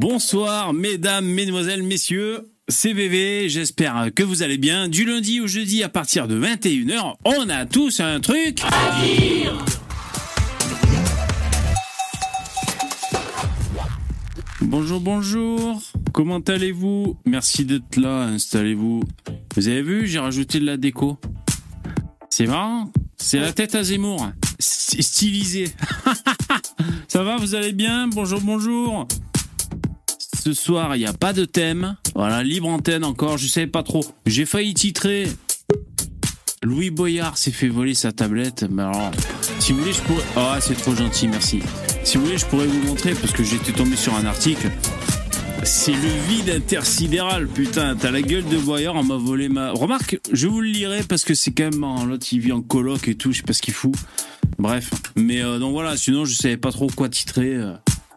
Bonsoir, mesdames, mesdemoiselles, messieurs. C'est VV, j'espère que vous allez bien. Du lundi au jeudi à partir de 21h, on a tous un truc à dire. Bonjour, bonjour. Comment allez-vous? Merci d'être là, installez-vous. Vous avez vu, j'ai rajouté de la déco. C'est marrant, c'est la tête à Zemmour. Stylisée. Ça va, vous allez bien? Bonjour, bonjour. Ce soir, il n'y a pas de thème. Voilà, libre antenne encore, je sais pas trop. J'ai failli titrer. Louis Boyard s'est fait voler sa tablette. Mais alors, si vous voulez, je pourrais. Ah, c'est trop gentil, merci. Si vous voulez, je pourrais vous montrer parce que j'étais tombé sur un article. C'est le vide intersidéral, putain. T'as la gueule de Boyard, on m'a volé ma. Remarque, je vous le lirai parce que c'est quand même. L'autre, il vit en coloc et tout, je sais pas ce qu'il fout. Bref. Mais euh, donc voilà, sinon, je savais pas trop quoi titrer.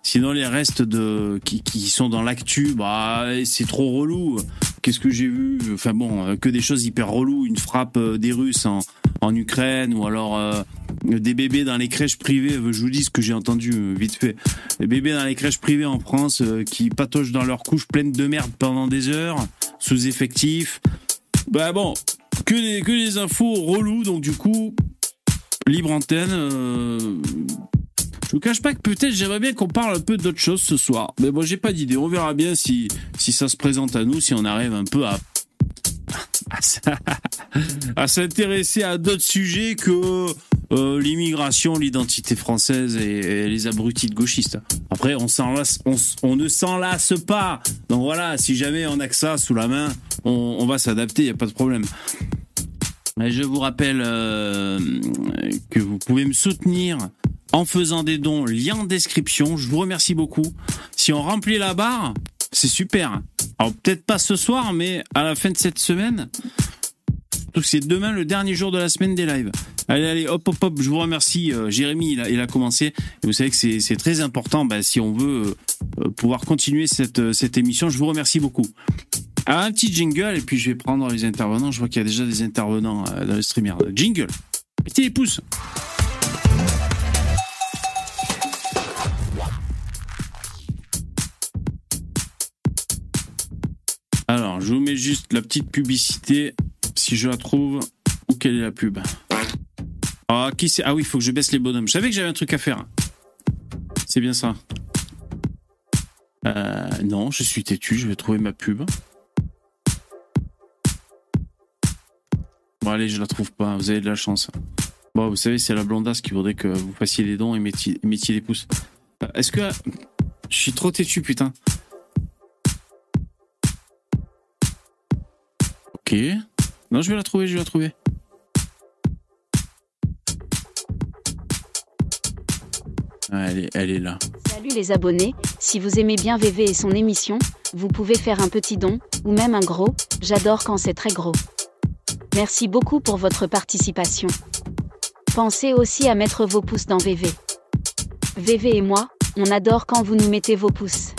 Sinon, les restes de qui, qui sont dans l'actu, bah, c'est trop relou. Qu'est-ce que j'ai vu? Enfin bon, euh, que des choses hyper reloues. Une frappe euh, des Russes en, en Ukraine, ou alors euh, des bébés dans les crèches privées. Je vous dis ce que j'ai entendu vite fait. Des bébés dans les crèches privées en France qui patochent dans leurs couches pleines de merde pendant des heures, sous effectif. Bah bon, que des, que des infos reloues. Donc du coup, libre antenne. Je vous cache pas que peut-être j'aimerais bien qu'on parle un peu d'autre chose ce soir. Mais bon, j'ai pas d'idée. On verra bien si, si ça se présente à nous, si on arrive un peu à, à, s'intéresser à d'autres sujets que euh, l'immigration, l'identité française et, les abrutis de gauchistes. Après, on ne s'en lasse pas. Donc voilà, si jamais on a que ça sous la main, on, on va s'adapter, il n'y a pas de problème. Je vous rappelle euh, que vous pouvez me soutenir en faisant des dons, lien en description. Je vous remercie beaucoup. Si on remplit la barre, c'est super. Alors peut-être pas ce soir, mais à la fin de cette semaine. Que c'est demain le dernier jour de la semaine des lives. Allez, allez, hop, hop, hop, je vous remercie. Euh, Jérémy, il a, il a commencé. Vous savez que c'est c'est très important bah, si on veut euh, pouvoir continuer cette, euh, cette émission. Je vous remercie beaucoup. Un petit jingle, et puis je vais prendre les intervenants. Je vois qu'il y a déjà des intervenants euh, dans le streamer. Jingle. Mettez les pouces. Alors, je vous mets juste la petite publicité, si je la trouve. Où quelle est la pub Ah, qui c'est? Ah oui, il faut que je baisse les bonhommes. Je savais que j'avais un truc à faire. C'est bien ça. Euh, non, je suis têtu, je vais trouver ma pub. Bon, allez, je la trouve pas, vous avez de la chance. Bon, vous savez, c'est la blondasse qui voudrait que vous fassiez des dons et mettiez, mettiez des pouces. Euh, Est-ce que. Je suis trop têtu, putain. Ok. Non, je vais la trouver, je vais la trouver. Ah, elle, est, elle est là. Salut les abonnés, si vous aimez bien VV et son émission, vous pouvez faire un petit don, ou même un gros, j'adore quand c'est très gros. Merci beaucoup pour votre participation. Pensez aussi à mettre vos pouces dans VV. VV et moi, on adore quand vous nous mettez vos pouces.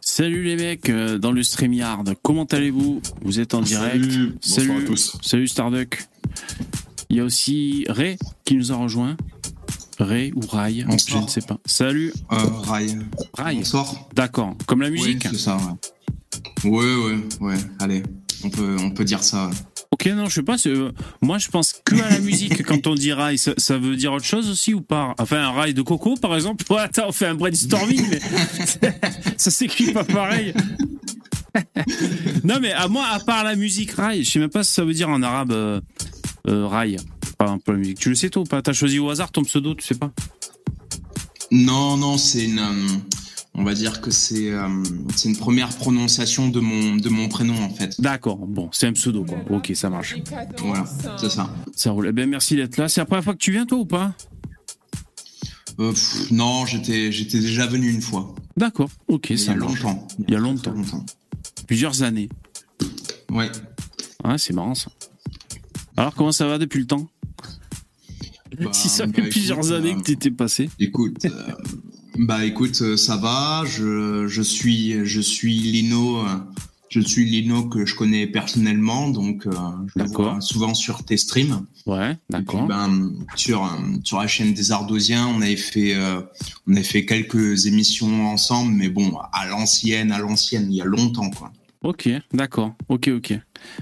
Salut les mecs euh, dans le StreamYard. Comment allez-vous? Vous êtes en direct. Salut, bonsoir à tous. Salut Starduck. Il y a aussi Ray qui nous a rejoint. Ray ou Bonsoir. je ne sais pas. Salut Euh, Rai. Ray. Bonsoir. D'accord. Comme la musique Oui, c'est ça, ouais. Ouais, ouais, ouais. Allez, on peut, on peut dire ça. Ok, non, je sais pas. euh, moi, je pense que à la musique quand on dit rail. Ça, ça veut dire autre chose aussi ou pas? Enfin, un rail de coco, par exemple? Ouais, attends, on fait un brainstorming, mais ça s'écrit pas pareil. non, mais à moi, à part la musique rail, je sais même pas ce que ça veut dire en arabe euh, euh, rail. La musique. Tu le sais toi ou pas? T'as choisi au hasard ton pseudo, tu sais pas? Non, non, c'est une. euh, on va dire que c'est euh, c'est une première prononciation de mon, de mon prénom, en fait. D'accord. Bon, c'est un pseudo, quoi. Ok, ça marche. Voilà, c'est ça. Ça roule. Eh ben, merci d'être là. C'est la première fois que tu viens, toi, ou pas? Euh, pff, non, j'étais j'étais déjà venu une fois. D'accord. Ok, Il y ça a marche. longtemps. Il y a longtemps. Plusieurs années. Ouais. Ah, c'est marrant ça. Alors, comment ça va depuis le temps? Bah, Si ça bah, fait écoute, plusieurs années euh, que t'étais passé. Écoute, euh, bah écoute, euh, ça va. Je, je suis je suis Lino, je suis Lino que je connais personnellement, donc euh, je le vois souvent sur tes streams. Ouais, d'accord. Ben, sur sur la chaîne des Ardosiens, on avait fait euh, on avait fait quelques émissions ensemble, mais bon, à l'ancienne, à l'ancienne, il y a longtemps quoi. Ok, d'accord. Ok, ok.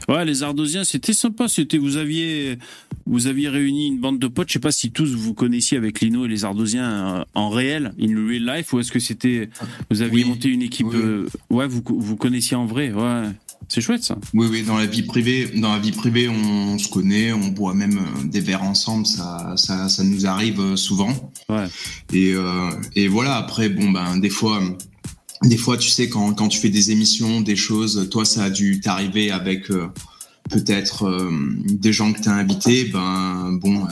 Ouais, les Ardosiens, c'était sympa. C'était, vous aviez, vous aviez réuni une bande de potes. Je sais pas si tous vous connaissiez avec Lino et les Ardosiens euh, en réel, in real life, ou est-ce que c'était, vous aviez monté une équipe. Euh, ouais, vous vous connaissiez en vrai. Ouais. C'est chouette ça. Oui, oui, dans la vie privée, dans la vie privée, on, se connaît, on boit même euh, des verres ensemble, ça, ça, ça nous arrive souvent. Ouais. Et, et voilà, après, bon, ben, des fois, des fois, tu sais, quand, tu fais des émissions, des choses, toi, ça a dû t'arriver avec euh, peut-être euh, des gens que tu as invités. Ben, bon,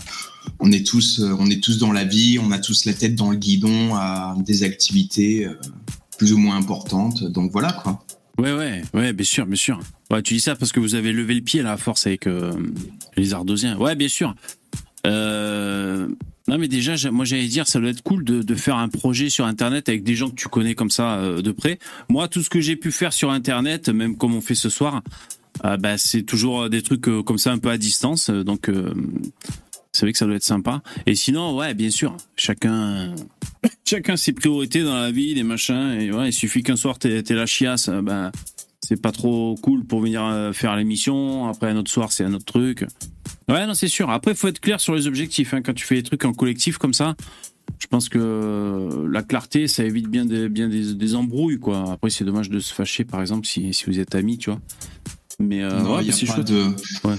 on est tous, euh, on est tous dans la vie, on a tous la tête dans le guidon à des activités plus ou moins importantes. Donc voilà, quoi. Ouais, ouais, ouais, bien sûr, bien sûr. Ouais, tu dis ça parce que vous avez levé le pied là, à force avec les Ardosiens. Ouais, bien sûr. Euh, non, mais déjà, moi j'allais dire, ça doit être cool de, faire un projet sur Internet avec des gens que tu connais comme ça euh, de près. Moi, tout ce que j'ai pu faire sur Internet, même comme on fait ce soir, euh, bah, c'est toujours des trucs comme ça un peu à distance. Donc, c'est vrai que ça doit être sympa. Et sinon, ouais, bien sûr, chacun, chacun ses priorités dans la vie, des machins. Et ouais, il suffit qu'un soir t'es es la chiasse, bah, c'est pas trop cool pour venir faire l'émission. Après, un autre soir, c'est un autre truc. Ouais, non, c'est sûr. Après, il faut être clair sur les objectifs. Hein. Quand tu fais des trucs en collectif comme ça, je pense que la clarté, ça évite bien des, bien des, embrouilles, quoi. Après, c'est dommage de se fâcher, par exemple, si, si vous êtes amis, tu vois. Mais euh, ouais, c'est chouette. De... Ouais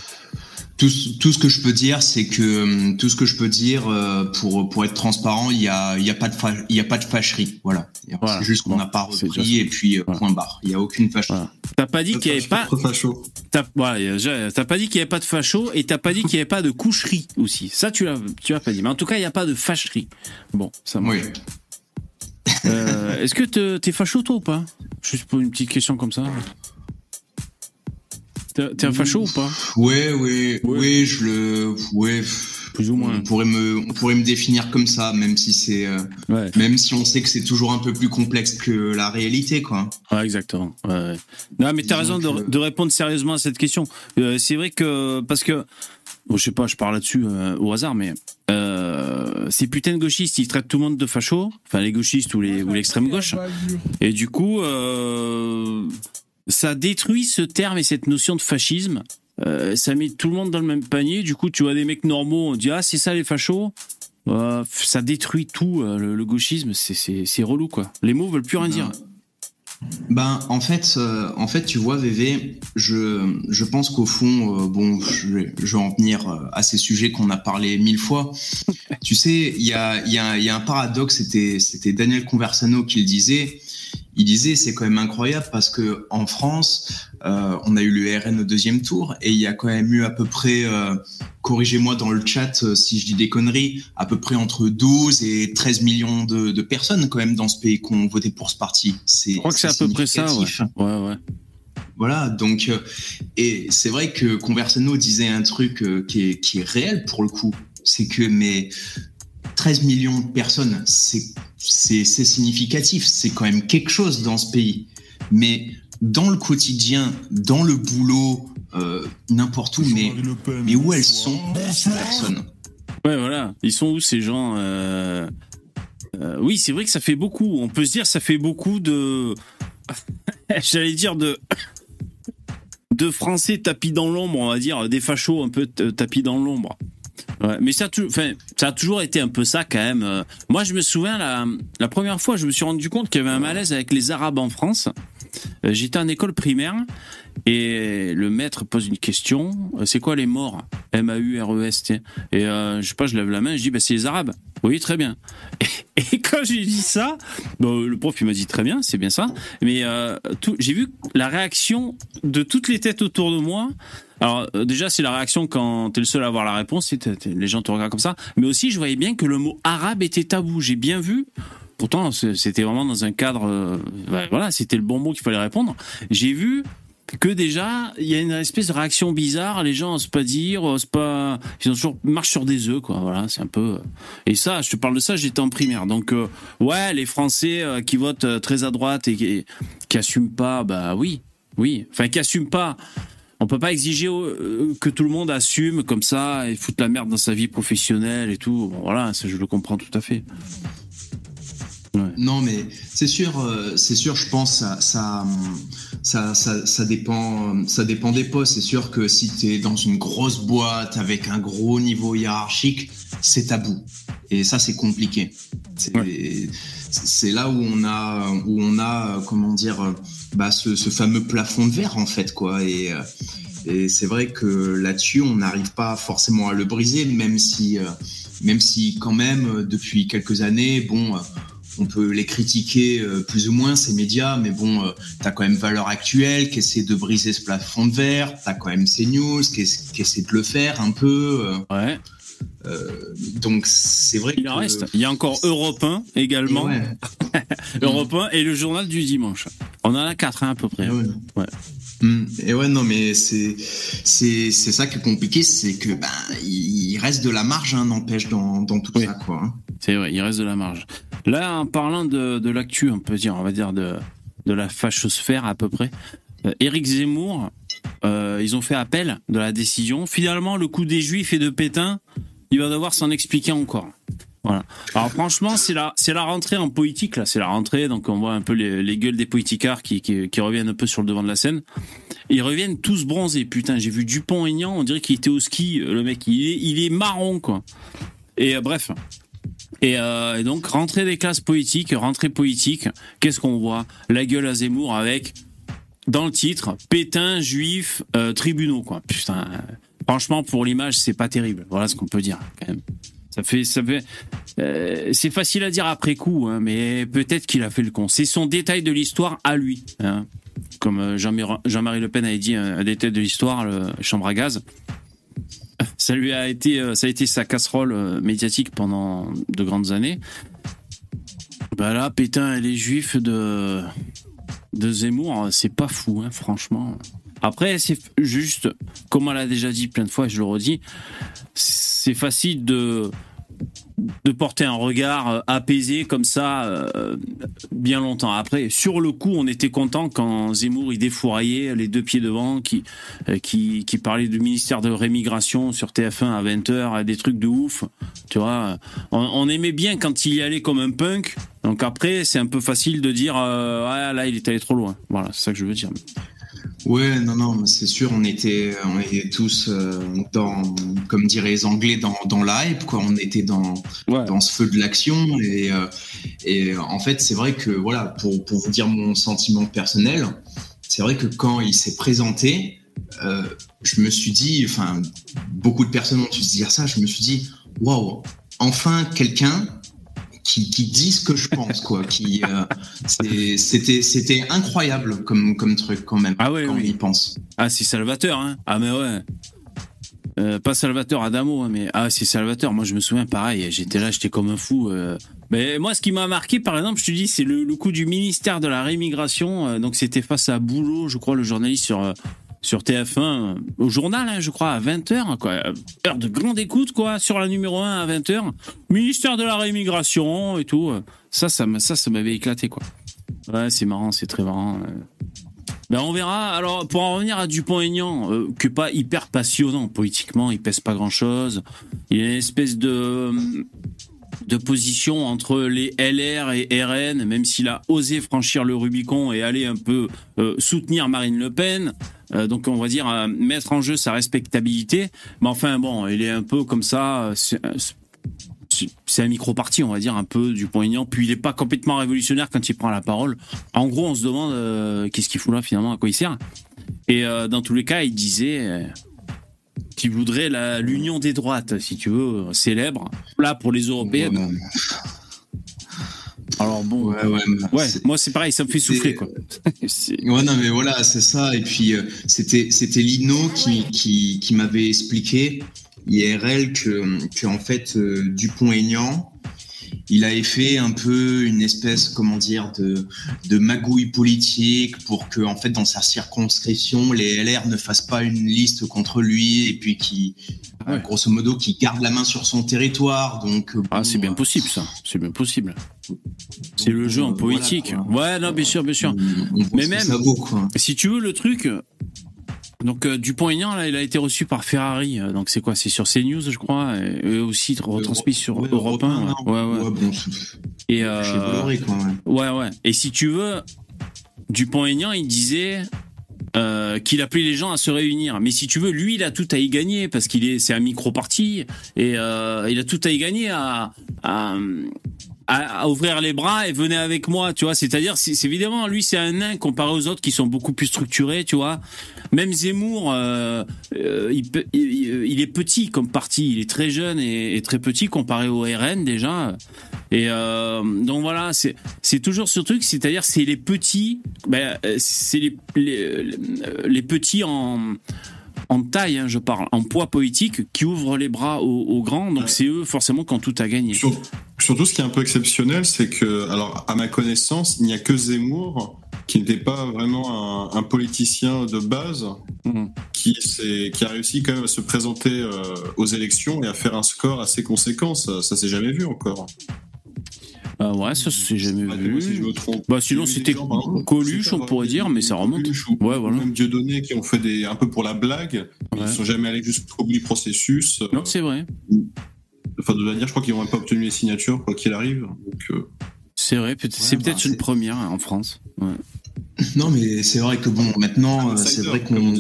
tout, tout, ce que je peux dire, c'est que euh, tout ce que je peux dire euh, pour pour être transparent, il y a il y a pas de il y a pas de fâcherie, voilà. C'est juste qu'on n'a pas repris et puis euh, point barre. Il y a aucune fâcherie. T'as pas dit qu'il y avait pas facho. T'as t'as pas dit qu'il y avait pas de facho et t'as pas dit qu'il y avait pas de coucherie aussi. Ça tu l'as tu as pas dit. Mais en tout cas, il y a pas de fâcherie. Bon, ça. Oui. Euh, Est-ce que t'es facho toi ou pas? Juste pour une petite question comme ça. T'es un facho ou pas? Ouais, ouais, ouais, je le, ouais. Plus ou moins. On pourrait me, on pourrait me définir comme ça, même si c'est, euh, même si on sait que c'est toujours un peu plus complexe que la réalité, quoi. Ouais, exactement. Ouais, non, mais t'as raison de, de, répondre sérieusement à cette question. Euh, c'est vrai que parce que, bon, je sais pas, je parle là-dessus euh, au hasard, mais euh, ces putains de gauchistes, ils traitent tout le monde de facho, enfin les gauchistes ou les ou l'extrême gauche, et du coup. Euh, ça détruit ce terme et cette notion de fascisme. Euh, ça met tout le monde dans le même panier. Du coup, tu vois des mecs normaux, on dit ah c'est ça les fachos. Euh, ça détruit tout euh, le, gauchisme. C'est relou quoi. Les mots veulent plus rien dire. Ben en fait, en fait, tu vois, VV, je, je pense qu'au fond, bon, je vais, je vais, en venir à ces sujets qu'on a parlé mille fois. tu sais, il y a, y, a, y a un paradoxe. C'était c'était Daniel Conversano qui le disait il disait c'est quand même incroyable parce que en France, euh, on a eu le RN au deuxième tour et il y a quand même eu à peu près, euh, corrigez-moi dans le chat euh, si je dis des conneries, à peu près entre 12 et 13 millions de, de personnes quand même dans ce pays qui ont voté pour ce parti. C'est, je crois que c'est à peu près ça. Ouais. ouais, ouais. Voilà, donc et c'est vrai que Conversano disait un truc qui est, qui est réel pour le coup, c'est que mais 13 millions de personnes, c'est significatif, c'est quand même quelque chose dans ce pays. Mais dans le quotidien, dans le boulot, euh, n'importe où, mais, mais où elles sont, ces personnes Ouais, voilà. Ils sont où ces gens euh, euh, Oui, c'est vrai que ça fait beaucoup. On peut se dire ça fait beaucoup de. J'allais dire de. De Français tapis dans l'ombre, on va dire, des fachos un peu tapis dans l'ombre. Ouais, mais ça, ça a toujours été un peu ça quand même. Euh. Moi, je me souviens la première fois, je me suis rendu compte qu'il y avait un malaise avec les Arabes en France. Euh, j'étais en école primaire et le maître pose une question. Euh, c'est quoi les morts? M-A-U-R-E-S-T. Et je sais pas, je lève la main, je dis bah c'est les Arabes. Oui, très bien. Et, quand j'ai dit ça, le prof il m'a dit très bien, c'est bien ça. Mais j'ai vu la réaction de toutes les têtes autour de moi. Alors euh, déjà c'est la réaction quand t'es le seul à avoir la réponse, les gens te regardent comme ça. Mais aussi je voyais bien que le mot arabe était tabou. J'ai bien vu. Pourtant c'était vraiment dans un cadre, euh, voilà, c'était le bon mot qu'il fallait répondre. J'ai vu que déjà il y a une espèce de réaction bizarre. Les gens osent pas dire, osent pas, ils ont toujours marche sur des œufs quoi. Voilà, c'est un peu. Euh. Et ça, je te parle de ça, j'étais en primaire. Donc ouais, les Français qui votent très à droite et qui, qui assument pas, bah oui, oui. Enfin, qui assume pas. On peut pas exiger euh, que tout le monde assume comme ça et foute la merde dans sa vie professionnelle et tout. Voilà, ça je le comprends tout à fait. Non, mais c'est sûr, euh, c'est sûr, je pense, ça, ça, ça, ça, dépend, ça dépend des postes. C'est sûr que si tu es dans une grosse boîte avec un gros niveau hiérarchique, c'est tabou. Et ça, c'est compliqué. C'est là où on a, où on a, comment dire, bah, ce, fameux plafond de verre en fait, quoi. Et, euh, et c'est vrai que là-dessus, on n'arrive pas forcément à le briser, même si, euh, même si quand même, depuis quelques années, bon on peut les critiquer euh, plus ou moins, ces médias, mais bon, euh, tu as quand même Valeur Actuelle qui essaie de briser ce plafond de verre, tu as quand même CNews qui, qui essaie de le faire un peu. Euh. ouais. donc c'est vrai Il en reste. Il y a encore Europe 1 également. Europe 1 et le journal du dimanche. On en a quatre hein, à peu près. Ouais. Mm. Et ouais, non, mais c'est c'est c'est ça qui est compliqué, c'est que ben il reste de la marge, hein, n'empêche dans dans tout ça, quoi. Hein. C'est vrai, il reste de la marge. Là, en parlant de de l'actu, on peut dire, on va dire de de la fachosphère à peu près. Euh, Éric Zemmour, euh, ils ont fait appel de la décision. Finalement, le coup des Juifs et de Pétain, il va devoir s'en expliquer encore. Voilà. Alors franchement, c'est la, la rentrée en politique là, c'est la rentrée, donc on voit un peu les, gueules des politicards qui, qui, reviennent un peu sur le devant de la scène. ils reviennent tous bronzés. Putain, j'ai vu Dupont-Aignan, on dirait qu'il était au ski. Le mec, il est, il est marron quoi. Et euh, bref. Euh, et, donc rentrée des classes politiques, rentrée politique. Qu'est-ce qu'on voit? La gueule à Zemmour avec dans le titre Pétain, juif, euh, tribunaux quoi. Putain. Franchement, pour l'image, c'est pas terrible. Voilà ce qu'on peut dire quand même. Ça fait, ça fait, euh, c'est facile à dire après coup, hein, mais peut-être qu'il a fait le con. C'est son détail de l'histoire à lui, hein. comme Jean-Marie Le Pen avait dit, un, détail de l'histoire, le chambre à gaz. Ça lui a été, euh, sa casserole médiatique pendant de grandes années. Bah là, Pétain et les Juifs de de Zemmour, c'est pas fou, hein, franchement. Après, c'est juste, comme on l'a déjà dit plein de fois, je le redis, c'est facile de de porter un regard euh, apaisé comme ça euh, bien longtemps. Après, sur le coup, on était content quand Zemmour il défouraillait les deux pieds devant, qui euh, qui, parlait du ministère de rémigration sur TF1 à 20h, des trucs de ouf. Tu vois, on, aimait bien quand il y allait comme un punk. Donc après, c'est un peu facile de dire ah, là il est allé trop loin. Voilà, c'est ça que je veux dire. Ouais, non, non, c'est sûr, on était, on était tous euh, dans, comme diraient les Anglais, dans, dans l'hype, quoi. On était dans, dans ce feu de l'action et, euh, et en fait, c'est vrai que voilà, pour, pour vous dire mon sentiment personnel, c'est vrai que quand il s'est présenté, euh, je me suis dit, enfin, beaucoup de personnes ont dû se dire ça. Je me suis dit, waouh, enfin quelqu'un qui, qui dit ce que je pense, quoi. Qui euh, c'était c'était incroyable comme comme truc quand même. Ah ouais, quand il pense. Ah c'est Salvateur, hein. Ah mais ouais. Euh, pas Salvateur Adamo, hein, mais ah c'est Salvateur. Moi je me souviens pareil, j'étais là, j'étais comme un fou. Euh. Mais moi ce qui m'a marqué par exemple, je te dis, c'est le, le, coup du ministère de la rémigration. donc c'était face à Boulot, je crois, le journaliste sur sur TF1 au journal, hein, je crois, à 20h, quoi. Heure de grande écoute, quoi, sur la numéro 1 à 20h. Ministère de la réimmigration et tout. Ça, ça, ça, ça m'avait éclaté, quoi. Ouais, c'est marrant, c'est très marrant. Ben, on verra. Alors, pour en revenir à Dupont-Aignan, euh, que pas hyper passionnant politiquement, il pèse pas grand-chose. Il y a une espèce de de position entre les LR et RN, même s'il a osé franchir le Rubicon et aller un peu euh, soutenir Marine Le Pen. Euh, donc on va dire euh, mettre en jeu sa respectabilité. Mais enfin bon, il est un peu comme ça. C'est un micro-parti, on va dire, un peu du point aignan. Puis il n'est pas complètement révolutionnaire quand il prend la parole. En gros, on se demande qu'est-ce qu'il fout là finalement, à quoi il sert. Et dans tous les cas, il disait qui voudrait l'union des droites, si tu veux, célèbre, là pour les européennes. Alors bon, ouais, moi c'est pareil, ça me fait souffler quoi. ouais, non mais voilà, c'est ça. Et puis euh, c'était c'était Lino qui qui, qui m'avait expliqué IRL que que en fait euh, Dupont-Aignan il avait fait un peu une espèce, comment dire, de, de magouille politique pour que, en fait, dans sa circonscription, les LR ne fassent pas une liste contre lui et puis qui, Ouais. grosso modo, qui garde la main sur son territoire. Donc, euh, Ah, c'est bien possible, ça. C'est bien possible. C'est le jeu en euh, politique. voilà, ouais, non, bien sûr, bien sûr. on- on voit Mais même- vaut. Si tu veux, le truc. Donc, euh, Dupont-Aignan, là, il a été reçu par Ferrari. euh, Donc, c'est quoi? C'est sur CNews, je crois. Et eux aussi retransmis sur Ouais, Europe 1. non. Ouais, ouais. ouais. bon, Et, euh, Bolloré, quoi. ouais. Ouais, ouais. Et si tu veux, Dupont-Aignan, il disait euh, qu'il appelait les gens à se réunir. Mais si tu veux, lui, il a tout à y gagner parce qu'il est, c'est un micro-parti et euh, il a tout à y gagner à, à, à- à ouvrir les bras et venez avec moi, tu vois. C'est-à-dire, c'est évidemment, lui, c'est un nain comparé aux autres qui sont beaucoup plus structurés, tu vois. Même Zemmour, euh, euh, il, il- il est petit comme parti, il est très jeune et, très petit comparé au RN déjà. Et euh, donc voilà, c'est c'est toujours ce truc, c'est-à-dire c'est les petits, ben, euh, c'est les, les, les petits en en taille, hein, je parle, en poids politique, qui ouvrent les bras aux, aux grands. Donc c'est eux forcément qui ont tout à gagner. Sur- surtout, ce qui est un peu exceptionnel, c'est que, alors, à ma connaissance, il n'y a que Zemmour qui n'était pas vraiment un, un politicien de base, Mhm. qui, qui a réussi quand même à se présenter euh, aux élections et à faire un score assez conséquent. Ça, ça s'est jamais vu encore. Ah ouais, ça c'est jamais Arrêtez-moi si je vu. me trompe. Bah sinon c'était Coluche, on pourrait dire, mais ça remonte. Coluche ou Ouais, voilà. Même Dieudonné qui ont fait des, un peu pour la blague, Ouais. ils sont jamais allés jusqu'au bout du processus. Non, c'est vrai. Enfin, de manière, je crois qu'ils n'ont même pas obtenu les signatures, quoi qu'il arrive. Donc, euh, C'est vrai, peut- c'est bah, peut-être une c'est- première hein, en France. Ouais. Non, mais c'est vrai que bon, maintenant, euh, c'est vrai qu'on.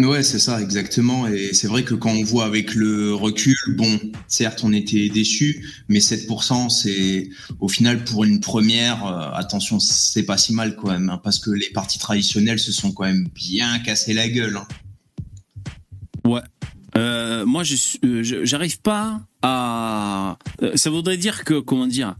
Ouais, c'est ça, exactement. Et c'est vrai que quand on voit avec le recul, bon, certes, on était déçus, mais 7%, c'est au final pour une première, euh, attention, c'est pas si mal quand même, hein, parce que les partis traditionnels se sont quand même bien cassés la gueule. hein. Euh, moi, je euh, je- j'arrive pas à. Ça voudrait dire que comment dire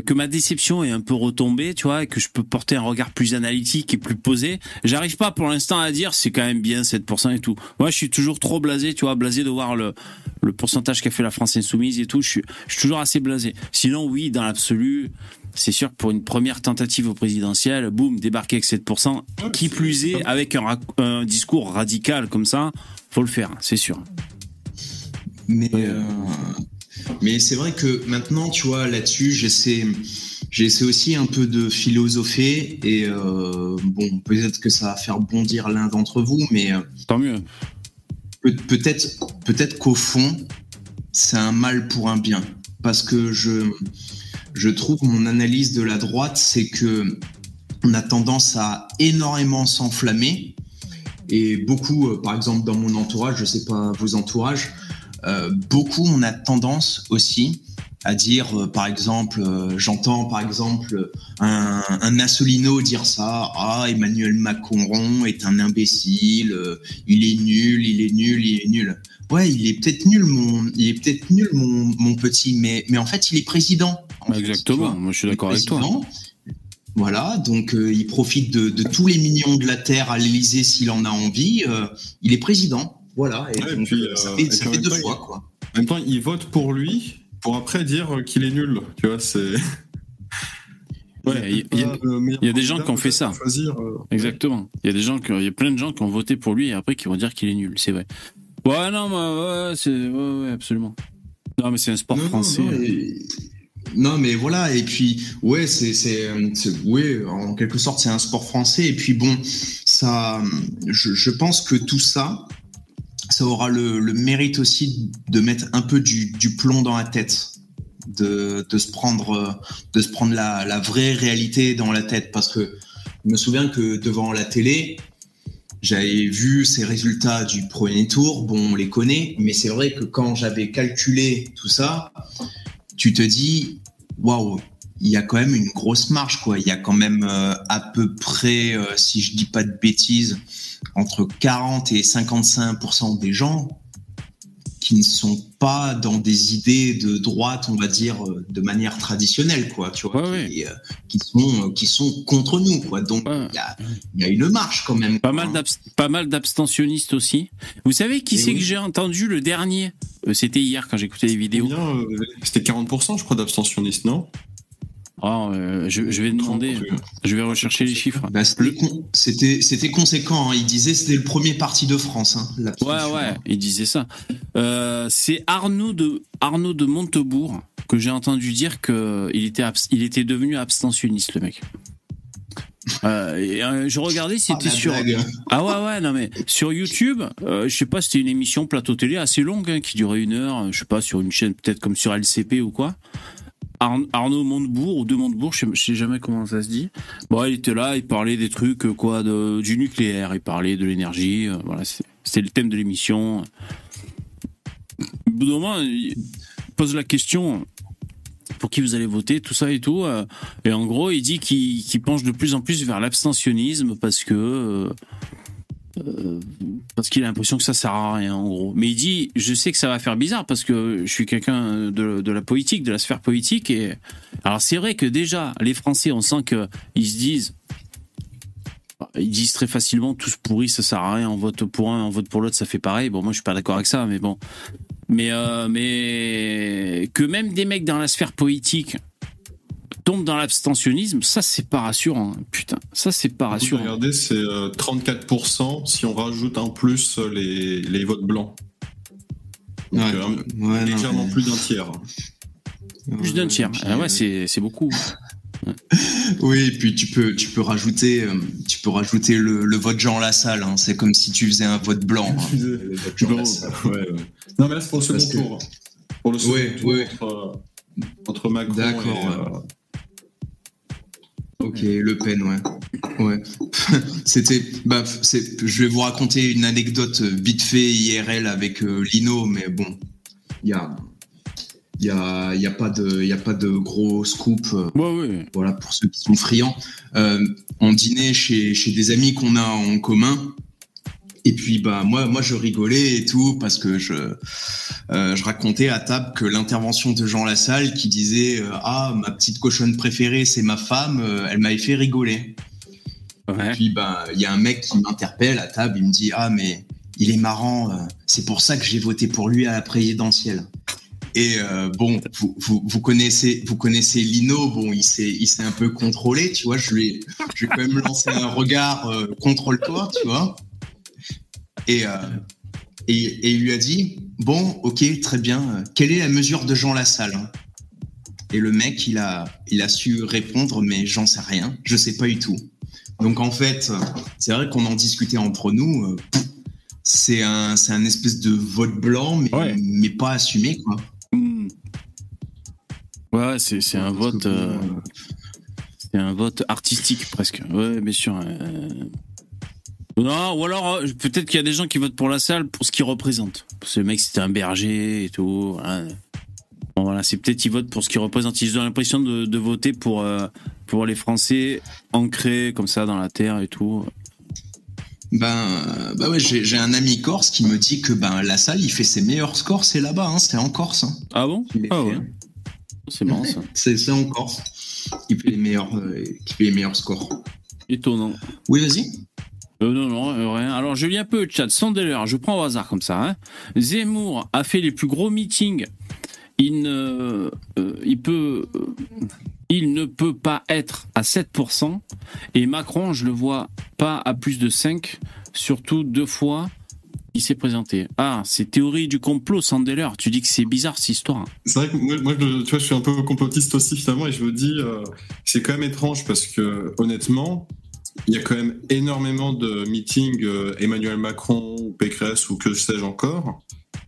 que ma déception est un peu retombée, tu vois, et que je peux porter un regard plus analytique et plus posé. J'arrive pas pour l'instant à dire c'est quand même bien 7% et tout. Moi, je suis toujours trop blasé, tu vois, blasé de voir le, le pourcentage qu'a fait la France insoumise et tout. Je suis, je suis toujours assez blasé. Sinon, oui, dans l'absolu, c'est sûr que pour une première tentative au présidentiel, boum, débarquer avec 7%, qui plus est, avec un discours radical comme ça, faut le faire, c'est sûr. Mais, euh, mais c'est vrai que maintenant, tu vois, là-dessus, j'essaie, j'essaie aussi un peu de philosopher et euh, bon, peut-être que ça va faire bondir l'un d'entre vous, mais euh, Tant mieux. Pe- peut-être peut-être qu'au fond c'est un mal pour un bien parce que je je trouve mon analyse de la droite c'est que on a tendance à énormément s'enflammer et beaucoup euh, par exemple dans mon entourage je sais pas vos entourages beaucoup on a tendance aussi à dire euh, par exemple euh, j'entends par exemple un, un Assolino dire ça ah Emmanuel Macron est un imbécile euh, il est nul, il est nul, il est nul. Ouais, il est peut-être nul, mon, il est peut-être nul, mon, mon petit, mais, mais en fait, il est président. fait, Exactement, moi je suis d'accord avec toi. Voilà, donc euh, il profite de, de tous les millions de la terre à l'Élysée s'il en a envie. euh, il est président. Voilà, et Ouais, et donc, puis, euh, ça euh, fait, et ça fait deux temps, fois, il- quoi. En même temps, ils votent pour lui pour après dire qu'il est nul. Tu vois, c'est. Ouais, il y a- il y a des gens qui ont fait ça. Choisir, euh, Exactement. Il y a des gens qui, il y a plein de gens qui ont voté pour lui et après qui vont dire qu'il est nul, c'est vrai. Ouais, non, mais ouais, c'est, ouais, ouais, absolument. Non, mais c'est un sport Non, français. non, et- non, mais voilà, et puis, ouais, c'est, c'est, c'est- ouais, en quelque sorte, c'est un sport français, et puis bon, ça, je, je pense que tout ça, ça aura le, mérite aussi de mettre un peu du, plomb dans la tête, de, se prendre, de se prendre la, la vraie réalité dans la tête, parce que je me souviens que devant la télé, j'avais vu ces résultats du premier tour, bon, on les connaît, mais c'est vrai que quand j'avais calculé tout ça, tu te dis, waouh, il y a quand même une grosse marge, quoi. Il y a quand même euh, à peu près, euh, si je dis pas de bêtises, entre 40 et 55% des gens qui ne sont pas dans des idées de droite, on va dire, euh, de manière traditionnelle, quoi. Tu vois, Ouais, qui, euh, qui sont, euh, qui sont contre nous, quoi. Donc, Ouais. il y, a, il y a une marge quand même. Pas quoi, mal hein. d'abs- pas mal d'abstentionnistes aussi. Vous savez qui Eh c'est oui. que j'ai entendu le dernier? C'était hier quand j'écoutais les vidéos. Euh, C'était 40%, je crois, d'abstentionnistes, non? Ah, euh, je, je vais demander, je vais rechercher les chiffres. Bah, c'était con- c'était conséquent. hein. Il disait c'était le premier parti de France. Hein, Ouais, ouais, il disait ça. Euh, c'est Arnaud de Arnaud de Montebourg que j'ai entendu dire que il était il était devenu abstentionniste le mec. Euh, et, euh, je regardais, Ah, c'était sur blague. ah ouais ouais non mais sur YouTube, euh, je sais pas, c'était une émission plateau télé assez longue hein, qui durait une heure, je sais pas sur une chaîne peut-être comme sur LCP ou quoi. Ar- Arnaud Montebourg ou de Montebourg, je sais, jamais comment ça se dit. Bon, il était là, il parlait des trucs euh, quoi, de, du nucléaire, il parlait de l'énergie, euh, voilà, c'était le thème de l'émission. Au bout d'un moment, il pose la question pour qui vous allez voter, tout ça et tout. euh, et en gros, il dit qu'il penche de plus en plus vers l'abstentionnisme parce que euh, parce qu'il a l'impression que ça sert à rien en gros. Mais il dit, je sais que ça va faire bizarre parce que je suis quelqu'un de, la politique, de la sphère politique. Et alors c'est vrai que déjà les Français, on sent que ils se disent ils disent très facilement tous pourris, ça sert à rien, on vote pour un, on vote pour l'autre, ça fait pareil. Bon, moi je suis pas d'accord avec ça, mais bon. Mais, euh, mais que même des mecs dans la sphère politique tombent dans l'abstentionnisme, ça c'est pas rassurant. hein. Putain, ça c'est pas rassurant. Regardez, c'est euh, 34% si on rajoute en plus euh, les, les votes blancs. Donc, Ouais. euh, Ouais, non, légèrement mais- plus d'un tiers. Plus d'un tiers. puis, Ah ouais, euh, c'est c'est beaucoup. Oui, et puis tu peux, tu peux rajouter, euh, tu peux rajouter le, le vote Jean Lassalle. Hein. C'est comme si tu faisais un vote blanc. hein. Le vote Jean Bon, Lassalle. ouais, ouais. Non, mais là, c'est pour le second Parce que- tour. Pour le second tour. Entre, euh, entre Macron D'accord, et, euh, Ok, Le Pen, ouais. Ouais. C'était, bah, c'est, je vais vous raconter une anecdote euh, vite fait IRL avec euh, Lino, mais bon, il y a, il y a, y a pas de, y a pas de gros scoop. euh, Ouais, ouais. voilà pour ceux qui sont friands. Euh, on dînait chez, chez des amis qu'on a en commun. Et puis bah moi moi je rigolais et tout parce que je euh, je racontais à table que l'intervention de Jean Lassalle qui disait euh, ah ma petite cochonne préférée c'est ma femme euh, elle m'avait fait rigoler. Ouais. Puis bah il y a un mec qui m'interpelle à table il me dit ah mais il est marrant euh, c'est pour ça que j'ai voté pour lui à la présidentielle. Et euh, bon, vous, vous, vous connaissez, vous connaissez Lino. Bon, il s'est, il s'est un peu contrôlé, tu vois. Je lui, ai- je vais quand même lancé un regard euh, contrôle-toi, tu vois. Et, euh, et, et il lui a dit, bon, ok, très bien. Quelle est la mesure de Jean Lassalle hein? Et le mec, il a, il a su répondre, mais j'en sais rien, je sais pas du tout. Donc en fait, c'est vrai qu'on en discutait entre nous. euh, c'est un, c'est un espèce de vote blanc, mais, Ouais. mais pas assumé, quoi. Ouais, c'est c'est un vote. euh, c'est un vote artistique presque. Ouais, bien sûr. euh. Non, ou alors euh, peut-être qu'il y a des gens qui votent pour la salle pour ce qu'il représente. Ce mec, c'était un berger et tout. voilà. Bon, voilà, c'est peut-être qu'ils votent pour ce qu'il représente. Ils ont l'impression de, de voter pour euh, pour les Français ancrés comme ça dans la terre et tout. Ben, bah ouais, j'ai un ami corse qui me dit que ben la salle, il fait ses meilleurs scores, c'est là-bas, hein, c'est en Corse. hein. Ah bon? Ah fait, ouais. hein. C'est marrant ça. C'est c'est en Corse qui fait les meilleurs, euh, qui fait les meilleurs scores. Étonnant. Oui, vas-y. Euh, non, non, euh, rien. Alors, je lis un peu le chat. Sandeler, je prends au hasard comme ça. Hein. Zemmour a fait les plus gros meetings. Il ne, euh, peut, pas être à 7%. Et Macron, je le vois pas à plus de 5%, surtout deux fois. Il s'est présenté. Ah, c'est théorie du complot, Sandeler. Tu dis que c'est bizarre cette histoire. C'est vrai que moi, je, tu vois, je suis un peu complotiste aussi finalement et je me dis, c'est quand même étrange parce que honnêtement, il y a quand même énormément de meetings euh, Emmanuel Macron ou Pécresse ou que sais-je encore.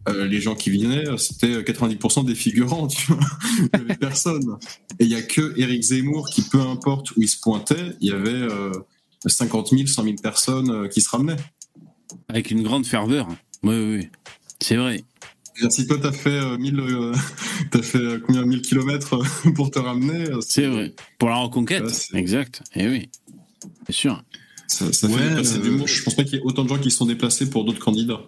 Euh, les gens qui venaient, c'était 90% des figurants, tu vois. Il y avait personne. Et il y a que Éric Zemmour qui, peu importe où il se pointait, il y avait euh, 50 000, 100 000 personnes euh, qui se ramenaient. Avec une grande ferveur. Oui, oui, oui. C'est vrai. Si toi t'as fait euh, 1000, euh, t'as fait euh, combien 1000 kilomètres pour te ramener, C'est vrai. Pour la reconquête. Ouais, exact. Eh oui. Bien sûr. Ça, ça Ouais, fait déplacer du monde. Je pense pas qu'il y ait autant de gens qui se sont déplacés pour d'autres candidats.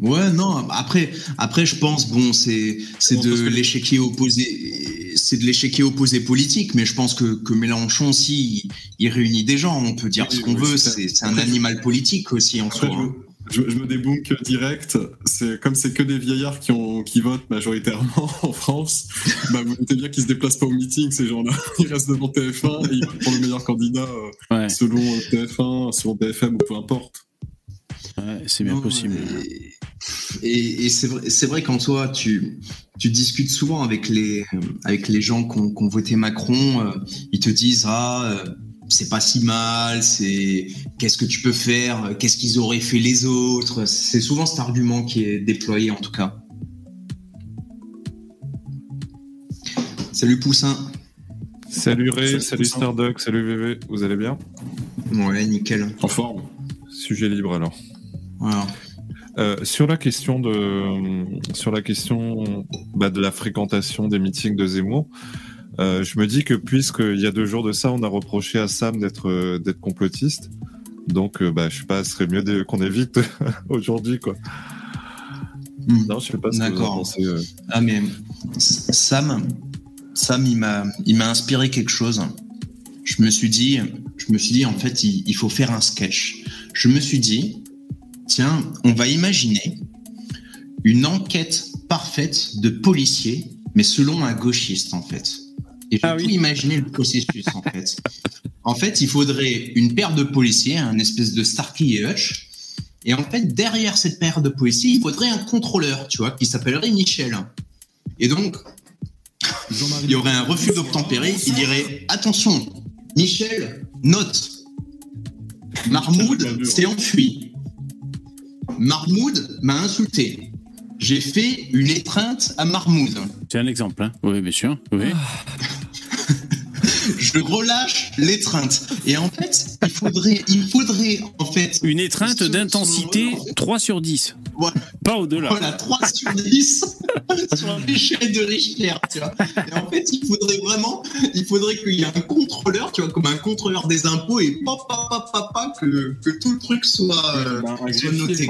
Ouais, non. Après, après, je pense, bon, c'est c'est de que- l'échiquier opposé, c'est de l'échiquier opposé politique, mais je pense que que Mélenchon aussi, il, il réunit des gens. On peut dire Oui, ce qu'on oui, veut. c'est un Après, animal politique aussi en Après, soi. je, me- je, me débunk direct. C'est comme c'est que des vieillards qui ont qui votent majoritairement en France. Bah, vous notez bien qu'ils se déplacent pas au meeting ces gens-là. Ils restent devant TF1 et ils votent pour le meilleur candidat euh, selon TF1, selon BFM ou peu importe. Ouais, c'est bien possible. Et, et c'est vrai, c'est vrai qu'en toi, tu, tu discutes souvent avec les, avec les gens qui ont, voté Macron. Euh, ils te disent ah, euh, c'est pas si mal. C'est qu'est-ce que tu peux faire Qu'est-ce qu'ils auraient fait les autres C'est souvent cet argument qui est déployé en tout cas. Salut Poussin. Salut Ray, salut, Starduck, salut VV, vous allez bien? Ouais, nickel. En forme. Sujet libre alors. Voilà. Euh, sur la question de sur la question bah, de la fréquentation des meetings de Zemmour, euh, je me dis que puisqu'il y a deux jours de ça, on a reproché à Sam d'être euh, d'être complotiste, donc bah je sais pas, ce serait mieux qu'on évite aujourd'hui quoi. Hmm. Non, je sais pas ce que vous en pensez. Ah mais Sam, Sam, il m'a il m'a inspiré quelque chose. Je me suis dit, je me suis dit en fait, il faut faire un sketch. Je me suis dit, tiens, on va imaginer une enquête parfaite de policiers, mais selon un gauchiste, en fait. Et je ah peux imaginer le processus, en fait. En fait, il faudrait une paire de policiers, un espèce de Starkey et Hutch. Et en fait, derrière cette paire de policiers, il faudrait un contrôleur, tu vois, qui s'appellerait Michel. Et donc, il y aurait un refus d'obtempérer. Il dirait Attention, Michel, note. Marmoud s'est enfui. Marmoud m'a insulté. J'ai fait une étreinte à Marmoud. C'est un exemple, hein Oui, bien sûr. Oui. je relâche l'étreinte. Et en fait, il faudrait, il faudrait en fait une étreinte d'intensité 3 sur 10. Pas au-delà. Voilà, 3 sur 10 sur l'échelle de Richter, tu vois. Et en fait, il faudrait vraiment, il faudrait qu'il y ait un contrôleur, tu vois, comme un contrôleur des impôts et pop, pop, pop, pop, pop que, que tout le truc soit, euh, soit noté.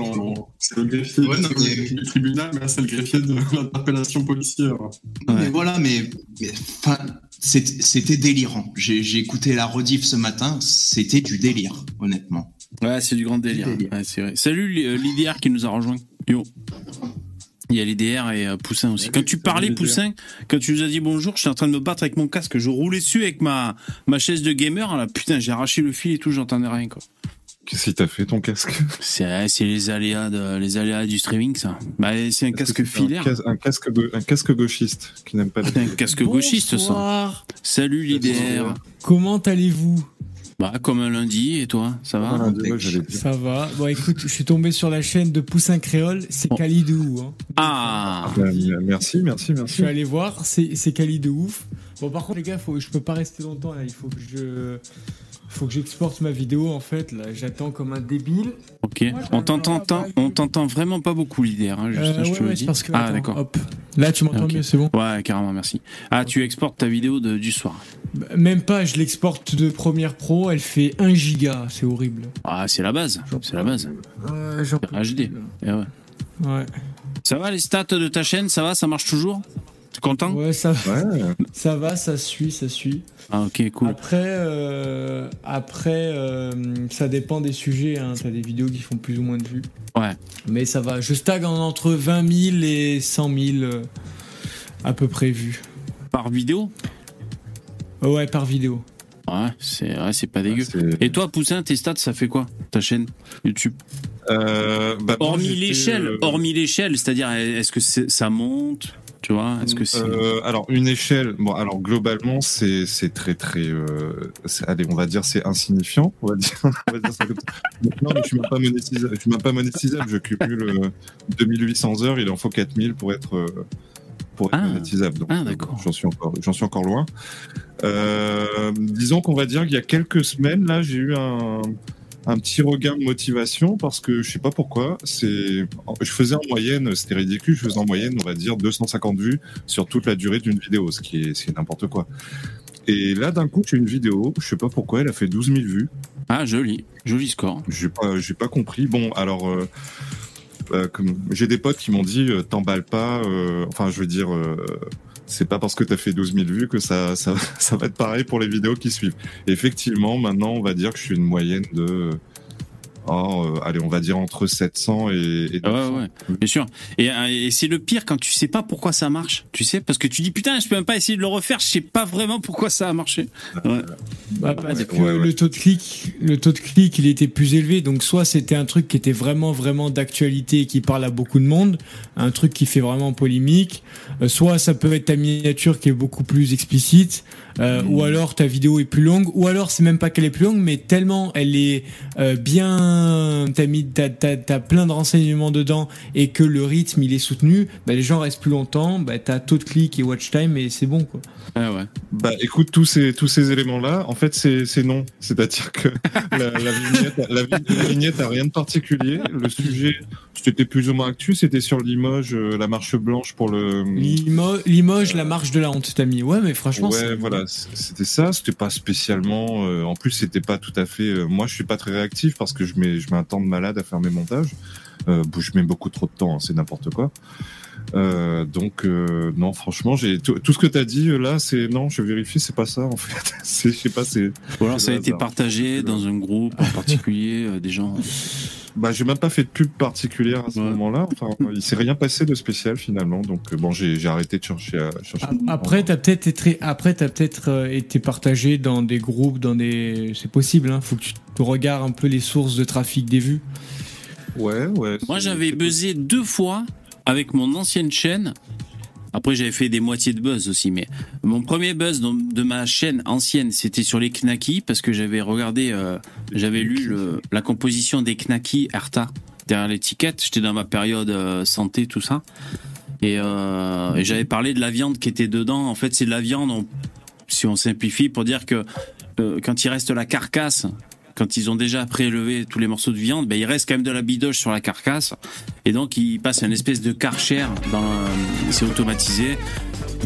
C'est le greffier du tribunal, mais là, c'est le greffier de l'interpellation policière. Mais voilà, mais, mais c'était délirant. J'ai écouté la rediff ce matin, c'était du délire, honnêtement. Ouais, c'est du grand délire. vrai. Salut euh, l'IDR qui nous a rejoint. Yo. Il y a l'IDR et euh, Poussin aussi. Quand tu parlais Poussin, quand tu nous as dit bonjour, je suis en train de me battre avec mon casque, je roulais dessus avec ma ma chaise de gamer. Là, putain, j'ai arraché le fil et tout, j'entendais rien quoi. Qu'est-ce qui t'a fait ton casque? C'est les aléas de, les aléas du streaming ça. Bah, c'est un casque filaire. Un, casque un casque gauchiste qui n'aime pas. Un casque gauchiste ça. Salut l'IDR. Comment allez-vous? Bah, comme un lundi, et toi, ça va? Ça va. Bon, écoute, je suis tombé sur la chaîne de Poussin Créole, c'est Kalidou. Hein. Ah Merci, merci, merci. Je suis allé voir, c'est Kali de ouf. Bon, par contre, les gars, faut, je peux pas rester longtemps là, il faut que je faut que j'exporte ma vidéo en fait. Là, j'attends comme un débile. Ok. on t'entend, on t'entend vraiment pas beaucoup l'idée. Hein, euh, je te Parce que, ah d'accord. Là, tu m'entends mieux, c'est bon. Ouais, carrément, merci. Ah, tu exportes ta vidéo de, du soir. Bah, même pas. Je l'exporte de Premiere Pro. Elle fait 1 giga. C'est horrible. Ah, c'est la base. C'est la base. Ouais, HD. Eh ouais. ouais. Ça va les stats de ta chaîne Ça va Ça marche toujours? Tu es content? Ouais, ça va. Ça va, ça suit, ça suit. Ah ok cool. Après, euh, après euh, ça dépend des sujets. Hein. T'as des vidéos qui font plus ou moins de vues. Ouais. Mais ça va. Je stagne entre 20 000 et 100 000 euh, à peu près vues. Par vidéo? Ouais, par vidéo. Ouais, c'est c'est pas dégueu. Et toi, Poussin, tes stats, ça fait quoi Ta chaîne YouTube? Bah, Hormis l'échelle, hormis l'échelle, c'est-à-dire, est-ce que ça monte? Tu vois Est-ce que c'est euh, alors une échelle Bon, alors globalement, c'est c'est très très. Euh, allez, on va dire c'est insignifiant. On va dire. on va dire ça comme ça. Non, mais je suis même pas monétisable. Je suis même pas monétisable. Je cumule 2800 euh, heures. Il en faut 4000 pour être pour être ah. monétisable. Donc, ah, d'accord. J'en suis encore j'en suis encore loin. disons qu'on va dire qu'il y a quelques semaines là, j'ai eu un un petit regain de motivation parce que je sais pas pourquoi. C'est, je faisais en moyenne, c'était ridicule, je faisais en moyenne, on va dire 250 vues sur toute la durée d'une vidéo, ce qui est, c'est n'importe quoi. Et là, d'un coup, j'ai une vidéo, je sais pas pourquoi, elle a fait 12 000 vues. Ah, joli, joli score. J'ai pas, j'ai pas compris. Bon, alors. Euh, euh, comme j'ai des potes qui m'ont dit euh, t'emballes pas enfin je veux dire c'est pas parce que tu as fait 12 000 vues que ça, ça, ça, va être pareil pour les vidéos qui suivent. effectivement, maintenant, on va dire que je suis une moyenne de oh, euh, allez, on va dire entre 700 et, et Ouais, ouais, bien sûr. Et, euh, et c'est le pire quand tu sais pas pourquoi ça marche. Tu sais, parce que tu dis putain, je peux même pas essayer de le refaire. Je sais pas vraiment pourquoi ça a marché. Ouais. Bah, parce Ouais, que ouais, ouais. le taux de clic, le taux de clic, il était plus élevé. Donc soit c'était un truc qui était vraiment vraiment d'actualité et qui parle à beaucoup de monde, un truc qui fait vraiment polémique. Euh, soit ça peut être ta miniature qui est beaucoup plus explicite, euh, ou alors ta vidéo est plus longue, ou alors c'est même pas qu'elle est plus longue, mais tellement elle est euh, bien, t'as mis, t'as, t'as, t'as plein de renseignements dedans et que le rythme il est soutenu, bah, les gens restent plus longtemps, bah, t'as taux de clic et watch time et c'est bon quoi. Ouais. Bah écoute, tous ces, tous ces éléments-là, en fait, c'est c'est non. C'est-à-dire que la, la, vignette, la, vi- la vignette a rien de particulier. Le sujet, c'était plus ou moins actu, c'était sur Limoges, euh, la marche blanche pour le... Limo- Limoges, la marche de la honte, t'as mis. Ouais, mais franchement, Ouais, c'est- voilà, c'était ça. C'était pas spécialement. euh, en plus, c'était pas tout à fait. euh, moi, je suis pas très réactif parce que je mets, je mets un temps de malade à faire mes montages. Euh, je mets beaucoup trop de temps, hein, c'est n'importe quoi. Euh, donc euh, non, franchement, j'ai tout, tout ce que t'as dit euh, là, c'est non, je vérifie, c'est pas ça en fait. C'est, je sais pas, c'est. Ou alors ça a été partagé dans un groupe en particulier, euh, des gens. Bah, j'ai même pas fait de pub particulière à ce Ouais. moment-là. Enfin, il s'est rien passé de spécial finalement. Donc bon, j'ai, arrêté de chercher. À, chercher A- Après, t'as peut-être été, après, t'as peut-être été partagé dans des groupes, dans des, c'est possible. Hein. Faut que tu tu regardes un peu les sources de trafic des vues. Ouais, ouais. Moi, j'avais buzzé deux fois avec mon ancienne chaîne. Après, j'avais fait des moitiés de buzz aussi, mais mon premier buzz de ma chaîne ancienne, c'était sur les Knacky, parce que j'avais regardé, euh, j'avais lu le- la composition des Knacky Erta derrière l'étiquette. J'étais dans ma période euh, santé, tout ça. Et, euh, et j'avais parlé de la viande qui était dedans. En fait, c'est de la viande, on- si on simplifie, pour dire que euh, quand il reste la carcasse, quand ils ont déjà prélevé tous les morceaux de viande, ben, il reste quand même de la bidoche sur la carcasse. Et donc, ils passent une espèce de karcher dans le- c'est automatisé.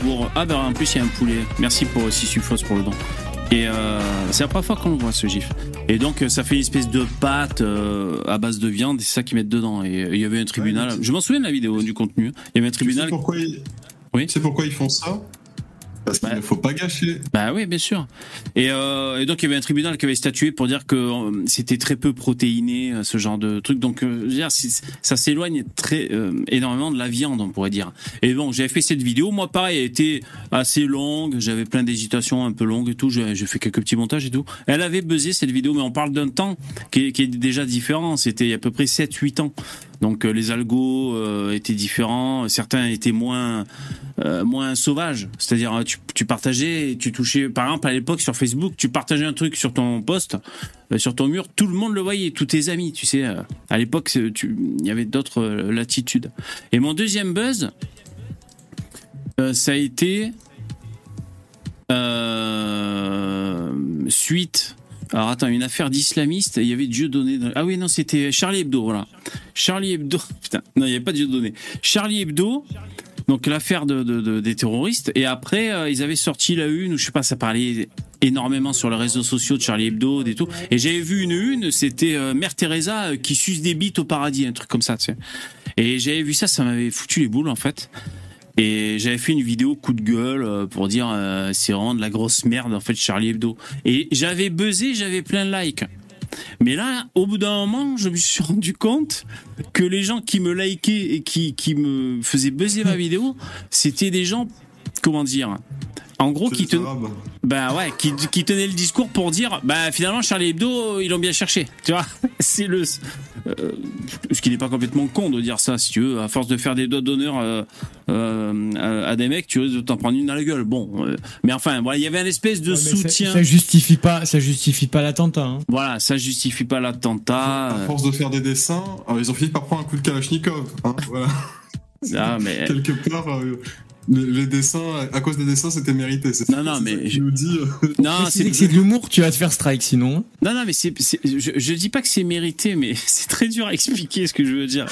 Pour, ah ben en plus, il y a un poulet. Merci pour Sissufos pour le don. Et euh, c'est la première fois qu'on le voit ce gif. Et donc, euh, ça fait une espèce de pâte euh, à base de viande, et c'est ça qu'ils mettent dedans. Et il y avait un tribunal. Ouais, je m'en souviens de la vidéo, du contenu. Il y avait un Tu sais tribunal. pourquoi ils... Oui. Tu sais pourquoi ils font ça? Parce qu'il Ouais. ne faut pas gâcher. Bah oui, bien sûr. Et, euh, et donc il y avait un tribunal qui avait statué pour dire que euh, c'était très peu protéiné, euh, ce genre de truc. Donc euh, je veux dire, c'est- ça s'éloigne très euh, énormément de la viande, on pourrait dire. Et bon, j'avais fait cette vidéo. Moi, pareil, elle était assez longue. J'avais plein d'hésitations, un peu longues et tout. J'ai fait quelques petits montages et tout. Elle avait buzzé cette vidéo, mais on parle d'un temps qui est, qui est déjà différent. C'était à peu près 7-8 ans. Donc euh, les algos euh, étaient différents. Certains étaient moins euh, moins sauvages. C'est-à-dire, tu, partageais, tu touchais, par exemple, à l'époque sur Facebook, tu partageais un truc sur ton post, sur ton mur, tout le monde le voyait, tous tes amis, tu sais. à l'époque, il y avait d'autres latitudes. Et mon deuxième buzz, ça a été suite. Alors attends, une affaire d'islamiste, il y avait Dieu donné. Ah oui, non, c'était Charlie Hebdo, voilà. Charlie Hebdo, putain, non, il n'y avait pas Dieu donné. Charlie Hebdo, donc l'affaire de, de- de- des terroristes. Et après, euh, ils avaient sorti la une, ou je sais pas, ça parlait énormément sur les réseaux sociaux de Charlie Hebdo et tout. Et j'avais vu une une, c'était euh, Mère Teresa euh, qui suce des bites au paradis, un truc comme ça, tu sais. Et j'avais vu ça, ça m'avait foutu les boules en fait. Et j'avais fait une vidéo coup de gueule euh, pour dire euh, c'est vraiment de la grosse merde en fait Charlie Hebdo. Et j'avais buzzé, j'avais plein de likes. Mais là, au bout d'un moment, je me suis rendu compte que les gens qui me likaient et qui, qui me faisaient buzzer ma vidéo, c'était des gens, comment dire, en gros, qui, ten- bah ouais, qui, qui tenaient le discours pour dire, bah finalement Charlie Hebdo, ils l'ont bien cherché, tu vois. C'est le, euh, ce qui n'est pas complètement con de dire ça, si tu veux. À force de faire des doigts d'honneur euh, euh, à, à des mecs, tu risques de t'en prendre une dans la gueule. Bon, euh, mais enfin, voilà, il y avait un espèce de Ouais, mais ça- soutien. Ça, justifie pas, ça justifie pas l'attentat. Hein. Voilà, ça justifie pas l'attentat. À force de faire des dessins, ils ont fini par prendre un coup de Kalachnikov. Hein, voilà. Ah, mais Quelque part, euh, les, les dessins, à cause des dessins, c'était mérité. C'est Non, non, mais je- nous dit. euh, non, si c'est c'est que c'est de l'humour, tu vas te faire strike sinon. non, non, mais c'est, je, je dis pas que c'est mérité, mais c'est très dur à expliquer ce que je veux dire.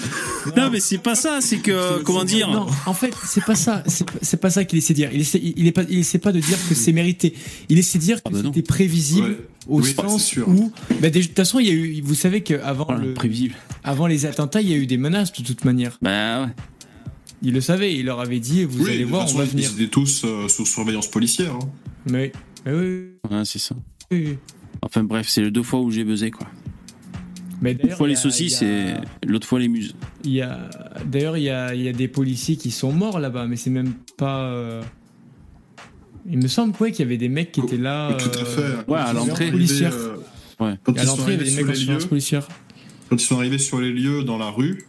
Non, mais c'est pas ça. C'est que comment dire Non, en fait, c'est pas ça. C'est pas- ça qu'il essaie de dire. Il essaie, il est pas, il essaie pas de dire que c'est mérité. Il essaie de dire que Ah bah c'était prévisible Ouais. au Oui, sens sûr. où, bah, de toute façon, il y a eu. Vous savez qu'avant Voilà, le, prévisible. avant les attentats, il y a eu des menaces de toute manière. Bah ouais. Il le savait. Il leur avait dit, vous oui, allez voir, on va venir. Ils étaient tous euh, sous surveillance policière. hein. Mais, mais oui, Ouais, c'est ça. oui. Enfin bref, c'est les deux fois où j'ai buzzé quoi. Mais Une fois les a- saucisses y et a- l'autre fois les muses. il y a d'ailleurs il y a, il y a des policiers qui sont morts là-bas, mais c'est même pas. euh, Il me semble quoi qu'il y avait des mecs qui étaient là. Tout à euh, fait. ouais, à l'entrée. Policière. euh, Ouais. Quand À ils sont l'entrée, il y avait arrivés des sur mecs en les surveillance lieux, policière. quand ils sont arrivés sur les lieux dans la rue,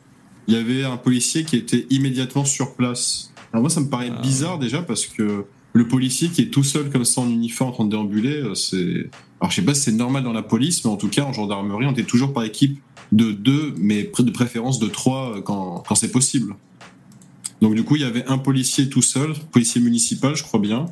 il y avait un policier qui était immédiatement sur place. Alors moi, ça me paraît Ah. bizarre déjà parce que le policier qui est tout seul comme ça en uniforme en train de déambuler, euh, c'est. Alors je sais pas si c'est normal dans la police, mais en tout cas en gendarmerie, on était toujours par équipe de deux, mais de préférence de trois euh, quand, quand c'est possible. Donc du coup, il y avait un policier tout seul, policier municipal, je crois bien,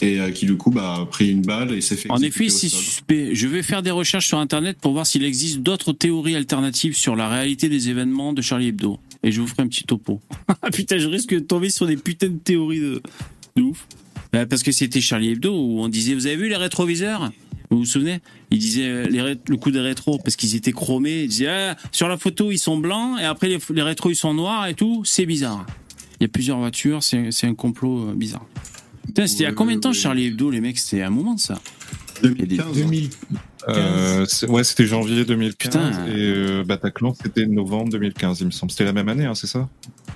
et euh, qui du coup bah, a pris une balle et s'est fait. En effet, c'est suspect. Je vais faire des recherches sur Internet pour voir s'il existe d'autres théories alternatives sur la réalité des événements de Charlie Hebdo. Et je vous ferai un petit topo. Ah putain, je risque de tomber sur des putains de théories de, de ouf. Bah, parce que c'était Charlie Hebdo où on disait, vous avez vu les rétroviseurs? Vous vous souvenez? Ils disaient euh, les le coup des rétros parce qu'ils étaient chromés. Ils disaient, ah, sur la photo ils sont blancs et après les, les rétros ils sont noirs et tout. C'est bizarre. Il y a plusieurs voitures, c'est c'est un complot euh, bizarre. Putain, c'était il y a Ouais, combien de temps ouais. Charlie Hebdo, les mecs C'était un moment ça. 2015. 2000. Euh, ouais, c'était janvier 2015 Putain. et euh, Bataclan c'était novembre 2015, il me semble. C'était la même année, hein, c'est ça?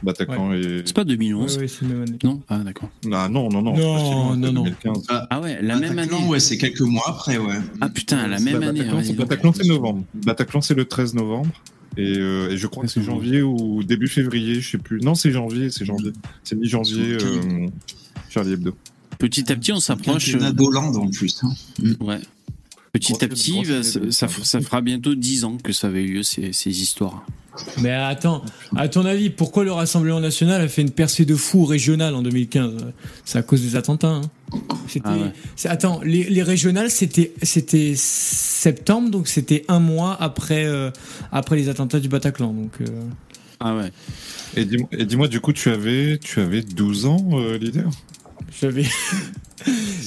Bataclan et C'est pas Ouais, 2011 ouais, c'est la même année. Non? Ah d'accord. ah non non non, Non, non, non. 2015. Ah ouais, la même année. Bataclan, ouais, c'est quelques mois après, ouais. Ah putain, la même année. Bataclan, vas-y c'est-. Bataclan, novembre. Bataclan c'est le 13 novembre. Et, euh, et je crois que c'est janvier ou début février, je sais plus. Non, c'est janvier, c'est janvier. C'est mi-janvier, euh, Charlie Hebdo. Petit à petit, on s'approche. D'Hollande en plus. hein. Ouais. Petit Grosse- à petit, bah, ça, 2015. ça, ça fera bientôt 10 ans que ça avait eu lieu, ces, ces histoires. Mais attends, à ton avis, pourquoi le Rassemblement national a fait une percée de fou régionale en 2015 C'est à cause des attentats. Hein. Ah ouais. attends, les, les régionales, c'était, c'était septembre, donc c'était un mois après, euh, après les attentats du Bataclan. Donc, euh, Ah ouais. Et dis-moi, et dis-moi, du coup, tu avais, tu avais 12 ans, euh, leader? J'avais,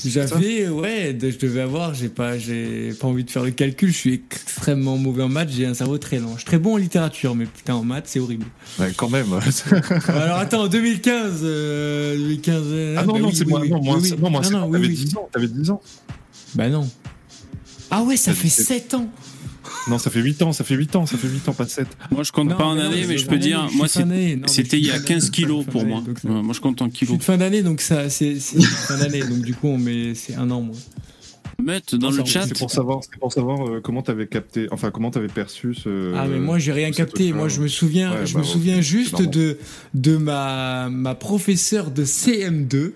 j'avais, ouais, je devais avoir, j'ai pas, j'ai pas envie de faire le calcul. Je suis extrêmement mauvais en maths, j'ai un cerveau très lent. Je suis très bon en littérature, mais putain en maths, c'est horrible. Ouais, Quand même. Alors attends, 2015, euh, 2015. euh, ah non, bah non, oui, c'est oui, moi. oui, non, moi, non, moi, Non, non, t'avais oui. 10 ans. T'avais 10 ans. Bah non. Ah ouais, ça fait dit que- 7 ans. Non, ça fait 8 ans, ça fait 8 ans, ça fait 8 ans, pas 7. Moi, je compte Non, pas en années, mais je peux dire, moi, c'était il y a fin 15 d'année, kilos pour moi. moi, je compte en kilos. fin d'année, donc ça, c'est c'est fin d'année, donc du coup, on met, c'est un an, moi. Mettre dans Non, le chat. C'est pour savoir, c'est pour savoir euh, comment t'avais capté, enfin comment t'avais perçu ce. ah, mais moi, j'ai rien capté. Moi, je me souviens, Ouais, je bah, me souviens juste de, de ma, ma professeure de CM2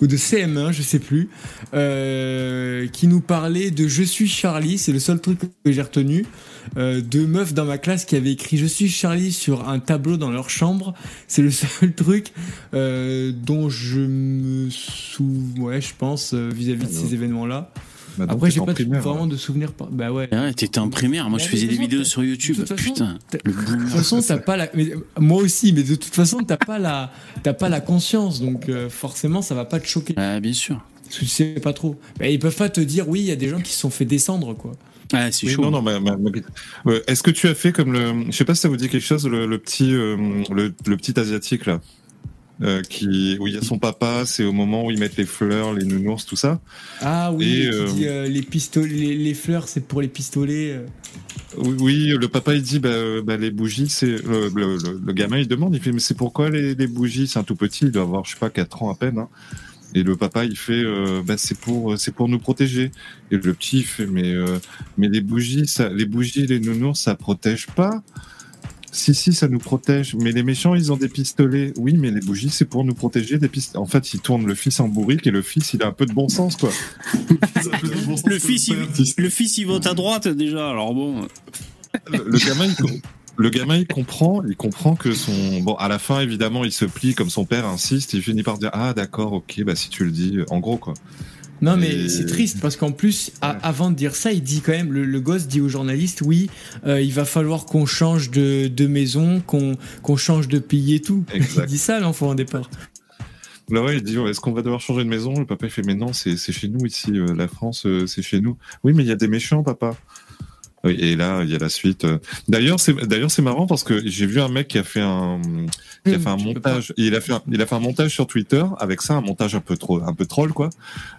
ou de CM1, je sais plus, euh, qui nous parlait de Je suis Charlie, c'est le seul truc que j'ai retenu, euh, de meufs dans ma classe qui avaient écrit Je suis Charlie sur un tableau dans leur chambre. C'est le seul truc euh, dont je me souviens, ouais, je pense, euh, vis-à-vis de ces événements-là. Bah, Après, j'ai pas primaire, vraiment de souvenirs. par- Bah ouais. Ah ouais, t'étais en primaire. Moi, je faisais de des vidéos sur YouTube. de toute façon, Putain, le De toute façon, t'as pas la. mais moi aussi, mais de toute façon, t'as pas la. T'as pas la conscience, donc euh, forcément, ça va pas te choquer. Ah, bien sûr. Parce que tu sais pas trop. Bah, ils peuvent pas te dire, oui, il y a des gens qui se sont fait descendre, quoi. Ah, c'est Oui, chaud. non, non, ma- ma- ma- Euh, Est-ce que tu as fait comme le, je sais pas si ça vous dit quelque chose, le, le petit, euh, le, le petit asiatique là, euh, qui, où il y a son papa, c'est au moment où ils mettent les fleurs, les nounours, tout ça. Ah oui, Et, euh, dit, euh, les pistolets, les, les fleurs, c'est pour les pistolets. Oui, oui, le papa il dit, bah, bah, les bougies, c'est le, le, le- le gamin il demande, il fait, mais c'est pourquoi les, les bougies, c'est un tout petit, il doit avoir, je sais pas, 4 ans à peine. Hein. Et le papa il fait, euh, bah, c'est pour, c'est pour nous protéger. Et le petit il fait, mais, euh, mais les bougies, ça, les bougies, les nounours, ça protège pas? Si, si, ça nous protège. Mais les méchants, ils ont des pistolets. Oui, mais les bougies, c'est pour nous protéger des pistolets. En fait, ils tournent le fils en bourrique et le fils, il a un peu de bon sens, quoi. Le fils, il, le fils, il vote à droite déjà. Alors bon. le, le gamin, il, le gamin, il comprend, il comprend que son, bon, à la fin, évidemment, il se plie comme son père insiste, il finit par dire, ah, d'accord, ok, bah, si tu le dis, en gros, quoi. Non, mais Et- c'est triste parce qu'en plus, a- avant de dire ça, il dit quand même, le, le gosse dit aux journalistes, oui, euh, il va falloir qu'on change de, de maison, qu'on change de pays et tout. Exact. Il dit ça, l'enfant, au départ. Là, ouais, il dit, est-ce qu'on va devoir changer de maison? Le papa, il fait, mais non, c'est, c'est chez nous ici, euh, la France, euh, c'est chez nous. Oui, mais il y a des méchants, papa. Oui, et là, il y a la suite. euh. D'ailleurs, c'est, d'ailleurs, c'est marrant parce que j'ai vu un mec qui a fait un, qui a Hum, fait un montage. Il a fait, un, il a fait un montage sur Twitter avec ça, un montage un peu trop, un peu troll, quoi.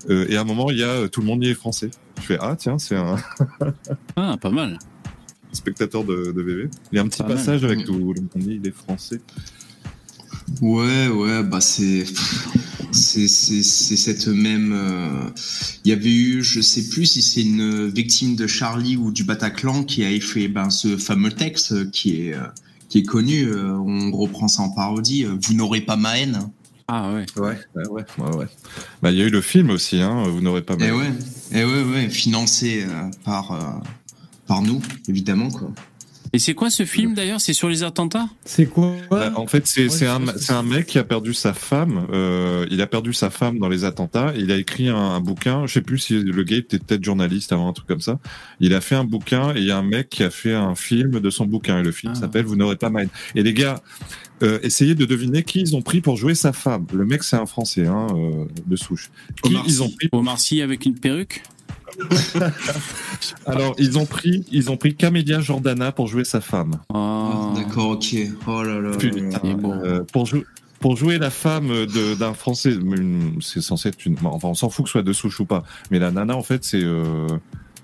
Euh, et à un moment, il y a, euh, tout le monde y est français. Je fais, ah, tiens, c'est un, Ah, pas mal. spectateur de, de VV. Il y a un petit Pas mal. passage avec tout le monde dit il est français. Ouais, ouais, bah c'est c'est cette même. euh, Il y avait eu, je sais plus si c'est une victime de Charlie ou du Bataclan qui a fait ben ce fameux texte qui est euh, qui est connu. euh, On reprend ça en parodie. euh, Vous n'aurez pas ma haine. Ah ouais. Ouais, ouais, ouais. ouais, ouais. Bah, il y a eu le film aussi, hein, vous n'aurez pas Et mal. ouais, et ouais, ouais, financé euh, par euh, par nous, évidemment quoi. Et c'est quoi ce film d'ailleurs? C'est sur les attentats? C'est quoi? Bah, en fait, c'est Ouais, un, mec qui a perdu sa femme. Euh, il a perdu sa femme dans les attentats. Il a écrit un, un bouquin. Je sais plus si le gars était peut-être journaliste avant un truc comme ça. Il a fait un bouquin et il y a un mec qui a fait un film de son bouquin. Et le film Ah. s'appelle Vous n'aurez pas mal. Et les gars, euh, essayez de deviner qui ils ont pris pour jouer sa femme. Le mec, c'est un Français hein, euh, de souche. Qui Omar ils ont pris Omar Sy avec une perruque? Alors, ils ont pris, ils ont pris Camélia Jordana pour jouer sa femme. Oh. D'accord, ok. Oh là là. Putain, euh, pour, jou- pour jouer la femme de- d'un Français, c'est censé être une. Enfin, on s'en fout que ce soit de souche ou pas. Mais la nana, en fait, c'est euh,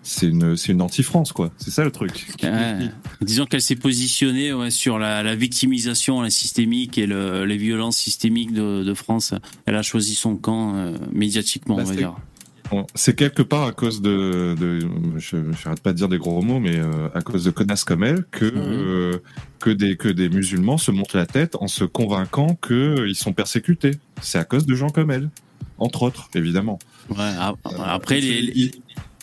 c'est une, c'est une anti-France, quoi. C'est ça le truc. Ouais. Disons qu'elle s'est positionnée ouais, sur la, la victimisation la systémique et le, les violences systémiques de, de France. Elle a choisi son camp euh, médiatiquement, Bah, on va dire. Bon, c'est quelque part à cause de, de je j'arrête pas de dire des gros mots, mais euh, à cause de connasses comme elle que Mhm. euh, que des que des musulmans se montent la tête en se convainquant que euh, ils sont persécutés. C'est à cause de gens comme elle, entre autres, évidemment. Ouais, a- après, les, les- Ils,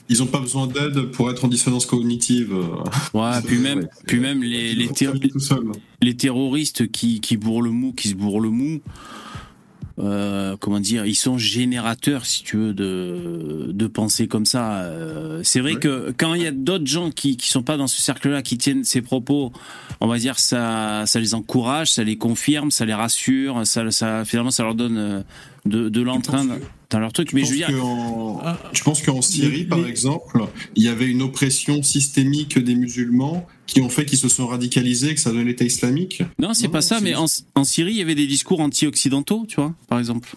ils ont pas besoin d'aide pour être en dissonance cognitive. euh, ouais, puis même, Ouais, puis même les, les, les terroristes qui, qui bourrent le mou, qui se bourrent le mou, euh, comment dire, ils sont générateurs, si tu veux, de, de pensées comme ça. Euh, c'est vrai Ouais. que quand il y a d'autres gens qui, qui sont pas dans ce cercle-là, qui tiennent ces propos, on va dire, ça, ça les encourage, ça les confirme, ça les rassure, ça, ça, finalement, ça leur donne euh, de, de l'entrain dans leur truc. Tu Mais je veux dire, qu'en- Ah. tu penses qu'en Syrie, par exemple, il y avait une oppression systémique des musulmans qui ont fait qu'ils se sont radicalisés, que ça donne l'État islamique? Non, c'est pas ça, mais en, en Syrie, il y avait des discours anti-occidentaux, tu vois, par exemple.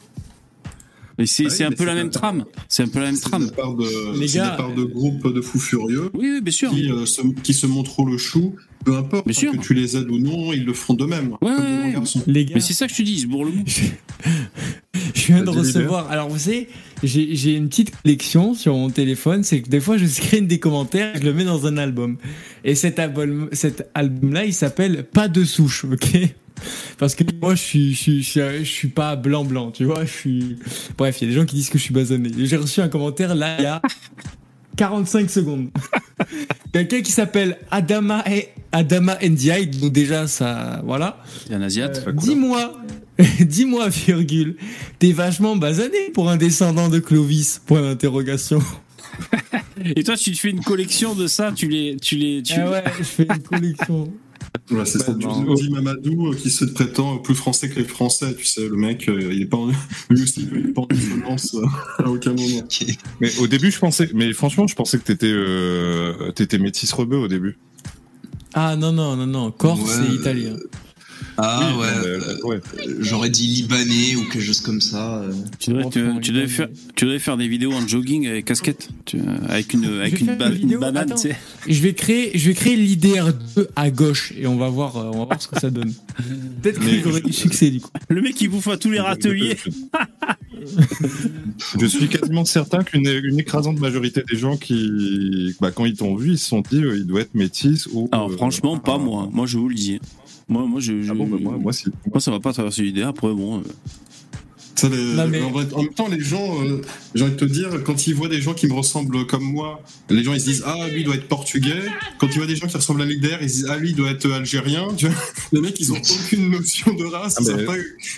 Et c'est Ouais, c'est un peu la même trame. C'est un peu la même C'est de trame. c'est de gars- part de groupes de fous furieux Oui, oui, bien sûr. qui, euh, se, qui se montrent le chou, peu importe Bien hein, sûr. que tu les aides ou non, ils le feront d'eux-mêmes. Ouais, comme ouais, ouais. garçons. Les gars, Mais c'est ça que je te dis, le mou. je viens de recevoir. Alors, vous savez, j'ai une petite collection sur mon téléphone. C'est que des fois, je screen des commentaires et je le mets dans un album. Et cet album, cet album-là, il s'appelle Pas de souche, ok? Parce que moi, je suis, je suis, je suis, je suis pas blanc-blanc, tu vois. Je suis. Bref, il y a des gens qui disent que je suis basonné. J'ai reçu un commentaire là, il y a 45 secondes. Quelqu'un qui s'appelle Adama, et Adama Ndiaye, donc déjà, ça. Voilà. C'est un Asiat. Euh, dis-moi, dis-moi, virgule, t'es vachement basané pour un descendant de Clovis, point d'interrogation. Et toi, tu te fais une collection de ça, tu les. Tu les tu... Ah ouais, je fais une collection. Ouais, c'est ça, du Mamadou euh, qui se prétend plus français que les Français, tu sais, le mec, euh, il est pas en, lui aussi, il est pas en dissonance euh, à aucun moment. Mais au début, je pensais, mais franchement, je pensais que t'étais euh, t'étais métis rebeu au début. Ah non, non, non, non, Corse Ouais, et euh, italien. Ah Oui, ouais. mais, euh, ouais. J'aurais dit libanais ou quelque chose comme ça. euh. Tu devrais, tu faire, tu devrais faire des vidéos en jogging avec casquette, tu- avec une, avec une, faire ba- une vidéo, une banane, attends. tu sais. Je vais créer, je vais créer l'IDR 2 à gauche et on va voir, euh, on va voir ce que ça donne. Peut-être j'aurai du succès du coup. Le mec, il bouffe à tous les râteliers. Je suis quasiment certain qu'une une écrasante majorité des gens qui, bah, quand ils t'ont vu, ils se sont dit, euh, il doit être métis ou. Alors, euh, franchement, pas moi. Moi, je vous le dis. Moi, moi, je. je- Ah bon, bah, moi, moi, si. moi, ça va pas traverser l'idée. Après, bon. euh, Ça, les- Non, mais- en, vrai- en même temps, les gens, euh, j'ai envie de te dire, quand ils voient des gens qui me ressemblent comme moi, les gens ils se disent Ah, lui il doit être portugais. Quand ils voient des gens qui ressemblent à Lider, ils se disent Ah, lui il doit être algérien. Tu vois les mecs ils ont aucune notion de race, Ah, ils savent pas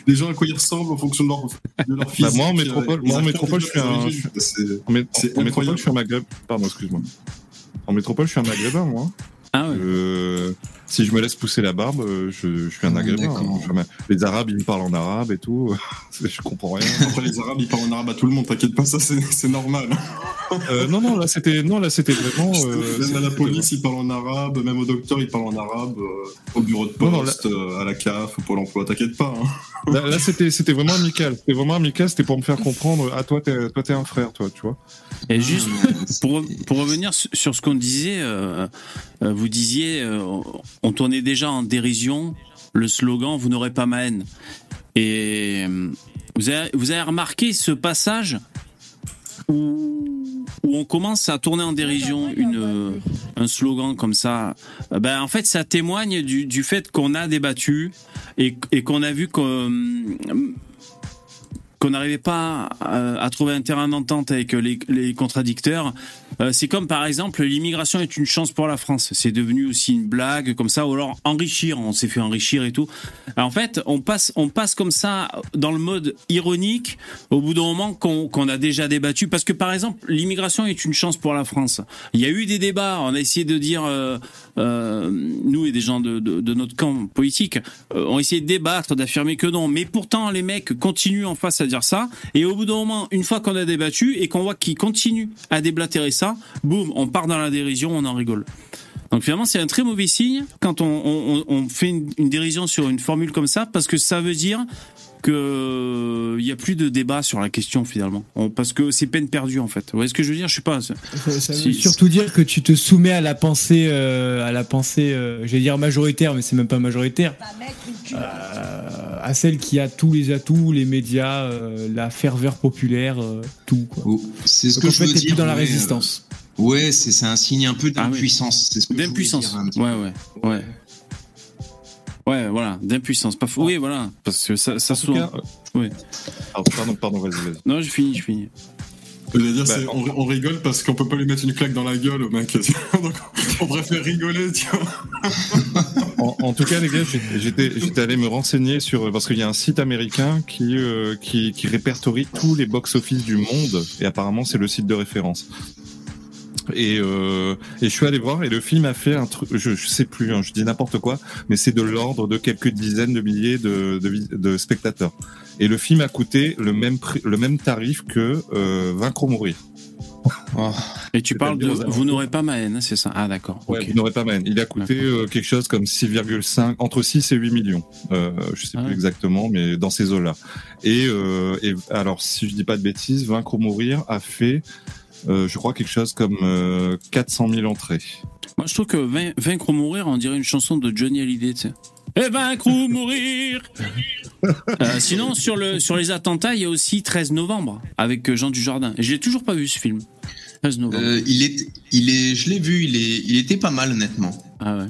les gens à quoi ils ressemblent en fonction de leur, de leur physique. moi, en métropole- euh, moi, en métropole, je suis un- En, métropole, je suis un maghreb. Pardon, excuse-moi. En métropole, je suis un maghrébin, moi. Ah ouais. Euh, si je me laisse pousser la barbe, euh, je, je suis un Ah, hein. Les Arabes, ils me parlent en arabe et tout. je comprends rien. Après les arabes ils parlent en arabe à tout le monde, t'inquiète pas, ça c'est normal. Euh, non, non, là, c'était, non, là, c'était vraiment. euh, même à la police ils parlent en arabe, même au docteur ils parlent en arabe, euh, au bureau de Non, non, poste, euh, à la CAF, au Pôle emploi, t'inquiète pas. hein. Là, là, c'était, c'était vraiment amical. C'était vraiment amical. C'était pour me faire comprendre. Ah, toi, t'es, toi, t'es un frère, toi, tu vois. Et juste pour, pour revenir sur ce qu'on disait, euh, euh, vous disiez, euh, on tournait déjà en dérision le slogan Vous n'aurez pas ma haine. Et vous avez, vous avez remarqué ce passage où, où on commence à tourner en dérision une, un slogan comme ça. Ben, en fait, ça témoigne du, du fait qu'on a débattu et, et qu'on a vu qu'on qu'on n'arrivait pas à, à trouver un terrain d'entente avec les, contradicteurs. Euh, c'est comme par exemple l'immigration est une chance pour la France. C'est devenu aussi une blague comme ça, ou alors enrichir. On s'est fait enrichir et tout. Alors, en fait, on passe, on passe comme ça dans le mode ironique au bout d'un moment qu'on qu'on a déjà débattu. Parce que par exemple, l'immigration est une chance pour la France. Il y a eu des débats. On a essayé de dire, euh, euh, nous et des gens de, notre camp politique, euh, ont essayé de débattre, d'affirmer que non. Mais pourtant, les mecs continuent en face à dire ça. Et au bout d'un moment, une fois qu'on a débattu et qu'on voit qu'ils continuent à déblatérer ça, boum, on part dans la dérision, on en rigole. Donc finalement, c'est un très mauvais signe quand on, fait une dérision sur une formule comme ça, parce que ça veut dire que il y a plus de débat sur la question finalement, On- parce que c'est peine perdue en fait. Vous voyez ce que je veux dire? Je sais pas. c'est- Ça, ça veut Si- surtout dire que tu te soumets à la pensée, euh, à la pensée, euh, j'allais dire majoritaire, mais c'est même pas majoritaire, euh, à celle qui a tous les atouts, les médias, euh, la ferveur populaire, euh, tout. Oh, C'est ce Donc que en je fait, veux dire. plus dans la ouais, résistance. euh, Ouais, c'est un signe un peu Ah oui. d'impuissance. c'est ce que D'impuissance. Ouais, ouais, ouais. Ouais, voilà, d'impuissance. Pas fou. Oui, voilà, parce que ça, ça souvent. cas, Oui. Ah, pardon, pardon, vas-y, vas-y. Non, je finis, je finis. Dire, Bah, on, on rigole parce qu'on peut pas lui mettre une claque dans la gueule au mec. Donc, on préfère rigoler, tu vois. En, en tout cas, les gars, j'étais j'étais allé me renseigner sur parce qu'il y a un site américain qui euh, qui, qui répertorie tous les box-office du monde et apparemment c'est le site de référence. Et, euh, et je suis allé voir et le film a fait un truc, je, je sais plus, hein, je dis n'importe quoi, mais c'est de l'ordre de quelques dizaines de milliers de, de, vis- de spectateurs. Et le film a coûté le même prix, le même tarif que euh, Vaincre ou mourir. Et tu parles de. Vous n'aurez pas ma haine, c'est ça? Ah, d'accord. Ouais, vous n'aurez pas mal. Il a coûté euh, quelque chose comme 6,5, entre 6 et 8 millions. Euh, je sais Ah plus exactement, mais dans ces eaux-là. Et, euh, et alors, si je dis pas de bêtises, Vaincre ou mourir a fait, euh, je crois, quelque chose comme euh, 400 000 entrées. Moi, je trouve que Vain- Vaincre ou mourir, on dirait une chanson de Johnny Hallyday, tu sais. Et vaincre ou mourir Euh, Sinon, sur, le, sur les attentats, il y a aussi 13 novembre avec euh, Jean Dujardin. Et je l'ai toujours pas vu ce film. 13 novembre. Euh, il est, il est, je l'ai vu, il est, il était pas mal honnêtement. ah ouais.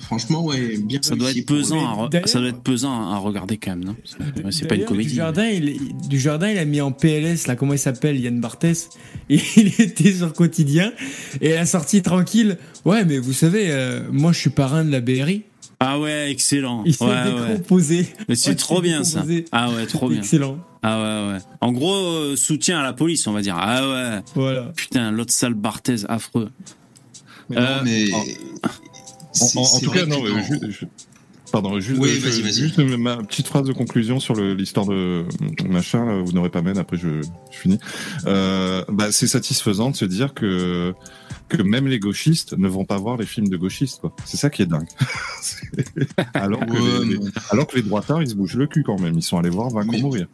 Franchement, ouais, bien. Ça doit être pesant, à, D'ailleurs- ça doit être pesant à regarder quand même, non? Ouais, C'est pas une comédie. Il, Dujardin, il a mis en PLS, là, comment il s'appelle, Yann Barthès, et il était sur Quotidien, et à la sortie tranquille, ouais, mais vous savez, euh, moi je suis parrain de la BRI. Ah ouais, excellent. Il s'est Ouais, ouais. décomposé. Mais c'est Ouais, trop bien ça. Ah ouais, trop bien. Excellent. Ah ouais, ouais. En gros, euh, soutien à la police, on va dire. Ah ouais. Voilà. Putain, l'autre sale Barthez, affreux. Mais Euh, non, mais en- c'est- En, tout cas, non, ju- je- pardon, juste, Oui, euh, je- juste ma petite phrase de conclusion sur l'histoire de machin, là, vous n'aurez pas mène, après je, je finis. Euh, bah, c'est satisfaisant de se dire que, que même les gauchistes ne vont pas voir les films de gauchistes, quoi. C'est ça qui est dingue. Alors, que Ouais, les, alors que les droitards, ils se bougent le cul quand même. Ils sont allés voir Vaincre mourir.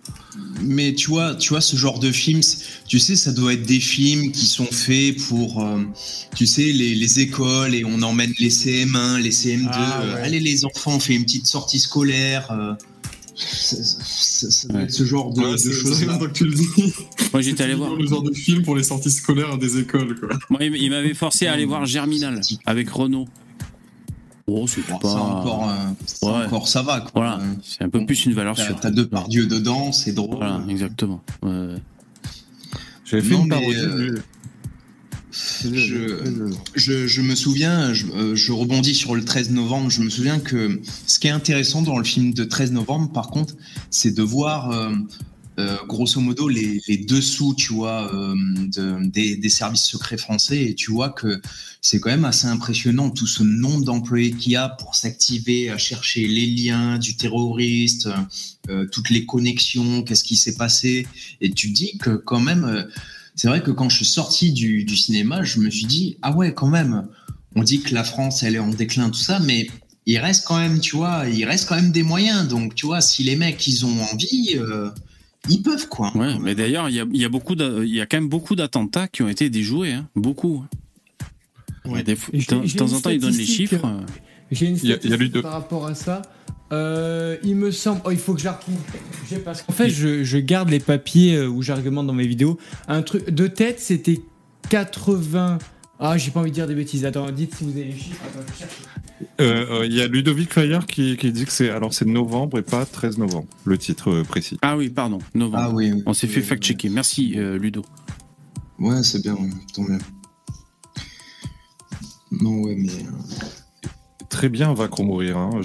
Mais tu vois, tu vois ce genre de films, tu sais, ça doit être des films qui sont faits pour, euh, tu sais, les, les écoles et on emmène les CM1, les CM2. Ah, euh, allez les enfants, on fait une petite sortie scolaire. euh, ça, ça- ça doit Ouais. être ce genre de, Ouais, de c'est c'est choses. que tu le dis. Moi, j'étais C'est allé voir. le genre de film pour les sorties scolaires des écoles, quoi. Moi, il il m'avait forcé à aller voir Germinal avec Renault. Oh, c'était ça pas. encore, euh, ça Ouais. encore, ça va. Quoi. Voilà, c'est un peu plus une valeur sûre. t'as deux par Dieu dedans, c'est drôle. Voilà, exactement. Ouais. J'avais fait Non, une parodie. euh, je- Je, je me souviens, je, euh, je rebondis sur le 13 novembre, je me souviens que ce qui est intéressant dans le film de 13 novembre, par contre, c'est de voir euh, euh, grosso modo les, les dessous, tu vois, euh, de- des, des services secrets français, et tu vois que c'est quand même assez impressionnant tout ce nombre d'employés qu'il y a pour s'activer à chercher les liens du terroriste, toutes les connexions, qu'est-ce qui s'est passé, et tu dis que quand même... euh, c'est vrai que quand je suis sorti du, du cinéma, je me suis dit, ah ouais, quand même, on dit que la France, elle est en déclin, tout ça, mais il reste quand même, tu vois, il reste quand même des moyens. Donc, tu vois, si les mecs, ils ont envie, euh, ils peuvent quoi. Ouais, mais d'ailleurs, il y a, il y a beaucoup, d'a- il y a quand même beaucoup d'attentats qui ont été déjoués, hein. beaucoup. Ouais. Des fois- Et de temps en temps, ils donnent les chiffres. J'ai une statistique lui deux. par rapport à ça. Euh, il me semble. Oh, il faut que je la retrouve. J'ai- Parce qu'en fait, je, je garde les papiers euh, où j'argumente dans mes vidéos. Un truc de tête, c'était 80. Ah, j'ai pas envie de dire des bêtises. Attends, dites si vous avez les chiffres. Attends, je cherche. Euh, euh, Il y a Ludovic Fayard qui, qui dit que c'est alors c'est novembre et pas 13 novembre, le titre précis. Ah oui, pardon, novembre. Ah oui. oui. On s'est fait fact-checker. Merci, euh, Ludo. Ouais, c'est bien, ouais, tant mieux. Non, ouais, mais. Très bien, Vaincre ou mourir. Hein.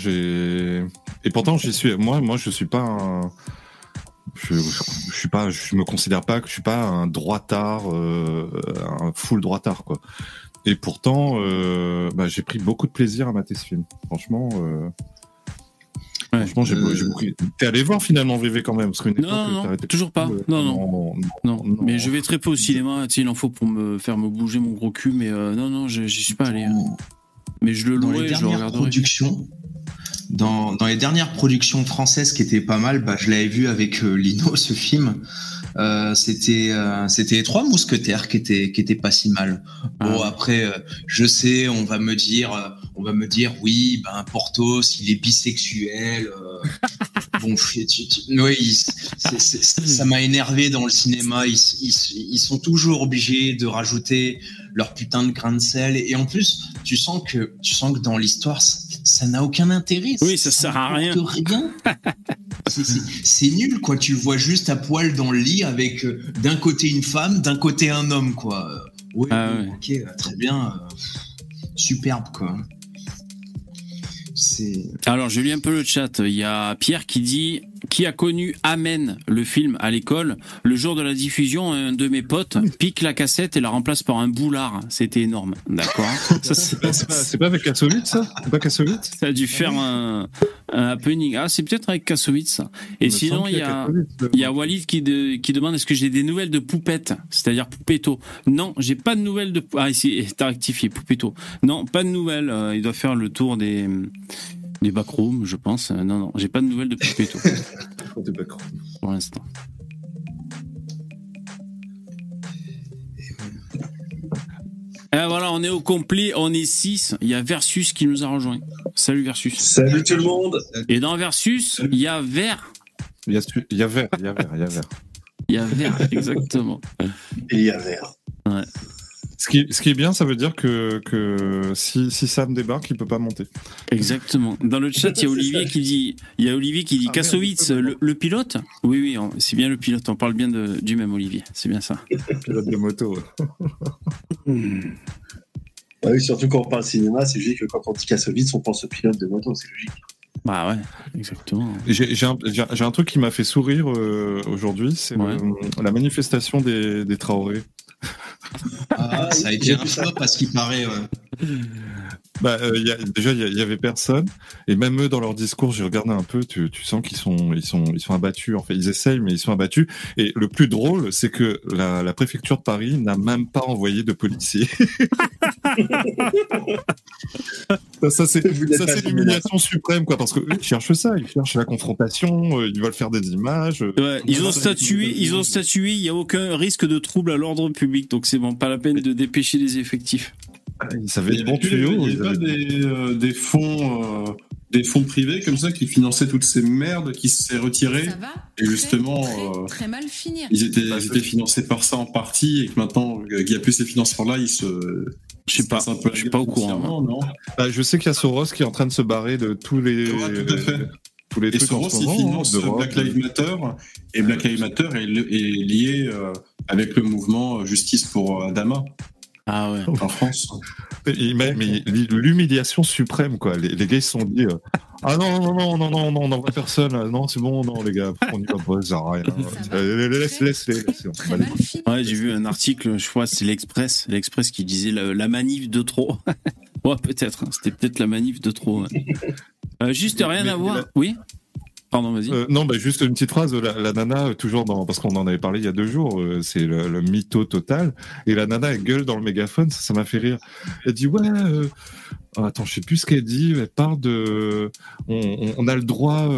Et pourtant j'y suis. Moi, moi, je suis pas un. Je, je suis pas. Je me considère pas que je suis pas un droitard, euh, un full droitard quoi. Et pourtant, euh, bah, j'ai pris beaucoup de plaisir à mater ce film. Franchement. Euh... Ouais. Franchement, j'ai Euh, beaucoup. T'es allé voir finalement VV quand même parce qu'une Non, non, toujours pas. Non, non. non, Non, Non. mais je vais très peu au cinéma. Il en faut pour me faire me bouger mon gros cul, mais euh, non, non, je- j'y suis pas allé. hein. Dans- Mais je le dans louerai, les je le dernières regarderai. productions, dans, dans les dernières productions françaises qui étaient pas mal, bah, je l'avais vu avec euh, Lino ce film. Euh, c'était euh, c'était les trois mousquetaires qui étaient qui étaient pas si mal. Bon Ah. après je sais on va me dire on va me dire oui ben Portos il est bisexuel. bon tu- ça m'a énervé dans le cinéma ils, ils, ils sont toujours obligés de rajouter leur putain de grain de sel et en plus tu sens que tu sens que dans l'histoire ça ça n'a aucun intérêt. Oui, ça sert à rien. rien. C'est- nul, quoi. Tu le vois juste à poil dans le lit avec euh, d'un côté une femme, d'un côté un homme, quoi. Euh, Oui, Ah bon, ok, euh, très bien. euh, superbe, quoi. Alors, je lis un peu le chat. Il y a Pierre qui dit Qui a connu Amen, le film, à l'école Le jour de la diffusion, un de mes potes pique la cassette et la remplace par un boulard. C'était énorme. D'accord c'est- pas, avec Kassovitz, ça? C'est pas Kassovitz? Ça a dû faire un, un happening. Ah, c'est peut-être avec Kassovitz. ça. Et sinon, il y a. Il y a Walid qui, de- qui demande est-ce que j'ai des nouvelles de Poupette, c'est-à-dire Poupetto. Non, j'ai pas de nouvelles de. Ah, ici, t'as rectifié, Poupetto. Non, pas de nouvelles. euh, il doit faire le tour des, des backrooms, je pense. Euh, Non, non, j'ai pas de nouvelles de Poupetto pour l'instant. Et voilà, on est au complet, on est 6. Il y a Versus qui nous a rejoint. Salut Versus. Salut tout le monde. Et dans Versus, il y a Vert. Il y a, il y a vert, il y a vert, il y a vert. Il y a Vert, exactement. Il y a vert. Ce qui, ce qui est bien, ça veut dire que, que si, si Sam débarque, il peut pas monter. Exactement. Dans le chat, il y a Olivier qui dit, il y a Olivier qui dit Ah, Kassovitz, le, le pilote? Oui, oui, c'est bien le pilote. On parle bien de, du même Olivier. C'est bien ça. Pilote de moto. Ah oui, surtout quand on parle cinéma, c'est logique que quand on dit Kassovitz, on pense au pilote de moto, c'est logique. Bah ouais, exactement. J'ai un, truc qui m'a fait sourire euh, aujourd'hui, c'est Ouais. euh, la manifestation des, des Traoré. Ah, ça a été un flop à ce qui paraît. ouais. Bah, euh, il y a, déjà, il y, avait personne, et même eux dans leur discours, j'ai regardé un peu, tu, tu sens qu'ils sont, ils sont, ils sont abattus. En fait, ils essayent, mais ils sont abattus. Et le plus drôle, c'est que la, la préfecture de Paris n'a même pas envoyé de policiers. ça, ça, c'est, l'humiliation suprême, quoi, parce que eux, ils cherchent ça, ils cherchent la confrontation, euh, ils veulent faire des images. euh, Ouais, ils ont statué, ils ont statué, il n'y a aucun risque de trouble à l'ordre public, donc c'est bon, pas la peine de dépêcher les effectifs. Ils savaient Il y être avait, bons plus- il y tuyaux. avait pas avaient- des, euh, des fonds, euh, des fonds privés comme ça qui finançaient toutes ces merdes qui s'est retirées. Ça va Et justement, très, euh, très, très mal finir. Ils étaient, ils c'est- étaient financés par ça en partie et que maintenant euh, qu'il n'y a plus ces financements-là, ils se. Je sais pas, je suis pas au courant, non Bah, je sais qu'il y a Soros qui est en train de se barrer de tous les, Ouais, tout à fait. tous les Et trucs en Soros, il moment, finance. Black Lives Matter et Black Lives Matter est, li- est lié euh, avec le mouvement Justice pour Adama Ah ouais. en France. Et- mais mais l'humiliation suprême, quoi. Les, les gars, ils se sont dit euh, Ah non, non, non, non, non, non, on n'envoie personne. Non, c'est bon, non, les gars, on y va pas, ça rien. Laisse, laisse, laisse. Ouais, j'ai vu un article, je crois, c'est l'Express, l'Express qui disait la, la manif de trop. ouais, peut-être, hein, c'était peut-être la manif de trop. ouais. Euh, juste rien Mais- à mais voir. la- Oui? Pardon, vas-y. Euh, non, bah, juste une petite phrase. La, la nana, euh, toujours dans, parce qu'on en avait parlé il y a deux jours, euh, c'est le, le mytho total. Et la nana, elle gueule dans le mégaphone, ça, m'a fait rire. Elle dit ouais. euh, attends, je sais plus ce qu'elle dit. Elle parle de, on, a le droit,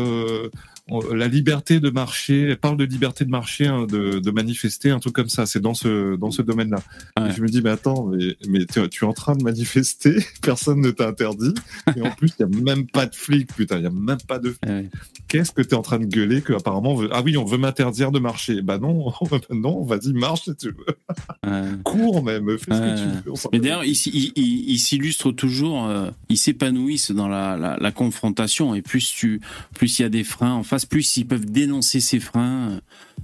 la liberté de marcher, elle parle de liberté de marcher, hein, de, de manifester, un truc comme ça. C'est dans ce dans ce domaine-là. Ouais. Je me dis, mais attends, mais, mais tu, tu es en train de manifester, personne ne t'a interdit, et en plus il y a même pas de flics, putain, il y a même pas de. Ouais. Qu'est-ce que tu es en train de gueuler que apparemment on veut... ah oui, on veut m'interdire de marcher. Bah non, non, vas-y marche si tu veux, Ouais. cours même, fais ce que tu veux. Mais d'ailleurs, il, s- il, il- il s'illustre toujours, euh, ils s'épanouissent dans la, la, la confrontation. Et plus tu, plus il y a des freins en plus ils peuvent dénoncer ces freins euh,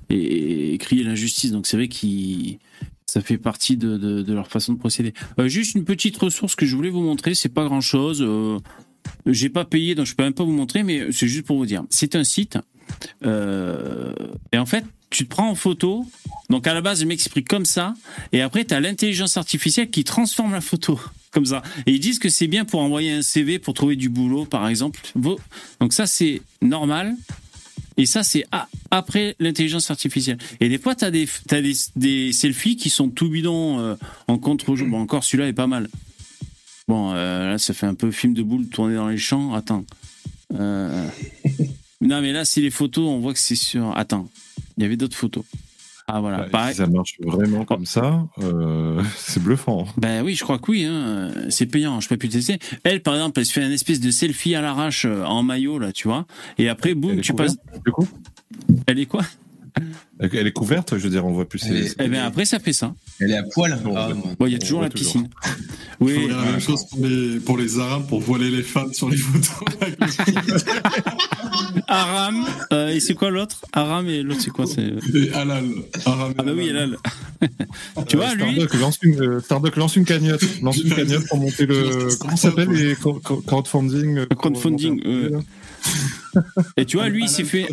et, crier l'injustice. Donc c'est vrai qu'ils, ça fait partie de, leur façon de procéder. Euh, juste une petite ressource que je voulais vous montrer. C'est pas grand chose. Euh, j'ai pas payé, donc je peux même pas vous montrer, mais c'est juste pour vous dire. C'est un site. Et en fait, tu te prends en photo. Donc à la base, je m'explique comme ça. Et après, tu as l'intelligence artificielle qui transforme la photo comme ça. Et ils disent que c'est bien pour envoyer un CV, pour trouver du boulot, par exemple. Donc ça, c'est normal. Et ça, c'est après l'intelligence artificielle. Et des fois, tu as, des, t'as des, des selfies qui sont tout bidons euh, en contre-jour. Bon, encore celui-là est pas mal. Bon, euh, là, ça fait un peu film de boule tourné dans les champs. Attends. Euh, Non, mais là, c'est les photos, on voit que c'est sur. Attends, il y avait d'autres photos. Ah, voilà. Et Pareil. si ça marche vraiment comme ça, euh, c'est bluffant. Ben oui, je crois que oui. Hein. C'est payant. Je peux plus tester. Elle, par exemple, elle se fait un espèce de selfie à l'arrache euh, en maillot là, tu vois. Et après, boum, tu passes. Du coup, Elle est quoi? Elle est couverte, je veux dire, on voit plus. Elle ses- est- Eh ben après, ça fait ça. Elle est à poil. Bon, Ah, ouais. bon. Bon, il y a toujours la toujours. piscine. Il Oui. faudrait la même chose pour les, pour les Arabes pour voiler les femmes sur les photos. Aram. euh, et c'est quoi l'autre? Aram et l'autre, c'est quoi? C'est... Et halal. Arabe et Ah bah oui, halal. elle Tu vois, Euh, lui? Starduck lance une, euh, Starduck lance une cagnotte, lance une cagnotte pour monter le. Comment ça s'appelle les crowdfunding euh, Crowdfunding, Et tu vois, lui, il s'est fait.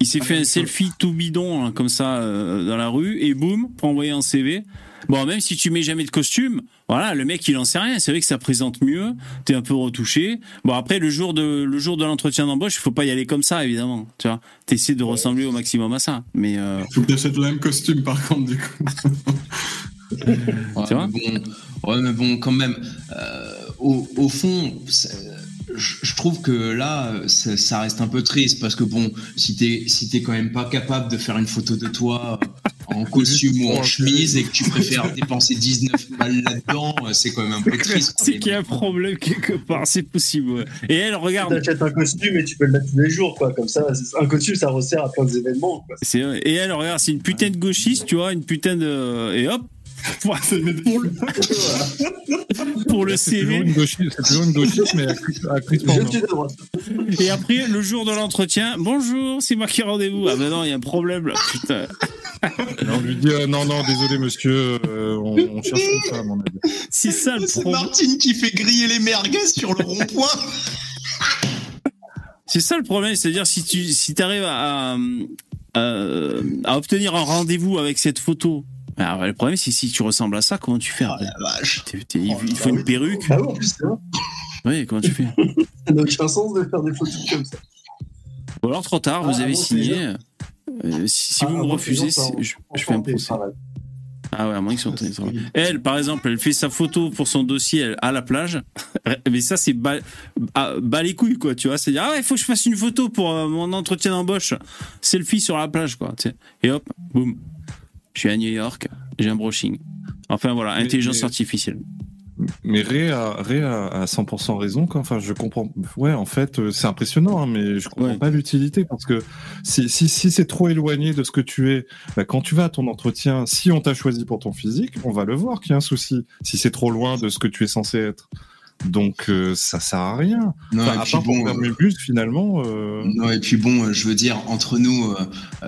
Il s'est fait un selfie tout bidon hein, comme ça euh, dans la rue et boum pour envoyer un CV. Bon, même si tu mets jamais de costume, voilà, le mec il en sait rien. C'est vrai que ça présente mieux. T'es un peu retouché. Bon après le jour de le jour de l'entretien d'embauche, il faut pas y aller comme ça évidemment. Tu vois, t'essaies de ressembler au maximum à ça. Mais euh, Faut que t'achètes le même costume par contre du coup. Ouais, Tu vois mais bon, ouais, mais bon, quand même, euh, au, au fond, c'est- je trouve que là, ça, ça reste un peu triste parce que bon, si t'es si t'es quand même pas capable de faire une photo de toi en costume ou en chemise et que tu préfères dépenser 19 balles là-dedans, euh, c'est quand même un peu triste. c'est qu'il y a un problème quelque part. C'est possible. Et elle Tu regarde. achètes un costume et tu peux le mettre tous les jours, quoi. Comme ça, un costume, ça resserre à plein d'événements. Et elle regarde. C'est une putain de gauchiste, tu vois, une putain de et hop. C'est Pour le, pour le C'est CV. c'est toujours une gauchiste, mais actrice. Et après, le jour de l'entretien, bonjour, c'est moi qui ai rendez-vous. Ah ben non, il y a un problème là, putain. Et on lui dit euh, non, non, désolé monsieur, euh, on, on cherche une femme, on a dit. C'est ça le C'est problème. Martine qui fait griller les merguez sur le rond-point. C'est ça le problème, c'est-à-dire si tu si arrives à, à, à obtenir un rendez-vous avec cette photo. Alors, le problème, c'est si tu ressembles à ça, comment tu fais Oh la vache. Oh, il faut bah une perruque. Ah oui, en plus, c'est. Oui, comment tu fais Ça n'a aucun sens de faire des photos comme ça. Ou alors trop tard, vous Ah, avez bon, signé. Euh, si si Ah, vous me refusez, c'est c'est- je, je fais un procès. Ah ouais, à moins qu'ils soient en télétravail. Elle, par exemple, elle fait sa photo pour son dossier elle, à la plage. Mais ça, c'est bas, ah, bas les couilles, quoi, tu vois. C'est-à-dire, ah ouais, il faut que je fasse une photo pour euh, mon entretien d'embauche. Selfie sur la plage, quoi. tu sais. Et hop, boum. Je suis à New York, j'ai un brushing. Enfin voilà, Mais- intelligence mais- artificielle. Mais Ray a, a, a 100% raison. Quoi. Enfin, je comprends. Ouais, en fait, euh, c'est impressionnant, hein, mais je comprends Ouais. pas l'utilité parce que si, si, si c'est trop éloigné de ce que tu es, bah, quand tu vas à ton entretien, si on t'a choisi pour ton physique, on va le voir qu'il y a un souci. Si c'est trop loin de ce que tu es censé être. Donc, euh, ça sert à rien. Non, Enfin, et à puis part bon, euh, bus, finalement. euh, Non, et puis bon, euh, je veux dire, entre nous,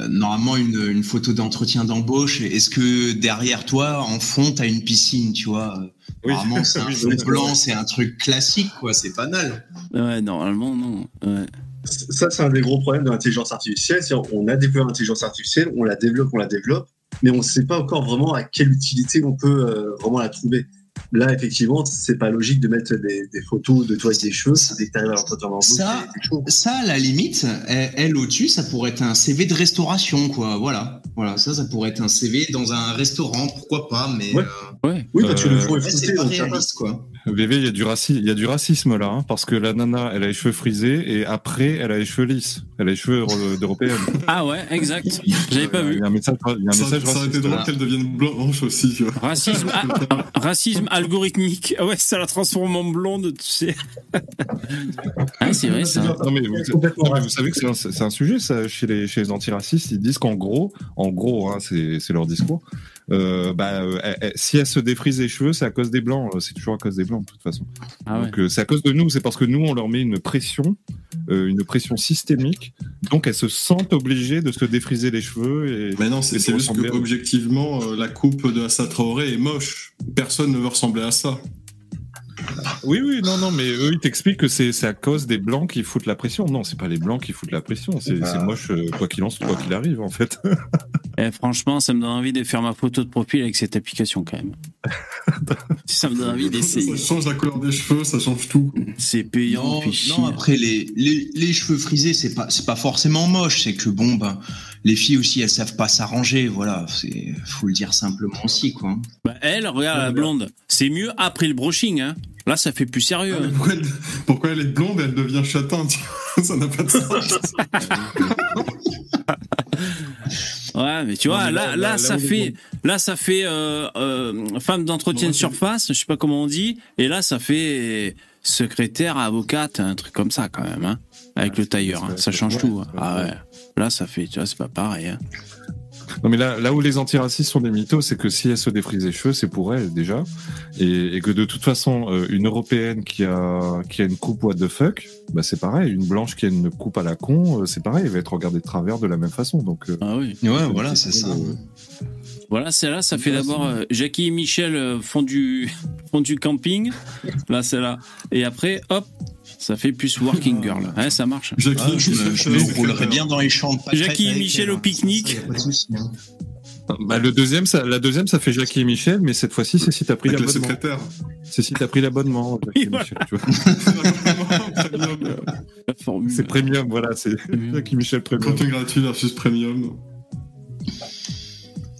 normalement, une, une photo d'entretien d'embauche, est-ce que derrière toi, en fond, t'as une piscine, tu vois Oui. Normalement, c'est un fond blanc, c'est un truc classique, quoi, c'est banal. Ouais, normalement, non. Ouais. Ça, c'est un des gros problèmes de l'intelligence artificielle. c'est on a découvert l'intelligence artificielle, on la développe, on la développe, mais on ne sait pas encore vraiment à quelle utilité on peut euh, vraiment la trouver. Là, effectivement, c'est pas logique de mettre des, des photos de toi avec des cheveux dès que t'arrives à l'entretien d'embauche. Ça-. Ça, à la limite, elle, elle, au-dessus, ça pourrait être un CV de restauration, quoi. Voilà. Voilà, ça, ça pourrait être un CV dans un restaurant, pourquoi pas, mais Ouais. euh, Ouais. Oui, parce que le Euh, fond est pas donc ça passe. réaliste, quoi. VV, il y a du racisme, il y a du racisme là, hein, parce que la nana, elle a les cheveux frisés et après, elle a les cheveux lisses. Elle a les cheveux euro- d'européenne. Ah ouais, exact. J'avais pas Il vu. y a un message, il y a un Ça, message ça aurait été raciste. drôle qu'elle devienne blanche aussi, tu vois. Racisme, ah, racisme algorithmique. Ah ouais, ça la transforme en blonde, tu sais. ah, c'est vrai ça. Non mais, vous, non, mais vous raciste. savez que c'est un, un sujet ça chez les chez les antiracistes. Ils disent qu'en gros, en gros, hein, c'est leur discours. Euh, bah, euh, elle- elle- si elle se défrise les cheveux, c'est à cause des blancs. euh, C'est toujours à cause des blancs de toute façon. Ah ouais. Donc euh, c'est à cause de nous. C'est parce que nous on leur met une pression, euh, une pression systémique. Donc elles se sentent obligées de se défriser les cheveux et Mais non, c'est juste que à- objectivement, euh, la coupe de Assa Traoré est moche. Personne ne veut ressembler à ça. Oui, oui, non, non, mais eux, ils t'expliquent que c'est c'est à cause des blancs qui foutent la pression. Non, c'est pas les blancs qui foutent la pression. C'est Bah. moche, euh, quoi qu'il en soit, quoi qu'il arrive, en fait. Eh, franchement, ça me donne envie de faire ma photo de profil avec cette application quand même. ça me donne envie Ça d'essayer. change la couleur des cheveux, ça change tout. C'est payant, Non, puis chier. non, après les, les, les cheveux frisés, c'est pas c'est pas forcément moche, c'est que bon ben les filles aussi elles savent pas s'arranger, voilà, c'est faut le dire simplement aussi quoi. Bah, elle, regarde la blonde. C'est mieux après le brushing. Hein. Là, ça fait plus sérieux. hein. Pourquoi elle, pourquoi elle est blonde et elle devient châtain Ça n'a pas de sens. Ouais, mais tu vois, Non, mais là, là- là, là- là ça fait, là, ça fait euh, euh, femme d'entretien de surface, je sais pas comment on dit, et là, ça fait secrétaire, avocate, un truc comme ça quand même, hein, avec Ouais, le tailleur. hein. Ça change tout. Ah ouais. Là, ça fait, tu vois, c'est pas pareil. Hein. Non, mais là, là où les antiracistes sont des mythos, c'est que si elle se défrise les cheveux, c'est pour elle, déjà. Et, et que de toute façon, euh, une européenne qui a, qui a une coupe what the fuck, bah, c'est pareil. Une blanche qui a une coupe à la con, euh, c'est pareil. Elle va être regardée de travers de la même façon. Donc, euh, Ah oui. Ouais, voilà, c'est ça. Voilà, celle-là, ça fait d'abord euh, Jackie et Michel euh, font du, font du camping. Là, c'est là. Et après, hop, ça fait plus working girl. Ouais, ça marche. Jackie, Ah, je me, je roulerais bien dans les champs Jackie et Michel au hein. pique-nique. Hein. bah, le deuxième, ça, la deuxième, ça fait Jackie et Michel, mais cette fois-ci, c'est si t'as pris l'abonnement. C'est si t'as pris l'abonnement. Jackie Michel, tu vois. C'est premium, voilà. C'est Jackie Michel premium. Contenu gratuit versus premium.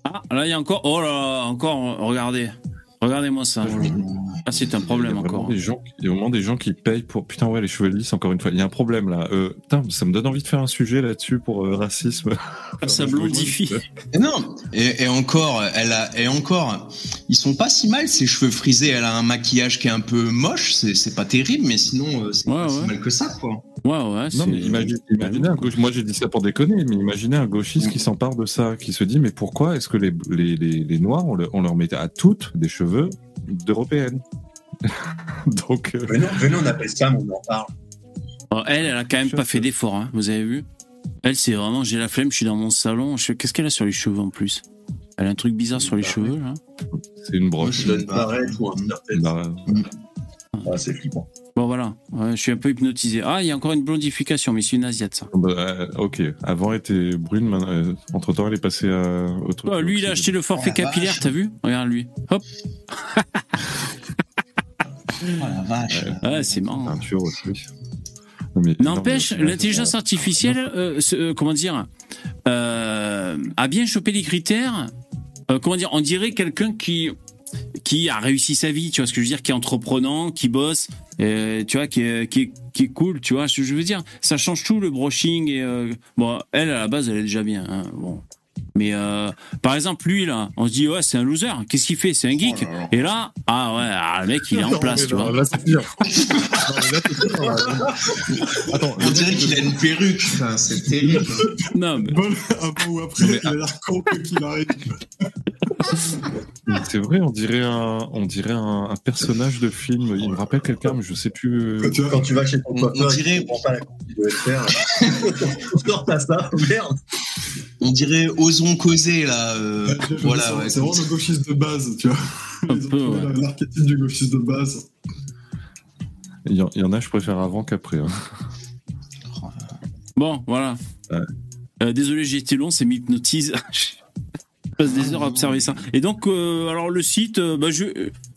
Ah, là, il y a encore. Oh là, là, encore. Regardez. Regardez-moi ça. Ah, c'est un problème Il encore. Des gens, il y a vraiment des gens qui payent pour. Putain, ouais, les cheveux lisses, encore une fois. Il y a un problème là. Euh, putain, ça me donne envie de faire un sujet là-dessus pour euh, racisme. Ah, ça blondifie. Et non, et, et encore, elle a, et encore, ils sont pas si mal ces cheveux frisés. Elle a un maquillage qui est un peu moche, c'est c'est pas terrible, mais sinon euh, c'est Ouais, pas si mal que ça quoi. Ouais, ouais. Non, c'est- mais imagine, imaginez un gauche. Moi, j'ai dit ça pour déconner, mais imaginez un gauchiste qui s'empare de ça, qui se dit mais pourquoi est-ce que les, les, les, les noirs, on, le- on leur mettait à toutes des cheveux d'européennes Donc, euh, Venez, venez, on appelle ça, mais on en parle. Oh, elle, elle a quand même pas fait d'effort, hein. Vous avez vu? Elle, c'est vraiment, j'ai la flemme, je suis dans mon salon. Je... Qu'est-ce qu'elle a sur les cheveux en plus? Elle a un truc bizarre sur les cheveux, là. c'est une broche. Je donne pareil ou un Ah, c'est flippant. Bon, voilà. Ouais, je suis un peu hypnotisé. Ah, il y a encore une blondification, mais c'est une asiate, ça. bah, euh, ok. Avant, elle était brune. entre temps, elle est passée à autre Oh, lui, il a acheté le forfait Oh, la capillaire, t'as vu? Regarde lui. Hop. Oh la vache. Ouais, c'est marrant. Peinture aussi. N'empêche, l'intelligence artificielle, euh, euh, comment dire, euh, a bien chopé les critères. Euh, comment dire, on dirait quelqu'un qui qui a réussi sa vie, tu vois ce que je veux dire, qui est entreprenant, qui bosse, euh, tu vois, qui est, cool, tu vois ce que je veux dire. Ça change tout le brushing et euh, bon, elle à la base, elle est déjà bien. hein, bon. Mais euh, par exemple, lui là, on se dit ouais, c'est un loser. Qu'est-ce qu'il fait? C'est un geek. Oh là là. Et là, ah ouais, ah, le mec, il est en place, tu non, vois. Là, c'est pire. Non, mais là, c'est pire, là. Attends, On dirait qu'il a une perruque, c'est terrible. Non, mais Bon, avant ou après, mais- il a l'air con qu'il arrive. C'est vrai, on dirait un, on dirait un, un personnage de film. Il me rappelle quelqu'un, mais je sais plus. Quand euh, tu vois, Quand tu vas chez ton On- on dirait- tu comprends pas la coupe qu'il doit faire. Sors ta ça, merde. On dirait osons causer là. euh, voilà, c'est ouais. c'est vraiment le gauchiste de base, tu vois. Ouais. L'archétype du gauchiste de base. Il y, en- il y en a, je préfère avant qu'après. hein. Bon, voilà. Ouais. Euh, désolé, j'ai été long, c'est m'hypnotise. Je passe des heures à observer ça. Et donc, euh, alors le site, euh, bah, je,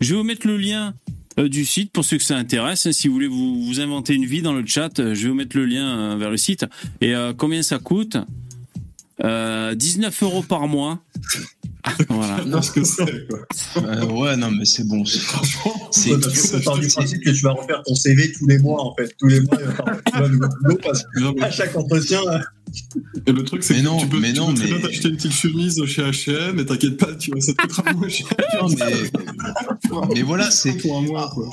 je vais vous mettre le lien euh, du site pour ceux que ça intéresse. Si vous voulez vous, vous inventer une vie dans le chat, euh, je vais vous mettre le lien euh, vers le site. Et euh, combien ça coûte? Euh, 19 euros par mois. voilà. Non, ce que c'est, quoi. Euh, ouais, non, mais c'est bon. c'est- Franchement, C'est- part du principe que tu vas refaire ton CV tous les mois, en fait. Tous les mois, tu vas à nouveau boulot parce qu'à chaque entretien, Et le truc, c'est Mais que non, tu peux, mais tu non, peux très mais- bien t'acheter une petite chemise chez H&M et t'inquiète pas, tu vois, ça te coûtera moins cher Non, mais, mais voilà, c'est pour un mois. Quoi.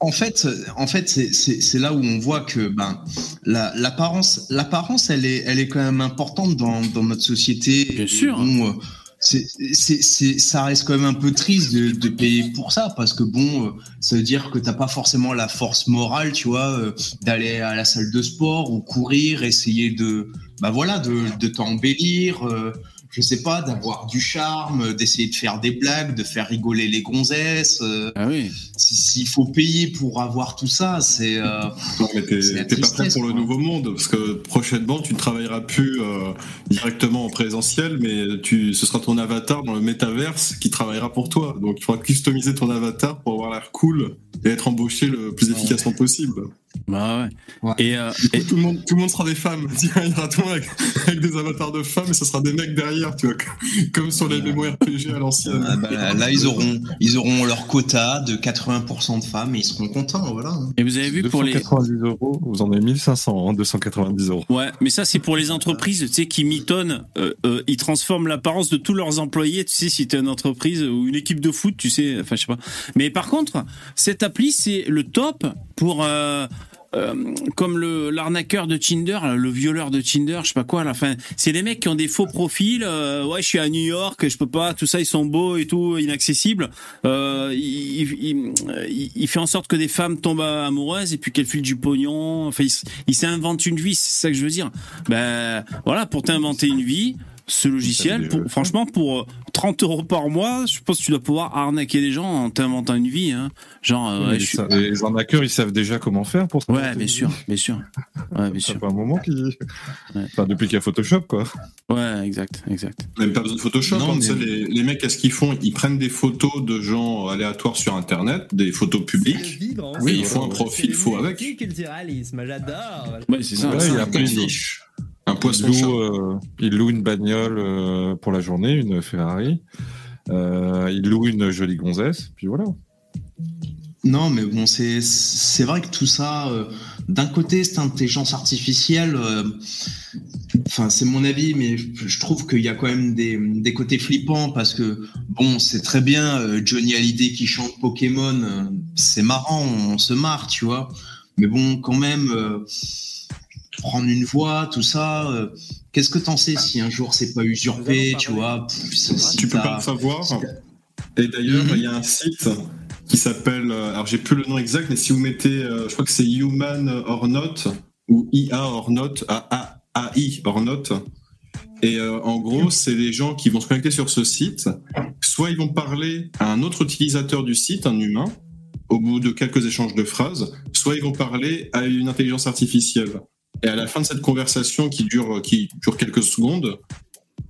En fait, en fait, c'est- là où on voit que ben la- l'apparence, l'apparence, elle est, elle est quand même importante dans, dans notre société. Bien sûr. Bon, euh, c'est, ça reste quand même un peu triste de, de payer pour ça parce que bon, euh, ça veut dire que t'as pas forcément la force morale, tu vois, euh, d'aller à la salle de sport ou courir, essayer de, bah voilà, de, de t'embellir. euh, je sais pas, d'avoir du charme, d'essayer de faire des blagues, de faire rigoler les gonzesses. euh, Ah oui. si- S'il faut payer pour avoir tout ça, c'est. euh, Non, mais t'es pas prêt pour le nouveau monde, parce que prochainement, tu ne travailleras plus euh, directement en présentiel, mais tu, ce sera ton avatar dans le métaverse qui travaillera pour toi. Donc, il faudra customiser ton avatar pour avoir l'air cool et être embauché le plus efficacement possible. Bah ouais. Ouais. Et, euh, et- Tout le monde, tout le monde sera des femmes. Il y aura tout le monde avec, avec des avatars de femmes et ce sera des mecs derrière, tu vois, comme sur les MMORPG à l'ancienne. ah bah, là, là, ils auront, ils auront leur quota de 80% de femmes et ils seront contents, voilà. et vous avez vu pour les. 290 euros, vous en avez 1500, hein, 290 euros. Ouais, mais ça c'est pour les entreprises, tu sais, qui mitonnent, euh, euh, ils transforment l'apparence de tous leurs employés. Tu sais, si t'es une entreprise ou une équipe de foot, tu sais, enfin je sais pas. Mais par contre, cette appli c'est le top pour euh, euh, comme le l'arnaqueur de Tinder, le violeur de Tinder, je sais pas quoi. là. Enfin, c'est des mecs qui ont des faux profils. euh, ouais, je suis à New York, je peux pas. Tout ça, ils sont beaux et tout, inaccessibles. Euh, il, il, il- il fait en sorte que des femmes tombent amoureuses et puis qu'elles filent du pognon. Enfin, il s'invente une vie, c'est ça que je veux dire. Ben voilà, pour t'inventer une vie, ce logiciel, pour, franchement, pour euh, 30 euros par mois, je pense que tu dois pouvoir arnaquer des gens en t'inventant une vie. Hein. Genre, euh, ouais, Mais je suis- ça- les arnaqueurs, ils savent déjà comment faire pour ça. ouais, bien sûr, bien sûr. Ouais, bien Ça sûr. fait un moment qu'ils. Enfin, depuis qu'il y a Photoshop, quoi. Ouais, exact, exact. Même pas besoin de Photoshop. Non, hein, mais- les, les mecs, qu'est-ce qu'ils font? Ils prennent des photos de gens aléatoires sur Internet, des photos publiques. Oui, ils font un profil faux avec. culturalisme, j'adore. Ouais, c'est ça. Ouais, c'est il y a un plein de- niche. Un Il poisson loue, euh, il loue une bagnole euh, pour la journée, une Ferrari. Euh, il loue une jolie gonzesse, puis voilà. Non, mais bon, c'est c'est vrai que tout ça, euh, d'un côté, cette intelligence artificielle, euh, enfin, c'est mon avis, mais je, je trouve qu'il y a quand même des, des côtés flippants parce que, bon, c'est très bien euh, Johnny Hallyday qui chante Pokémon, euh, c'est marrant, on se marre, tu vois. Mais bon, quand même, euh, prendre une voix, tout ça, euh, qu'est-ce que t'en sais si un jour c'est pas usurpé, tu vois pff, si Tu peux pas le savoir. Et d'ailleurs, Mhm. il y a un site qui s'appelle, euh, alors j'ai plus le nom exact, mais si vous mettez, euh, je crois que c'est Human or Not, ou IA or Not, A- A- AI or Not. Et euh, en gros, c'est les gens qui vont se connecter sur ce site. Soit ils vont parler à un autre utilisateur du site, un humain, au bout de quelques échanges de phrases, soit ils vont parler à une intelligence artificielle. Et à la fin de cette conversation qui dure, qui dure quelques secondes,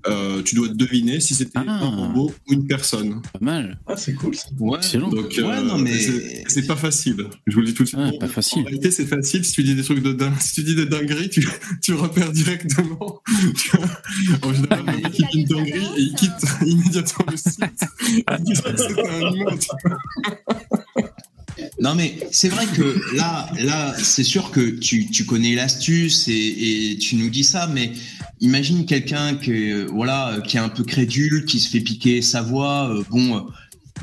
euh, tu dois deviner si c'était Ah. un robot ou une personne. Pas mal. Ah, c'est cool. Ouais. Excellent. Donc, Ouais, euh, non, mais- c'est- c'est pas facile. Je vous le dis tout de suite. Bon, pas facile. En réalité, c'est facile. Si tu dis des trucs de dingue, si tu dis des dingueries, tu, tu repères directement. En général, le mec, il dit une dinguerie et il quitte immédiatement le site. Il dit que c'était un humain. Non mais c'est vrai que là, là, c'est sûr que tu, connais l'astuce et, tu nous dis ça, mais imagine quelqu'un qui, euh, voilà, euh, qui est un peu crédule, qui se fait piquer sa voix. euh, bon, euh,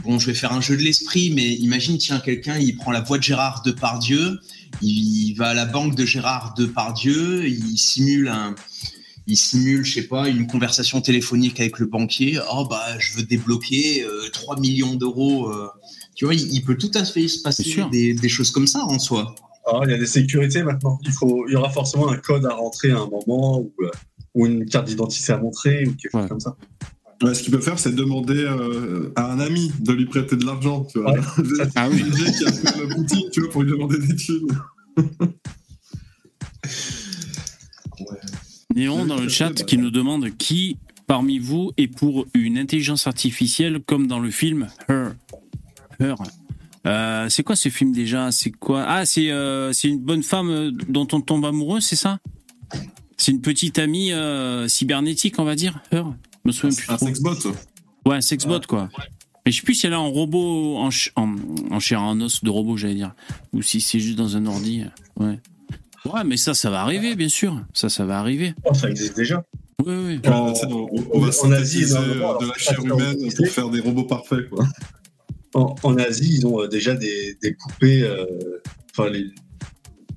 bon, je vais faire un jeu de l'esprit, mais imagine, tiens, quelqu'un, il prend la voix de Gérard Depardieu, il va à la banque de Gérard Depardieu, il simule un, il je sais pas, une conversation téléphonique avec le banquier. Oh bah, je veux débloquer euh, 3 millions d'euros. euh. Tu vois, il, il peut tout à fait se passer des, des choses comme ça en soi. Ah, il y a des sécurités maintenant. Il, faut, il y aura forcément un code à rentrer à un moment ou, euh, ou une carte d'identité à montrer ou quelque chose comme ça. Ouais, ce qu'il peut faire, c'est demander euh, à un ami de lui prêter de l'argent. Tu vois. Ouais. Ah oui. Qui a fait la boutique, tu vois, pour lui demander des thunes. Néon dans le chat qui nous demande qui parmi vous est pour une intelligence artificielle comme dans le film Her? Her Euh, c'est quoi ce film déjà? C'est quoi? Ah, c'est euh, c'est une bonne femme euh, dont on tombe amoureux, c'est ça? C'est une petite amie euh, cybernétique, on va dire. Her Je me souviens plus Un trop. sexbot. Ouais, un sexbot quoi. Mais je sais plus si elle est en robot, en, ch- en, en chair en os de robot, j'allais dire, ou si c'est juste dans un ordi. Ouais. Ouais, mais ça, ça va arriver, bien sûr. Ça, ça va arriver. Oh, ça existe déjà. Oui, oui. Sais, on, on va synthétiser de la chair humaine pour faire des robots parfaits, quoi. En, en Asie, ils ont euh, déjà des, des poupées. euh, Enfin, les-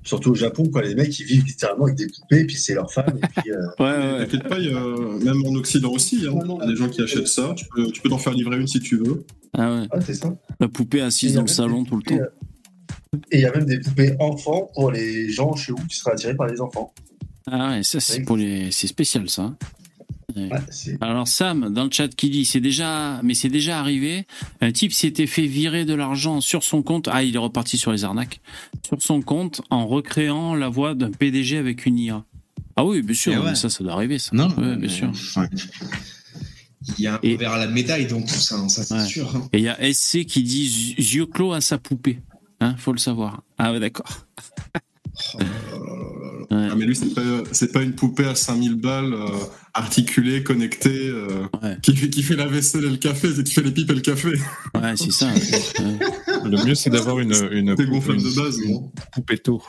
surtout au Japon, quoi. Les mecs, ils vivent littéralement avec des poupées, et puis c'est leur femme. Et puis, euh, Ouais, ouais, pas, il y a- même en Occident aussi, hein, il y a des gens qui achètent ça. Tu peux, tu peux t'en faire livrer une si tu veux. Ah ouais. ah, c'est ça. La poupée assise dans le salon tout le temps. euh, Et il y a même des poupées enfants pour les gens chez vous qui seraient attirés par les enfants. Ah ouais, ça, c'est pour les, c'est spécial, ça. Ouais, Alors Sam, dans le chat qui dit, c'est déjà, mais c'est déjà arrivé. Un type s'était fait virer de l'argent sur son compte. Ah, il est reparti sur les arnaques. Sur son compte en recréant la voix d'un PDG avec une IA. Ah oui, bien sûr. Eh ouais. Ça, ça doit arriver, ça. Non, Ouais, bien sûr. Il y a un Et- revers à la médaille dans tout ça, hein, ça c'est sûr. hein. Et il y a SC qui dit yeux clos à sa poupée. Hein, faut le savoir. Ah ouais, d'accord. Oh Ah, mais lui, c'est pas, c'est pas une poupée à 5000 balles, euh, articulée, connectée, euh, Ouais. qui, fait- qui fait la vaisselle et le café, c'est qui fait les pipes et le café. Ouais, c'est ça. ouais. Le mieux, c'est d'avoir une, une, C'est pou- gonflable une- de base, une non poupetto.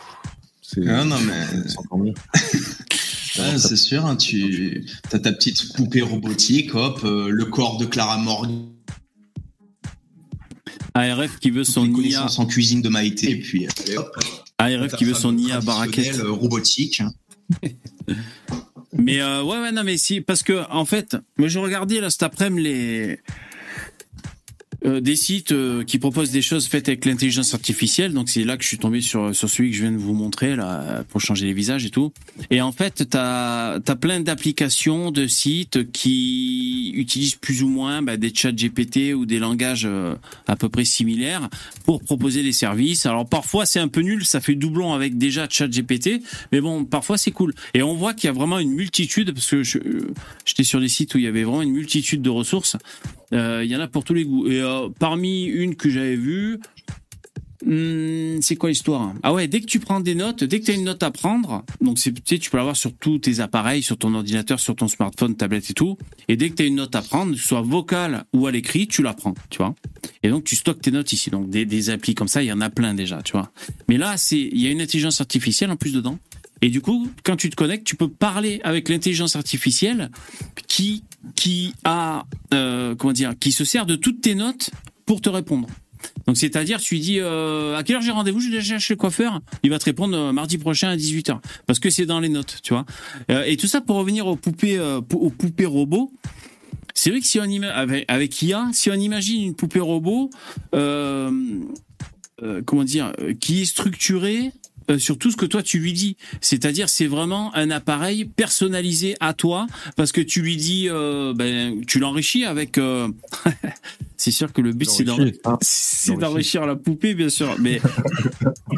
C'est Ah non, mais c'est encore mieux. ouais, c'est sûr, hein, tu as ta petite poupée robotique, hop, euh, le corps de Clara Morgan, ARF qui veut son IA. connaissances en cuisine de Maïté, et puis allez, hop, ARF qui veut son IA baraquette. euh, robotique. hein. Mais euh, ouais, ouais, non, mais si, parce que en fait, moi je regardais là cet après-midi les euh, des sites euh, qui proposent des choses faites avec l'intelligence artificielle. Donc c'est là que je suis tombé sur sur celui que je viens de vous montrer là pour changer les visages et tout. Et en fait, t'as as plein d'applications, de sites qui utilisent plus ou moins bah, des chats GPT ou des langages euh, à peu près similaires pour proposer des services. Alors parfois c'est un peu nul, ça fait doublon avec déjà chat GPT, mais bon parfois c'est cool. Et on voit qu'il y a vraiment une multitude parce que euh, j'étais sur des sites où il y avait vraiment une multitude de ressources. Euh, Il y en a pour tous les goûts. Et euh, parmi une que j'avais vue, hum, c'est quoi l'histoire? Ah ouais, dès que tu prends des notes, dès que tu as une note à prendre, donc c'est, tu tu peux l'avoir sur tous tes appareils, sur ton ordinateur, sur ton smartphone, tablette et tout. Et dès que tu as une note à prendre, soit vocale ou à l'écrit, tu la prends, tu vois. Et donc tu stockes tes notes ici. Donc des, des applis comme ça, il y en a plein déjà, tu vois. Mais là, c'est il y a une intelligence artificielle en plus dedans. Et du coup, quand tu te connectes, tu peux parler avec l'intelligence artificielle qui qui a euh, comment dire, qui se sert de toutes tes notes pour te répondre. Donc c'est-à-dire, tu lui dis euh, à quelle heure j'ai rendez-vous, j'ai déjà chez le coiffeur. Il va te répondre euh, mardi prochain à 18h parce que c'est dans les notes, tu vois. Et tout ça pour revenir aux poupées pou- aux poupées robots. C'est vrai que si on avec, avec IA, si on imagine une poupée robot, comment dire, qui est structurée euh, sur tout ce que toi tu lui dis. C'est-à-dire, c'est vraiment un appareil personnalisé à toi parce que tu lui dis, euh, ben, tu l'enrichis avec. euh, c'est sûr que le but c'est d'enrichir la poupée, bien sûr. Mais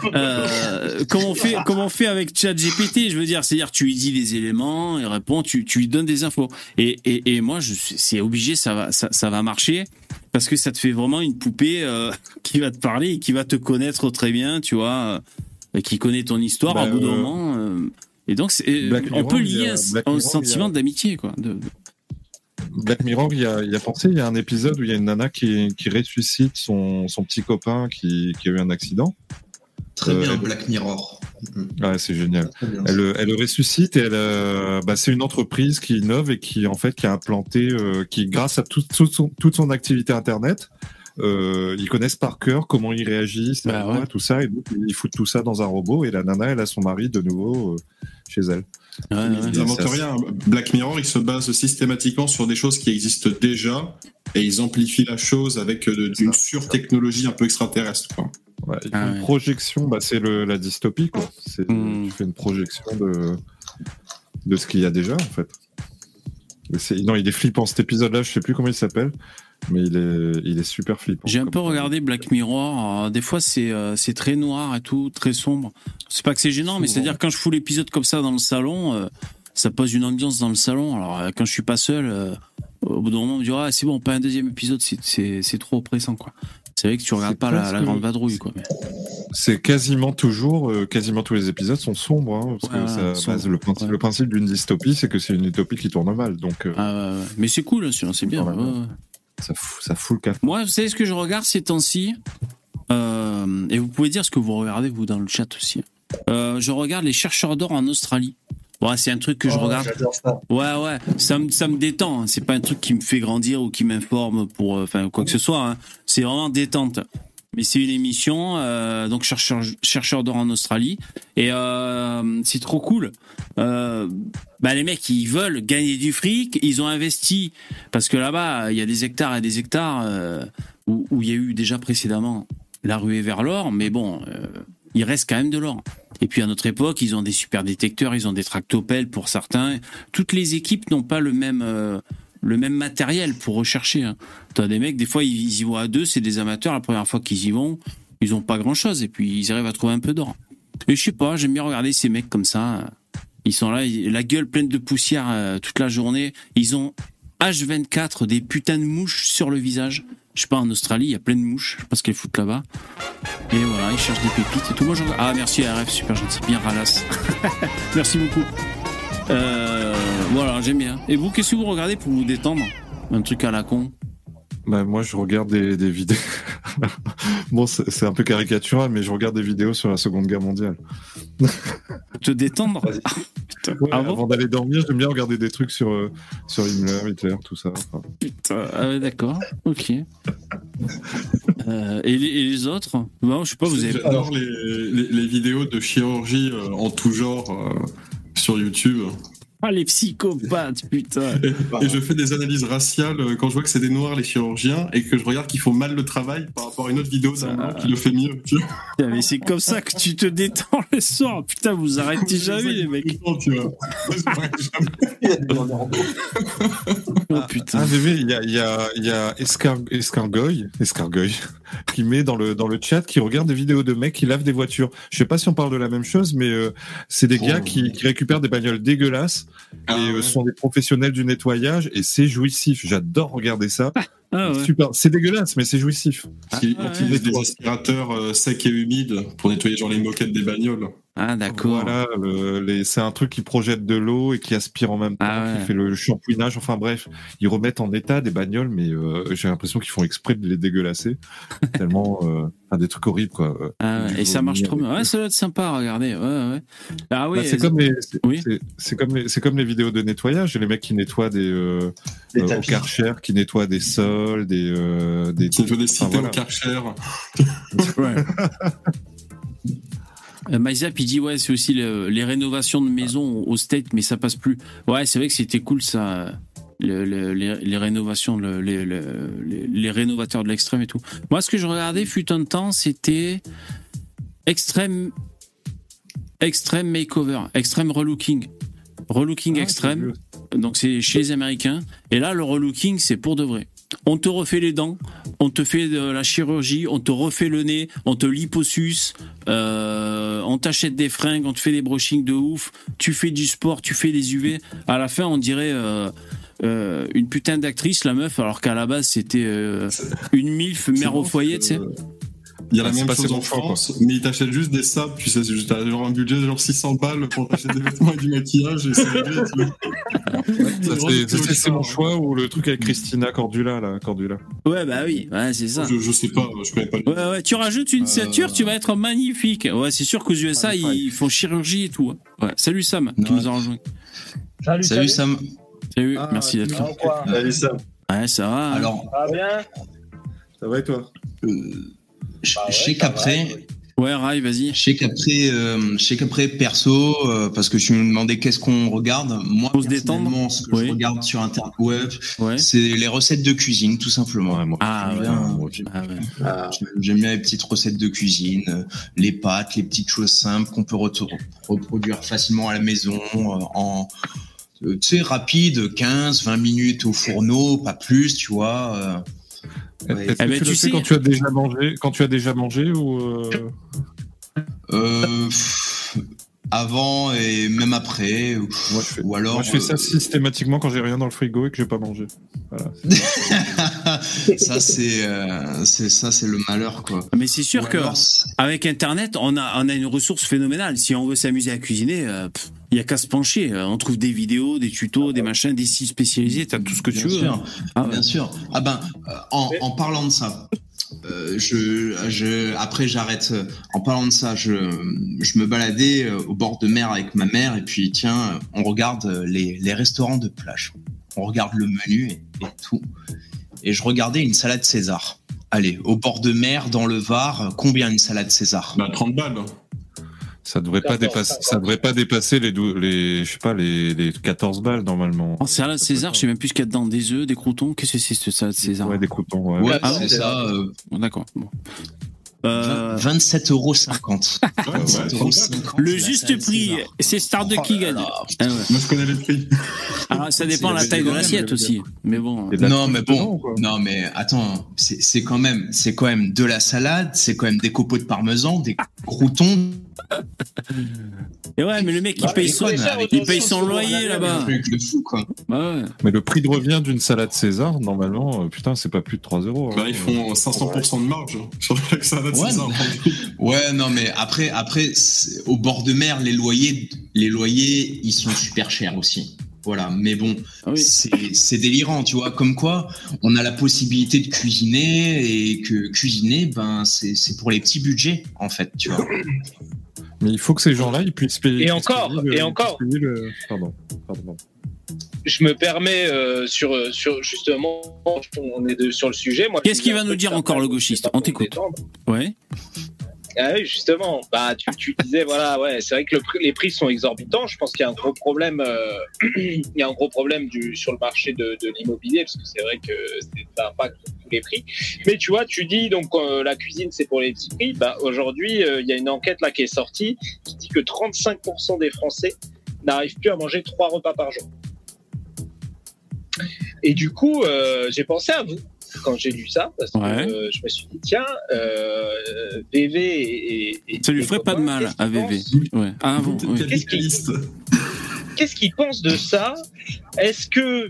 comment on fait, comment on fait avec ChatGPT Je veux dire, c'est-à-dire tu lui dis les éléments, il répond, tu, tu lui donnes des infos. Et, et, et moi, c'est obligé, ça va, ça, ça va marcher parce que ça te fait vraiment une poupée euh, qui va te parler et qui va te connaître très bien, tu vois, qui connaît ton histoire Bah, au bout d'un euh, moment. euh, et donc, c'est- Black on Mirror, peut il y lier a- un, Mirror, a- sentiment d'amitié, quoi. de- Black Mirror, il y, a, il y a pensé, il y a un épisode où il y a une nana qui, qui ressuscite son, son petit copain qui, qui a eu un accident. Très Euh, bien, elle- Black Mirror. Ouais, c'est génial. Bien. Elle, le- elle le ressuscite et elle, euh, bah, c'est une entreprise qui innove et qui en fait qui a implanté, euh, qui grâce à tout- tout son- toute son activité internet, euh, ils connaissent par cœur comment il réagit, sa Bah ouais. tout ça, et donc ils foutent tout ça dans un robot et la nana elle a son mari de nouveau euh, chez elle. Ouais, ouais. Ils n'inventent rien. Black Mirror, ils se basent systématiquement sur des choses qui existent déjà et ils amplifient la chose avec euh, d'une surtechnologie un peu extraterrestre. quoi. Ouais, ils Ah une projection, bah, c'est la dystopie quoi. Hmm. Tu fais une projection de de ce qu'il y a déjà en fait. Non, il est flippant cet épisode-là. Je sais plus comment il s'appelle, mais il est il est super flippant. J'ai un peu regardé Black Mirror. euh, des fois, c'est euh, c'est très noir et tout, très sombre. C'est pas que c'est gênant, mais c'est-à-dire quand je fous l'épisode comme ça dans le salon, euh, ça pose une ambiance dans le salon. Alors quand je suis pas seul, au bout d'un moment, on me dit ah c'est bon, pas un deuxième épisode, c'est- trop oppressant quoi. C'est vrai que tu regardes pas la, grande vadrouille quoi. mais- C'est quasiment toujours, euh, quasiment tous les épisodes sont sombres, hein, parce Ouais, que voilà, ça sombre, base- le principe, ouais. le principe d'une dystopie, c'est que c'est une utopie qui tourne mal, donc euh, Ah, ouais. Mais c'est cool, hein, c'est bien. Ça, fout, ça fout le cap. Moi, vous savez ce que je regarde ces temps-ci? Euh, Et vous pouvez dire ce que vous regardez, vous, dans le chat aussi. Euh, je regarde les chercheurs d'or en Australie. Ouais, c'est un truc que je Oh, regarde. Ça. Ouais, ouais, ça me, ça me détend. hein. C'est pas un truc qui me fait grandir ou qui m'informe pour, euh, enfin, quoi que ce soit. hein. C'est vraiment détente. Mais c'est une émission, euh, donc chercheur, d'or en Australie, et euh, c'est trop cool. Euh, bah les mecs, ils veulent gagner du fric, ils ont investi parce que là-bas, il y a des hectares et des hectares euh, où, où il y a eu déjà précédemment la ruée vers l'or, mais bon, euh, il reste quand même de l'or. Et puis à notre époque, ils ont des super détecteurs, ils ont des tractopelles pour certains. Toutes les équipes n'ont pas le même euh, le même matériel pour rechercher. Hein. T'as des mecs, des fois, ils, y vont à deux, c'est des amateurs. La première fois qu'ils y vont, ils ont pas grand chose, et puis ils arrivent à trouver un peu d'or. Et je sais pas, j'aime bien regarder ces mecs comme ça. Ils sont là, la gueule pleine de poussière euh, toute la journée. Ils ont H24 des putains de mouches sur le visage. Je sais pas, en Australie, il y a plein de mouches. Je sais pas ce qu'elles foutent là-bas. Et voilà, ils cherchent des pépites et tout. Moi, Ah, merci ARF, super gentil, bien ralasse. merci beaucoup. Euh, voilà, j'aime bien. Et vous, qu'est-ce que vous regardez pour vous détendre Un truc à la con Bah, moi, je regarde des, des vidéos. bon, c'est un peu caricatural, mais je regarde des vidéos sur la Seconde Guerre mondiale. Te détendre Putain, Ouais, ah bon avant d'aller dormir, j'aime bien regarder des trucs sur, euh, sur Himmler, Hitler, tout ça. Enfin, Putain, ah d'accord, ok. Euh, et, les, et les autres? Bon, je sais pas, vous avez. J'adore les, les, les vidéos de chirurgie euh, en tout genre euh, sur YouTube. Ah, les psychopathes, putain Et, et je fais des analyses raciales euh, quand je vois que c'est des noirs les chirurgiens et que je regarde qu'ils font mal le travail par rapport à une autre vidéo d'un qui le fait mieux. Tu vois Putain, mais c'est comme ça que tu te détends le soir. Putain, vous arrêtez jamais, les mecs. Tu vois. Oh putain. Ah, VV, il y a, il y a, y a Escar Escargoy, Escargoy, qui met dans le, dans le chat, qui regarde des vidéos de mecs qui lavent des voitures. Je sais pas si on parle de la même chose, mais euh, c'est des Oh. gars qui, qui récupèrent des bagnoles dégueulasses et euh, ouais. sont des professionnels du nettoyage et c'est jouissif. J'adore regarder ça. Ah ouais. Super. C'est dégueulasse, mais c'est jouissif. Ah, utilisent ouais. des aspirateurs euh, secs et humides pour nettoyer genre les moquettes des bagnoles. Ah, d'accord. Voilà, le- les- c'est un truc qui projette de l'eau et qui aspire en même temps, Ah ouais. qui fait le shampouinage. Enfin bref, ils remettent en état des bagnoles, mais euh, j'ai l'impression qu'ils font exprès de les dégueulasser. tellement, euh, enfin, des trucs horribles quoi. Ah ouais, Et ça marche trop bien. Ouais, ça doit être sympa à regarder. Ouais, ouais. Ah oui, Bah, c'est comme les, c'est, Oui. c'est- c'est comme les, c'est comme les vidéos de nettoyage. Les mecs qui nettoient des, euh, euh, au. Karcher, qui nettoient des sols, des, euh, des. Qui nettoient des cités voilà. au Karcher. Ouais. Euh, MyZap, il dit ouais, c'est aussi le- les rénovations de maisons au state, mais ça passe plus. Ouais, c'est vrai que c'était cool ça. le- le- les, les rénovations, le- les, le- les, les rénovateurs de l'extrême et tout. Moi, ce que je regardais fut un temps, c'était extrême, extrême makeover, extrême relooking, relooking Ah, extrême. Donc c'est chez les Américains. Et là, le relooking, c'est pour de vrai. On te refait les dents, on te fait de la chirurgie, on te refait le nez, on te liposuce, euh, on t'achète des fringues, on te fait des brushings de ouf, tu fais du sport, tu fais des UV. À la fin, on dirait euh, euh, une putain d'actrice, la meuf, alors qu'à la base, c'était euh, une milf mère au foyer, tu sais. Il y a la c'est même passé chose en quoi. France, mais ils t'achètent juste des sables, tu sais, c'est juste genre un budget de genre 600 balles pour t'acheter des vêtements et du maquillage et c'est mon choix ou le truc avec Christina Cordula là, Cordula. Ouais, bah oui, ouais, c'est ça. Je, je sais pas, je connais pas le Ouais, ouais, tu rajoutes une ceinture, tu vas être magnifique. Ouais, c'est sûr qu'aux USA, ils font chirurgie et tout. hein. Ouais. Salut Sam, qui Ouais. nous a rejoint. Salut, Salut Sam. Salut, Ah, merci d'être là. Salut Sam. Ouais, ça va. Alors, Ça va bien? Ça va et toi? Euh, je Bah sais qu'après. Ouais, Rai, vas-y. je sais qu'après, euh, je sais qu'après perso, euh, parce que tu me demandais qu'est-ce qu'on regarde. Moi, se détendre. ce que Oui. je regarde sur internet, Ouais. c'est les recettes de cuisine, tout simplement. moi. Ah J'aime ouais. bien, moi aussi. Ah ouais. Ah, J'aime bien les petites recettes de cuisine, euh, les pâtes, les petites choses simples qu'on peut re- reproduire facilement à la maison euh, en euh, tu sais rapide, 15, 20 minutes au fourneau, pas plus, tu vois. Euh. Ouais. Est-ce que ben, tu, tu le sais- sais quand tu as déjà mangé, quand tu as déjà mangé ou euh, Euh, avant et même après. Ou, Moi, je fais, ou alors. moi, je fais ça euh, systématiquement quand j'ai rien dans le frigo et que j'ai pas mangé. Voilà. ça c'est euh, ça c'est le malheur quoi. Mais c'est sûr Ou que alors, c'est- avec Internet, on a, on a une ressource phénoménale. Si on veut s'amuser à cuisiner, euh, pff, il y a qu'à se pencher. Euh, On trouve des vidéos, des tutos, des machins, des sites spécialisés. T'as tout ce que tu veux. sûr. Ah ouais. Bien sûr. Ah ben, euh, en, en parlant de ça, euh, après j'arrête. euh, En parlant de ça, je, me baladais euh, au bord de mer avec ma mère et puis tiens, on regarde les, restaurants de plage. On regarde le menu et, tout. Et je regardais une salade César. Allez, au bord de mer, dans le Var, combien une salade César? Bah, 30 balles. Ça devrait pas dépasser, ça devrait pas dépasser les, je sais pas, les, les 14 balles normalement. En salade César, je sais même plus ce qu'il y a dedans. Des œufs, des croutons. Qu'est-ce que c'est cette salade César Ouais, des croutons. Ouais. Ouais, Ah c'est bon ça. euh, Bon, D'accord. Bon. Euh, 27,50 euros. Ouais, ouais, 30 balles. le juste prix, c'est Stardew qui gagne. Ah ouais. Moi, je connais les prix. Alors, ça dépend de la C'est- taille de c'est- l'assiette c'est- aussi. Mais bon. De Non, mais bon, non, mais attends, c'est c'est quand même, c'est quand même de la salade, c'est quand même des copeaux de parmesan, des croutons, Et ouais, mais le mec, il Bah, paye il son, il paye son loyer là-bas. fou, quoi. Bah ouais. Mais le prix de revient d'une salade César, normalement, euh, putain, c'est pas plus de 3 euros. hein. Bah, ils font 500% de marge sur chaque salade Ouais, César. Ouais, non, mais après, après, au bord de mer, les loyers, les loyers, ils sont super chers aussi. Voilà, mais bon, Ah oui. c'est délirant, tu vois, comme quoi on a la possibilité de cuisiner et que cuisiner, ben, c'est pour les petits budgets, en fait, tu vois. Mais il faut que ces gens-là, ils puissent payer. Et encore, payer le- et encore. puissent payer le- Pardon, pardon. Je me permets euh, sur, sur justement, on est de- sur le sujet. Moi, Qu'est-ce qu'il va nous dire encore, le gauchiste On t'écoute. Ouais. Ah oui, justement. Bah, tu, tu disais, voilà, ouais, c'est vrai que les prix sont exorbitants. Je pense qu'il y a un gros problème, euh, il y a un gros problème du, sur le marché de, l'immobilier, parce que c'est vrai que ça impacte tous les prix. Mais tu vois, tu dis, donc, euh, la cuisine, c'est pour les petits prix. Bah, aujourd'hui, euh, il y a une enquête là qui est sortie qui dit que 35% des Français n'arrivent plus à manger trois repas par jour. Et du coup, j'ai pensé à vous quand j'ai lu ça, parce que Ouais. euh, je me suis dit, tiens, euh, VV et, Ça lui ferait pas de mal qu'est-ce à VV. Ouais. Ah bon. oui. Capitaliste. Qu'est-ce qu'ils pensent de ça Est-ce que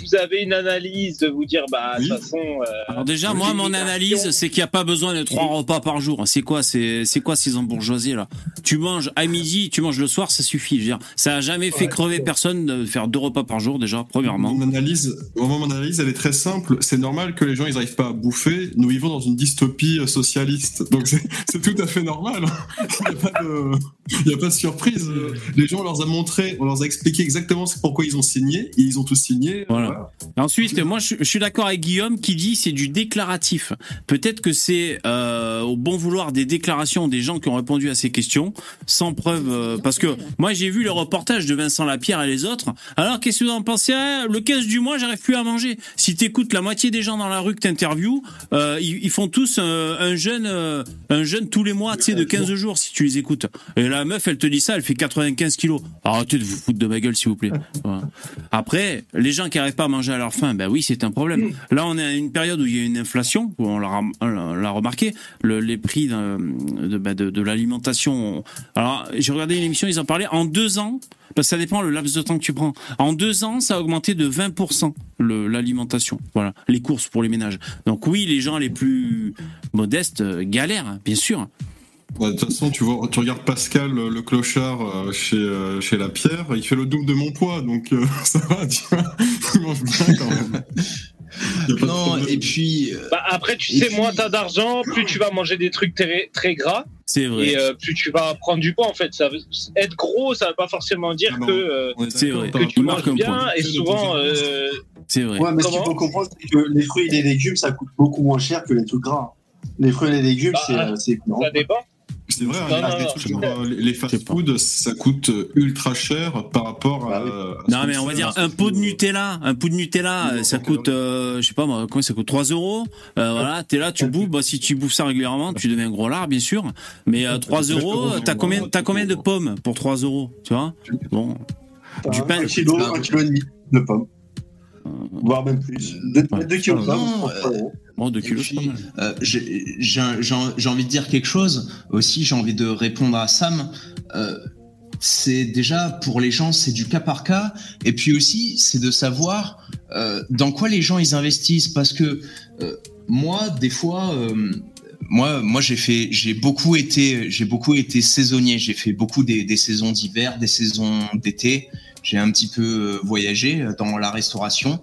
vous avez une analyse de vous dire, bah, de toute façon. euh, Alors déjà, moi, mon analyse, c'est qu'il n'y a pas besoin de trois repas par jour. C'est quoi, c'est, c'est quoi ces embourgeoisies là? Tu manges à midi, tu manges le soir, ça suffit. Je veux dire, ça a jamais fait Ouais. crever personne de faire deux repas par jour déjà, premièrement. Mon analyse, vraiment, mon analyse, elle est très simple. C'est normal que les gens, ils n'arrivent pas à bouffer. Nous vivons dans une dystopie euh, socialiste. Donc, c'est tout à fait normal. Il n'y a, pas de- il y a pas de surprise. Les gens, on leur a montré, on leur a expliqué exactement c'est pourquoi ils ont signé. Et ils ont tous signé. Voilà. Ensuite, moi, je, je suis d'accord avec Guillaume qui dit c'est du déclaratif. Peut-être que c'est euh, au bon vouloir des déclarations des gens qui ont répondu à ces questions, sans preuve. euh, parce que moi, j'ai vu le reportage de Vincent Lapierre et les autres. Alors, qu'est-ce que vous en pensez Ah, Le 15 du mois, j'arrive plus à manger. Si t'écoutes la moitié des gens dans la rue que t'interviews, euh, ils, ils font tous un, un jeûne, euh, un jeûne tous les mois, tu sais, de 15 jours si tu les écoutes. Et la meuf, elle te dit ça, elle fait 95 kilos. Arrêtez de vous foutre de ma gueule, s'il vous plaît. Voilà. Après, les gens qui n'arrivent pas à manger à leur faim, ben oui, c'est un problème. Là, on est à une période où il y a une inflation, on l'a remarqué, le- les prix de, ben, de, de l'alimentation. Alors, j'ai regardé une émission, ils en parlaient en deux ans. Parce que ça dépend le laps de temps que tu prends. En deux ans, ça a augmenté de 20% le- l'alimentation. Voilà, les courses pour les ménages. Donc oui, les gens les plus modestes euh, galèrent, hein, bien sûr. Ouais, De toute façon, tu, vois, tu regardes Pascal, euh, le clochard, euh, chez, euh, chez La Pierre, il fait le double de mon poids, donc euh, ça va, tu vois. Il mange bien quand même. Non, et puis, Bah, après, tu sais, puis- moins t'as d'argent, plus tu vas manger des trucs très, très gras, C'est vrai. et euh, plus tu vas prendre du poids, en fait. Ça veut- être gros, ça veut pas forcément dire Ah non. que, euh, vrai. que tu manges bien, point. et souvent, euh, C'est vrai. Ouais, mais ce qu'il faut comprendre, c'est que les fruits et les légumes, ça coûte beaucoup moins cher que les trucs gras. Les fruits et les légumes, Bah, c'est ça dépend. C'est vrai, Non, hein, non, les, trucs genre, euh, les- fast-food, ça coûte ultra cher par rapport à. Bah oui. à ce Non, mais on va dire un pot de surtout, Nutella, un pot de Nutella, Oui, euh, ça coûte, euh, je sais pas moi, combien ça coûte 3 euros? Euh, voilà, t'es là, tu bouffes. Bah, si tu bouffes ça régulièrement, tu deviens gros lard, bien sûr. Mais euh, 3 c'est euros, t'as combien, t'as combien de pommes pour 3 euros, tu vois? Bon, du pain. Un kilo, un kilo et demi de pommes. Voire même plus. Deux, Ouais. deux kilos de Non, euh, 2 euh, j'ai envie de dire quelque chose. Aussi, j'ai envie de répondre à Sam. Euh, c'est déjà pour les gens, c'est du cas par cas. Et puis aussi, c'est de savoir euh, dans quoi les gens ils investissent, parce que euh, moi, des fois. Euh, moi, moi, j'ai fait, j'ai beaucoup été, j'ai beaucoup été saisonnier. J'ai fait beaucoup des, des saisons d'hiver, des saisons d'été. J'ai un petit peu euh, voyagé dans la restauration.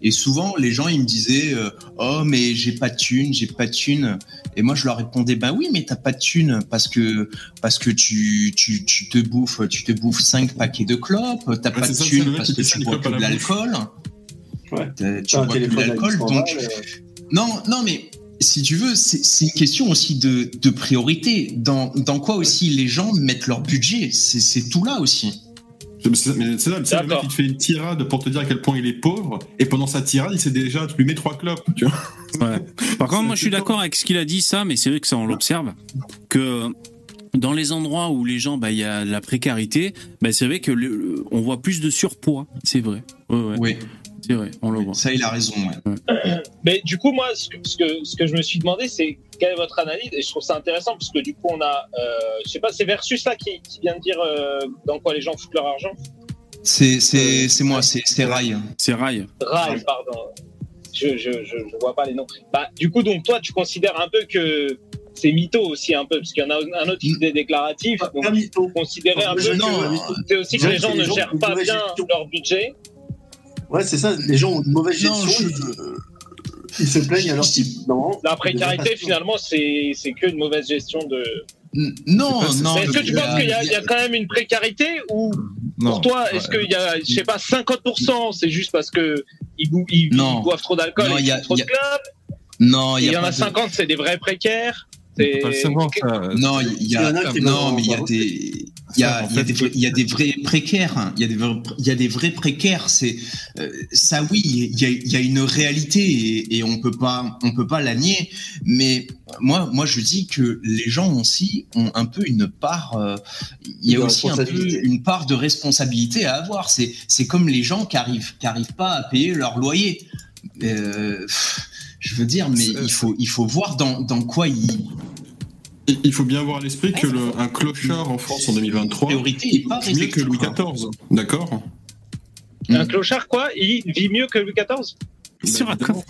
Et souvent, les gens, ils me disaient, euh, oh, mais j'ai pas de thune, j'ai pas de thune. Et moi, je leur répondais, bah oui, mais t'as pas de thune parce que parce que tu tu tu te bouffes, tu te bouffes cinq paquets de clopes. T'as Ouais, pas de ça, thune parce que tu bois que de l'alcool. Ouais. Tu bois que de l'alcool, 800 donc euh, non, non, mais si tu veux, c'est une question aussi de, de priorité. Dans, dans quoi aussi les gens mettent leur budget? C'est tout là aussi. Mais c'est c'est le mec qui te fait une tirade pour te dire à quel point il est pauvre, et pendant sa tirade, il sait déjà, tu lui mets trois clopes, tu vois. Ouais. Par contre, moi, je suis d'accord avec ce qu'il a dit, ça, mais c'est vrai que ça, on l'observe, que dans les endroits où les gens, bah, il y a la précarité, bah, c'est vrai que le- on voit plus de surpoids. C'est vrai. Ouais, ouais. Oui, Vrai, on le voit. ça, il a raison. ouais. Mais du coup, moi, ce que, ce que, ce que je me suis demandé, c'est quelle est votre analyse Et je trouve ça intéressant parce que du coup, on a, euh, je sais pas, c'est Versus là qui, qui vient de dire euh, dans quoi les gens foutent leur argent? C'est c'est- c'est moi, c'est c'est Rai. C'est rail. Rai, pardon. Je, je, je, je vois pas les noms. Bah, du coup, donc toi, tu considères un peu que c'est mytho aussi un peu parce qu'il y en a un autre qui est déclaratif. Donc, Un mytho. considérer un peu que c'est aussi que les gens ne gèrent pas bien leur budget. Ouais, c'est ça. Les gens ont une mauvaise Non, gestion. je- Ils se plaignent alors qu'ils. Non. La précarité, finalement, c'est c'est que une mauvaise gestion de. Non, pas- non. Est-ce que tu penses a- qu'il y, a- il y a quand même une précarité ou Non. pour toi, est-ce qu'il y a, je sais pas, 50% c'est juste parce que ils, ils- ils boivent trop d'alcool et il y a- ils trop de clubs Non, il y, en a de- 50, c'est des vrais précaires. On peut pas le savoir, ça. Non, il y a, non, mais il y a des, il y a, il y a des, vrais- il y a des vrais précaires. hein. Il y a des, vrais- il y a des vrais précaires. C'est euh, ça, oui. Il y a, il y a une réalité et, et on peut pas, on peut pas la nier. Mais moi, moi, je dis que les gens aussi ont un peu une part. euh, il y a De aussi un peu responsabilité. une part de responsabilité à avoir. C'est, c'est comme les gens qui arrivent, qui arrivent pas à payer leur loyer. Euh, pff, je veux dire, mais C'est- il faut, il faut voir dans, dans quoi Il- Il faut bien avoir à l'esprit que le, un clochard en France en 2023 priorité est pas vit mieux que Louis. XIV. D'accord Un clochard, quoi, il vit mieux que Louis XIV Sur Bah, un évidemment.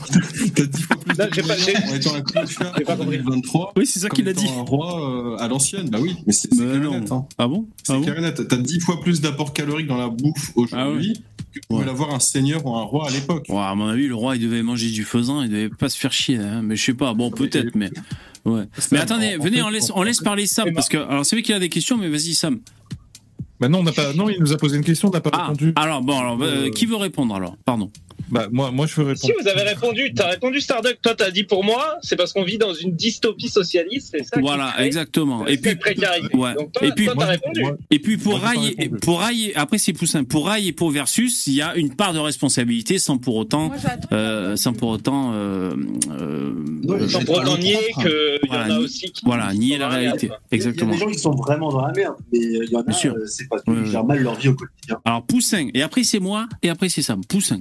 T'as dix fois plus de j'ai pas- en étant un clochard j'ai pas en compris. 2023 Oui, c'est ça qu'il a étant dit. un roi euh, à l'ancienne. Bah oui, mais c'est Bah hein. Ah bon? C'est Ah bon? T'as dix fois plus d'apport calorique dans la bouffe aujourd'hui que pouvait Ouais. l'avoir un seigneur ou un roi à l'époque. Ouais, à mon avis, le roi, il devait manger du faisan, il devait pas se faire chier, hein. mais je sais pas, bon, peut-être, mais. Ouais. Mais attendez, en- en venez, fait, on laisse, on laisse parler Sam, parce que, alors c'est vrai qu'il a des questions, mais vas-y, Sam. Bah non, on n'a pas. Non, il nous a posé une question, on n'a pas Ah, répondu. alors, bon, alors, euh, Euh, qui veut répondre alors? Pardon. Bah moi, moi je veux Si répondre. vous avez répondu, t'as répondu Starduck, toi t'as dit pour moi, c'est parce qu'on vit dans une dystopie socialiste, c'est ça Voilà, crée exactement. Et puis, ouais. Donc toi, Et puis, toi, t'as moi, répondu. moi- et puis pour Rail, pour Rail, après c'est Poussin, pour Rail et pour Versus, il y a une part de responsabilité sans pour autant, euh, sans pour autant, euh, euh, Sans pour autant nier propre. qu'il y en Voilà, a ni- aussi qui. voilà, nier sont la réalité. Exactement. Il y a des gens qui sont vraiment dans la merde, mais il y en Bien a, sûr. c'est parce qu'ils gèrent mal leur vie au quotidien. Alors Poussin, et après c'est moi, et après c'est Sam. Poussin.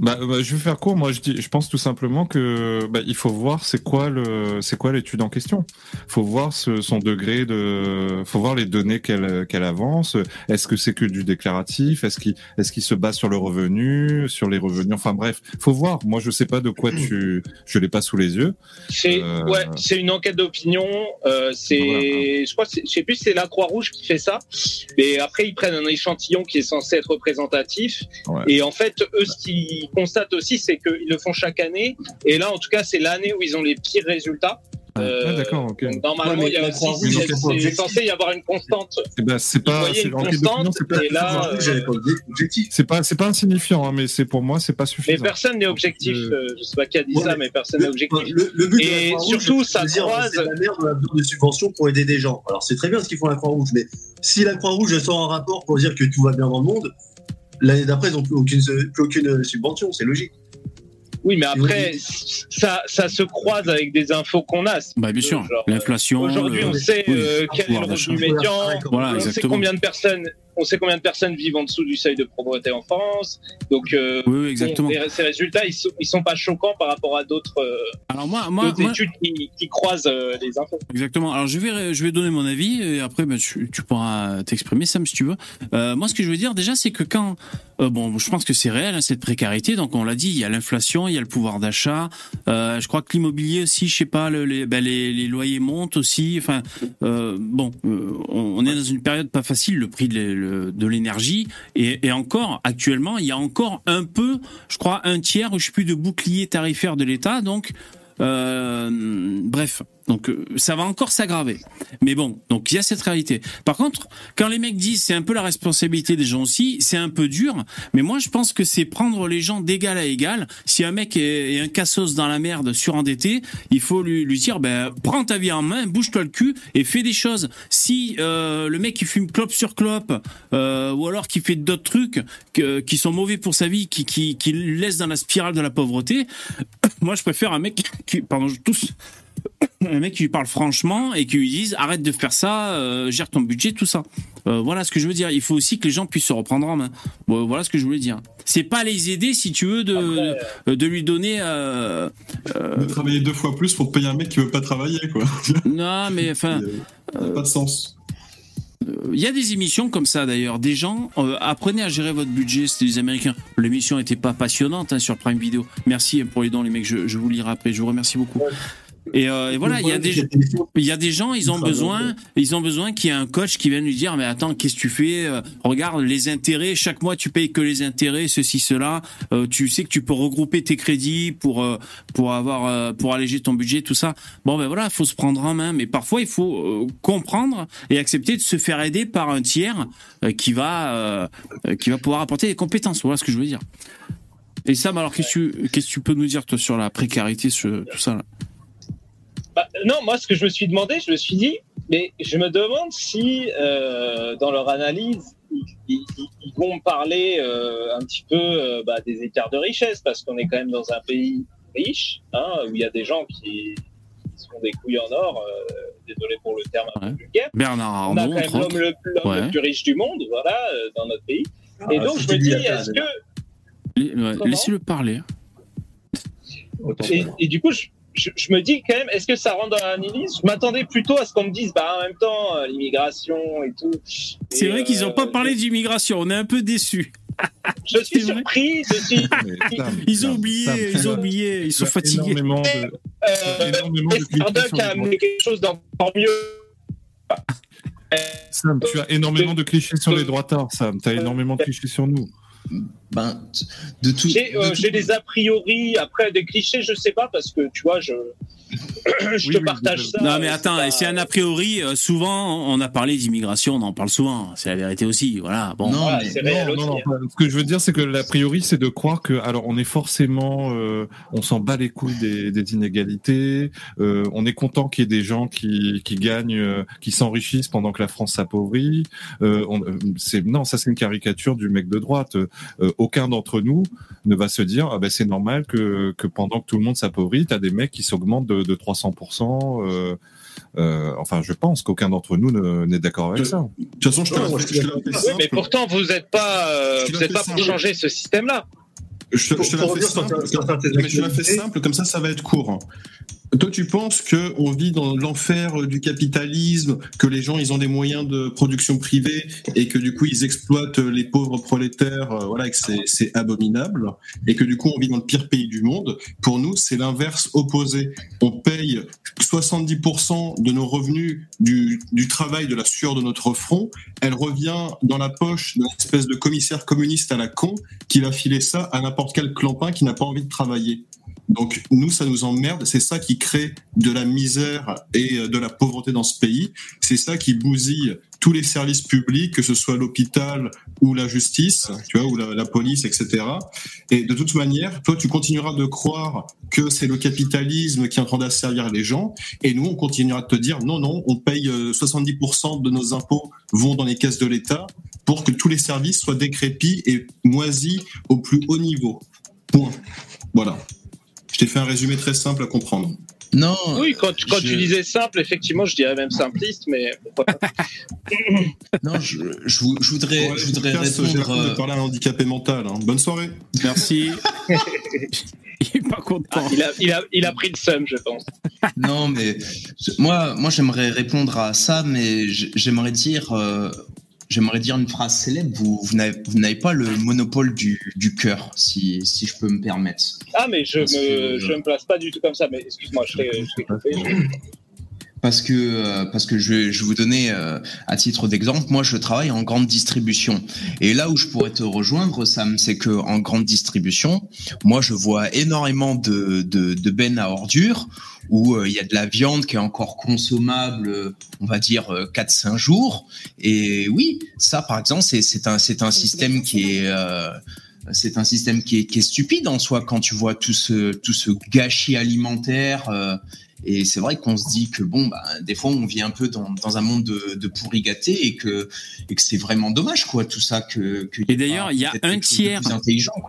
Bah, bah, je vais faire court. Moi, je dis, je pense tout simplement que bah, il faut voir c'est quoi le, c'est quoi l'étude en question. Faut voir ce, son degré de, faut voir les données qu'elle qu'elle avance. Est-ce que c'est que du déclaratif? Est-ce qu'il est-ce qu'il se base sur le revenu, sur les revenus? Enfin bref, faut voir. Moi, je sais pas de quoi tu, je l'ai pas sous les yeux. C'est Euh, ouais, c'est une enquête d'opinion. Euh, c'est, Voilà. je crois, je sais plus, c'est la Croix Rouge qui fait ça. Mais après, ils prennent un échantillon qui est censé être représentatif. Ouais. Et en fait, eux, ce qu'ils constatent aussi, c'est qu'ils le font chaque année. Et là, en tout cas, c'est l'année où ils ont les pires résultats. Euh, Ah, d'accord, ok. normalement, Ouais, mais il y a aussi, c'est- censé y avoir une constante. Eh ben, c'est pas, c'est pas, c'est c'est insignifiant, hein, mais c'est pour moi, c'est pas Mais suffisant. personne n'est objectif. Euh, Je sais pas qui a dit Ouais, ça, mais mais personne n'est objectif. le- le but de Et la Croix-Rouge, surtout, c'est ça de croise- C'est de la merde, on a besoin de subventions pour aider des gens. Alors c'est très bien ce qu'ils font à la Croix-Rouge, mais si la Croix-Rouge sort un rapport pour dire que tout va bien dans le monde, l'année d'après, ils n'ont plus aucune, plus aucune subvention, c'est logique. Oui, mais après, ça, ça se croise avec des infos qu'on a. Bah bien sûr, l'inflation. Aujourd'hui, le- on sait oui, euh, quel est le revenu médian. Voilà, on sait combien de personnes on sait combien de personnes vivent en dessous du seuil de pauvreté en France. Donc, euh, Oui, oui, exactement. bon, ces résultats, ils sont, ils sont pas choquants par rapport à d'autres euh, Alors moi, moi, d'autres moi- études qui, qui croisent euh, les infos. Exactement. Alors je vais je vais donner mon avis et après ben, tu, tu pourras t'exprimer Sam si tu veux. Moi ce que je veux dire déjà c'est que quand bon je pense que c'est réel hein, cette précarité donc on l'a dit il y a l'inflation il y a le pouvoir d'achat je crois que l'immobilier aussi je sais pas le- les, ben, les les loyers montent aussi enfin bon on, on est dans une période pas facile le prix de de l'énergie. Et, encore actuellement il y a encore un peu je crois un tiers je sais plus de bouclier tarifaire de l'État. Donc euh, bref, donc euh, ça va encore s'aggraver. Mais bon, donc il y a cette réalité. Par contre, quand les mecs disent c'est un peu la responsabilité des gens aussi, c'est un peu dur. Mais moi, je pense que c'est prendre les gens d'égal à égal. Si un mec est, un cassos dans la merde, surendetté, il faut lui, dire ben prends ta vie en main, bouge-toi le cul et fais des choses. Si euh, le mec qui fume clope sur clope euh, ou alors qui fait d'autres trucs qui sont mauvais pour sa vie, qui, qui, qui laisse dans la spirale de la pauvreté, moi je préfère un mec qui, pardon, je tousse, un mec qui lui parle franchement et qui lui dise arrête de faire ça, euh, gère ton budget, tout ça. Euh, voilà ce que je veux dire. Il faut aussi que les gens puissent se reprendre en main. Bon, voilà ce que je voulais dire. C'est pas les aider si tu veux de de, de lui donner. Euh, euh, De travailler deux fois plus pour payer un mec qui veut pas travailler, quoi. non, mais enfin. Pas de sens. Il y a des émissions comme ça d'ailleurs. Des gens euh, apprenez à gérer votre budget. C'était des Américains. L'émission n'était pas passionnante hein, sur Prime Video. Merci pour les dons les mecs. Je, je vous lirai après. Je vous remercie beaucoup. Et, euh, et voilà, il y a des il gens, ils ont besoin, ils ont besoin qu'il y ait un coach qui vienne lui dire mais attends, qu'est-ce que tu fais Euh, Regarde les intérêts, chaque mois tu payes que les intérêts, ceci cela. Euh, tu sais que tu peux regrouper tes crédits pour pour avoir pour alléger ton budget, tout ça. Bon ben voilà, faut se prendre en main, mais parfois il faut comprendre et accepter de se faire aider par un tiers qui va qui va pouvoir apporter des compétences. Voilà ce que je veux dire. Et Sam, alors qu'est-ce que tu, que tu peux nous dire toi sur la précarité, tout ça Bah, non, moi, ce que je me suis demandé, je me suis dit, mais je me demande si, euh, dans leur analyse, ils, ils- ils- ils vont parler euh, un petit peu euh, bah, des écarts de richesse, parce qu'on est quand même dans un pays riche, hein, où il y a des gens qui, qui sont des couilles en or, euh, désolé pour le terme un peu vulgaire. Bernard On a Arnault, quand même l'homme le, l'homme Ouais. le plus riche du monde, voilà, euh, dans notre pays. Et Ah, donc, je me dis, est-ce que ouais, Laissez-le parler. Et, et du coup, je, je, je me dis quand même, est-ce que ça rentre dans l'analyse? Je m'attendais plutôt à ce qu'on me dise, bah en même temps, euh, l'immigration et tout. C'est vrai qu'ils n'ont euh, pas parlé d'immigration. On est un peu déçus. Je suis surpris, je suis. Ils ont oublié, ils ont oublié, ils sont fatigués. Énormément de, Euh, énormément de a les amené quelque chose d'encore mieux. Sam, tu as énormément de clichés sur les droitards, Sam. Tu as énormément de clichés sur nous. Ben, de tout. J'ai euh, de tout- j'ai des a priori, après des clichés, je sais pas, parce que tu vois, je, je Oui, te oui, partage ça. Non mais euh, attends, c'est et pas- c'est un a priori. euh, souvent, on a parlé d'immigration, on en parle souvent. C'est la vérité aussi. Voilà. Bon. Non, Voilà, mais- c'est réel Non, non, aussi. non. Ce que je veux dire, c'est que l'a priori, c'est de croire que, alors, on est forcément, euh, on s'en bat les couilles des, des inégalités. euh, on est content qu'il y ait des gens qui, qui gagnent, euh, qui s'enrichissent pendant que la France s'appauvrit. C'est non, ça c'est une caricature du mec de droite. Euh, aucun d'entre nous ne va se dire, ah ben c'est normal que, que pendant que tout le monde s'appauvrit, t'as des mecs qui s'augmentent de, de 300%. Euh, euh, enfin, je pense qu'aucun d'entre nous ne- n'est d'accord avec Je- ça. De toute façon, je te Non, je je Oui, mais pourtant, vous n'êtes pas, euh, vous êtes pas pour simple. changer ce système-là. Je te, te la fais simple, comme ça, ça va être court. Toi, tu penses que on vit dans l'enfer du capitalisme, que les gens, ils ont des moyens de production privée et que du coup, ils exploitent les pauvres prolétaires, euh, voilà, que c'est- c'est abominable, et que du coup, on vit dans le pire pays du monde. Pour nous, c'est l'inverse opposé. On paye 70% de nos revenus du, du travail, de la sueur de notre front. Elle revient dans la poche d'une espèce de commissaire communiste à la con qui va filer ça à n'importe quel clampin qui n'a pas envie de travailler. Donc nous, ça nous emmerde. C'est ça qui crée de la misère et euh, de la pauvreté dans ce pays. C'est ça qui bousille tous les services publics, que ce soit l'hôpital ou la justice, tu vois, ou la, la police, etc. Et de toute manière, toi, tu continueras de croire que c'est le capitalisme qui est en train d'asservir les gens, et nous, on continuera de te dire non, non, on paye euh, 70% de nos impôts vont dans les caisses de l'État pour que tous les services soient décrépits et moisis au plus haut niveau. Point. Voilà. Je t'ai fait un résumé très simple à comprendre. Non. Oui, quand, quand je- tu disais simple, effectivement, je dirais même simpliste, mais pourquoi pas. Non, je, je je voudrais, Ouais, je voudrais podcast, j'ai répondre. de euh, parler à un handicapé mental. hein. Bonne soirée. Merci. Il est pas content. Ah, il, a, il, a, il a pris le seum, je pense. Non, mais moi, moi, j'aimerais répondre à ça, mais j'aimerais dire, euh, j'aimerais dire une phrase célèbre. Vous, vous n'avez pas le monopole du, du cœur, si, si je peux me permettre. Ah, mais je Parce me, je me place pas du tout comme ça, mais excuse-moi, je t'ai je t'ai coupé. Parce que, euh, parce que je, vais- je vous donner euh, à titre d'exemple, moi je travaille en grande distribution. Et là où je pourrais te rejoindre, Sam, c'est que en grande distribution, moi je vois énormément de, de, de bennes à ordures où euh, il y a de la viande qui est encore consommable, on va dire euh, 4-5 jours. Et oui, ça par exemple, c'est c'est un, c'est un système qui est... euh, c'est un système qui est, qui est stupide en soi quand tu vois tout ce, tout ce gâchis alimentaire. euh, et c'est vrai qu'on se dit que bon, bah, des fois, on vit un peu dans, dans un monde de, de pourri gâté et que, et que c'est vraiment dommage, quoi, tout ça. Que, que Et d'ailleurs, il y a un tiers.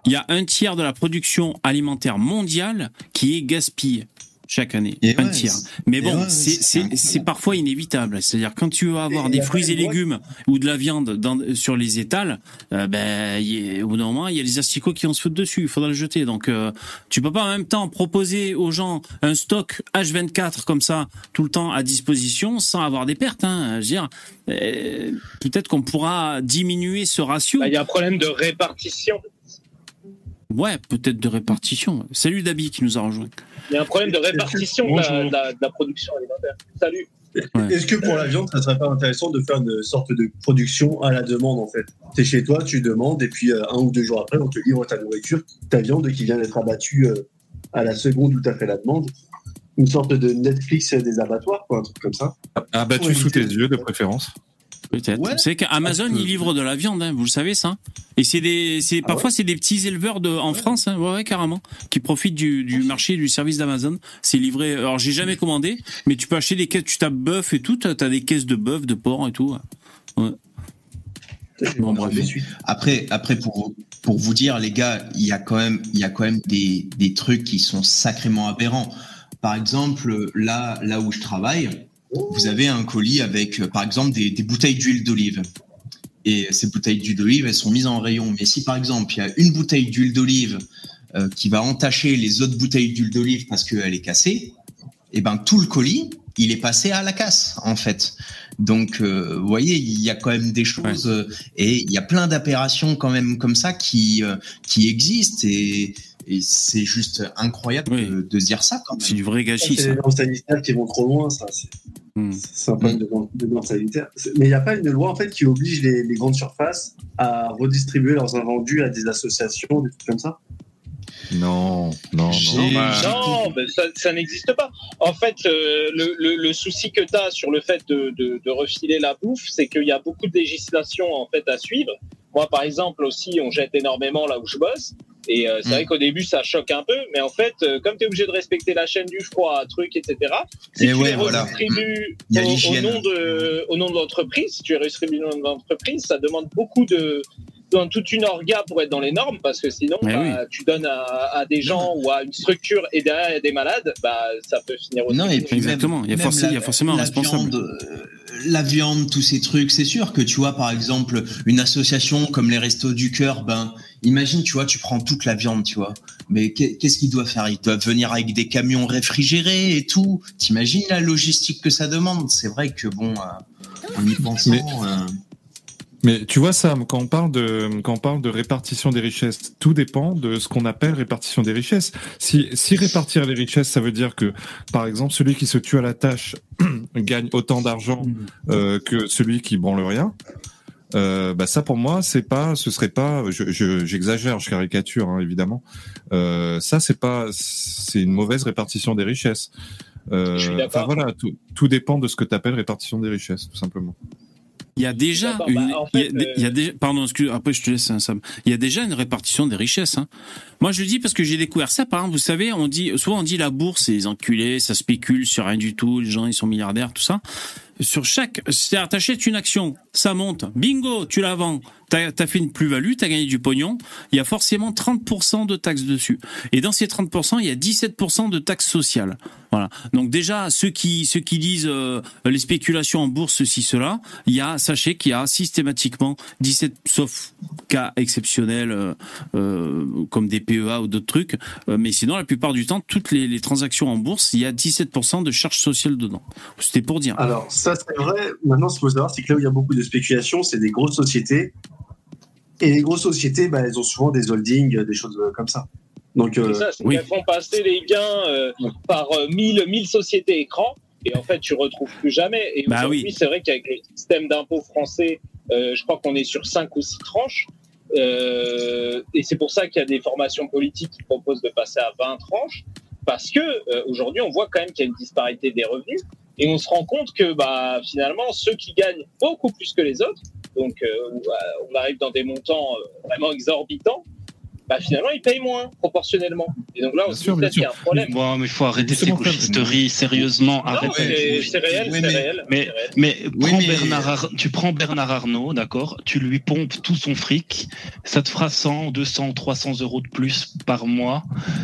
Il y a un tiers de la production alimentaire mondiale qui est gaspillée chaque année. Et un ouais, tiers. Mais bon, ouais, c'est parfois inévitable. C'est-à-dire quand tu vas avoir Et des fruits et légumes ou de la viande dans, sur les étals, euh, ben, il y a- au bout d'un moment, il y a les asticots qui vont se foutre dessus. Il faudra le jeter. Donc, euh, tu peux pas en même temps proposer aux gens un stock H24 comme ça tout le temps à disposition sans avoir des pertes. Hein. Je veux dire, euh, peut-être qu'on pourra diminuer ce ratio. Bah, Il y a un problème de répartition. Ouais, peut-être de répartition. Salut Dabi qui nous a rejoint. Il y a un problème de répartition de la, Bonjour. de la- de la production alimentaire. Salut. Ouais. Est-ce que pour la viande, ça serait pas intéressant de faire une sorte de production à la demande en fait? T'es chez toi, tu demandes, et puis euh, un ou deux jours après, on te livre ta nourriture, ta viande qui vient d'être abattue euh, à la seconde où tu as fait la demande. Une sorte de Netflix des abattoirs, quoi, un truc comme ça. Abattu sous tes yeux, de préférence. Peut-être. Ouais. Vous savez qu'Amazon, Parce que- il livre de la viande, hein, vous le savez ça Et c'est des, c'est Ah parfois c'est des petits éleveurs de, en France, hein, ouais, carrément, qui profitent du, du marché du service d'Amazon. C'est livré. Alors j'ai jamais commandé, mais tu peux acheter des caisses. Tu tapes bœuf et tout. T'as des caisses de bœuf, de porc et tout. Bon, bref. Après, après pour, pour vous dire, les gars, il y a quand même, il y a quand même des, des trucs qui sont sacrément aberrants. Par exemple, là, là où je travaille, vous avez un colis avec, euh, par exemple, des, des bouteilles d'huile d'olive. Et ces bouteilles d'huile d'olive, elles sont mises en rayon. Mais si, par exemple, il y a une bouteille d'huile d'olive euh, qui va entacher les autres bouteilles d'huile d'olive parce qu'elle est cassée, et ben tout le colis, il est passé à la casse, en fait. Donc, euh, vous voyez, il y a quand même des choses euh, et il y a plein d'aberrations quand même comme ça qui qui existent et, et c'est juste incroyable Oui. de, de se dire ça quand C'est du vrai gâchis. C'est les normes sanitaires qui vont trop loin, ça. C'est un problème de, normes- de normes sanitaires. Mais il n'y a pas une loi en fait qui oblige les, les grandes surfaces à redistribuer leurs invendus à des associations, des trucs comme ça? Non, non, non. Bah, non, ben, ça, ça n'existe pas. En fait, euh, le, le- le souci que tu as sur le fait de, de- de refiler la bouffe, c'est qu'il y a beaucoup de législation en fait à suivre. Moi, par exemple, aussi, on jette énormément là où je bosse. Et euh, c'est Mm. vrai qu'au début, ça choque un peu, mais en fait, euh, comme tu es obligé de respecter la chaîne du froid, truc, etc., si Et tu ouais, les voilà. redistribues a au, nom de, au nom de l'entreprise, si tu les redistribues au nom de l'entreprise, ça demande beaucoup de dans toute une orga pour être dans les normes, parce que sinon, Mais bah, tu donnes à, à des gens ou à une structure et derrière il y a des malades, bah, ça peut finir aussi. Non, et puis Exactement. Il y a forcément- il y a forcément un responsable. Viande, euh, la viande, tous ces trucs, c'est sûr que tu vois, par exemple, une association comme les Restos du Cœur, ben, imagine, tu vois, tu prends toute la viande, tu vois. Mais qu'est- qu'est-ce qu'ils doivent faire? Ils doivent venir avec des camions réfrigérés et tout. T'imagines la logistique que ça demande? C'est vrai que bon, euh, en y pensant. Mais- euh, Mais tu vois, Sam, quand on parle de quand on parle de répartition des richesses, tout dépend de ce qu'on appelle répartition des richesses. Si si répartir les richesses, ça veut dire que, par exemple, celui qui se tue à la tâche gagne autant d'argent euh, que celui qui branle rien. Euh, bah ça pour moi c'est pas ce serait pas je- je- j'exagère je, caricature hein, évidemment euh, ça c'est pas c'est une mauvaise répartition des richesses euh, Je suis voilà tout, tout dépend de ce que tu appelles répartition des richesses tout simplement Il y a déjà une, bah, en il y a fait, des- il y a déjà, pardon, excuse, après je te laisse, hein, Sam. Il y a déjà une répartition des richesses. Hein. Moi, je le dis parce que j'ai découvert ça. Par exemple, vous savez, on dit, souvent on dit la bourse, c'est les enculés, ça spécule sur rien du tout, les gens ils sont milliardaires, tout ça. Sur chaque, c'est-à-dire t'achètes une action, ça monte, bingo, tu la vends, t'as as fait une plus-value, t'as gagné du pognon, il y a forcément 30% de taxes dessus. Et dans ces 30%, il y a 17% de taxes sociales. Voilà. Donc déjà, ceux qui ceux qui disent euh, les spéculations en bourse, ceci, cela, il y a, sachez qu'il y a systématiquement 17, sauf cas exceptionnels euh, euh, comme des PEA ou d'autres trucs, mais sinon la plupart du temps, toutes les, les transactions en bourse, il y a 17% de charges sociales dedans. C'était pour dire. Alors, ça, c'est vrai. Maintenant, ce qu'il faut savoir, c'est que là où il y a beaucoup de spéculation, c'est des grosses sociétés. Et les grosses sociétés, bah, elles ont souvent des holdings, des choses euh, comme ça. Donc, euh, C'est ça, c'est oui. qu'elles font passer les gains euh, par euh, 1000, 1000 sociétés écrans. Et en fait, tu retrouves plus jamais. Et Bah aujourd'hui, oui. c'est vrai qu'avec le système d'impôt français, euh, je crois qu'on est sur 5 ou 6 tranches. Euh, et c'est pour ça qu'il y a des formations politiques qui proposent de passer à 20 tranches. Parce que euh, aujourd'hui, on voit quand même qu'il y a une disparité des revenus. Et on se rend compte que bah, finalement, ceux qui gagnent beaucoup plus que les autres, donc euh, on arrive dans des montants euh, vraiment exorbitants, bah, finalement, ils payent moins proportionnellement. Et donc là, on Bien se sûr, dit qu'il y a un problème. Bon, mais il faut arrêter cette Justement, égochisterie, sérieusement, Non, arrête c'est réel, Oui, c'est mais- réel. Mais, c'est réel. mais, Oui, prends mais- Bernard Ar- tu prends Bernard Arnault, d'accord Tu lui pompes tout son fric, ça te fera 100, 200, 300 euros de plus par mois.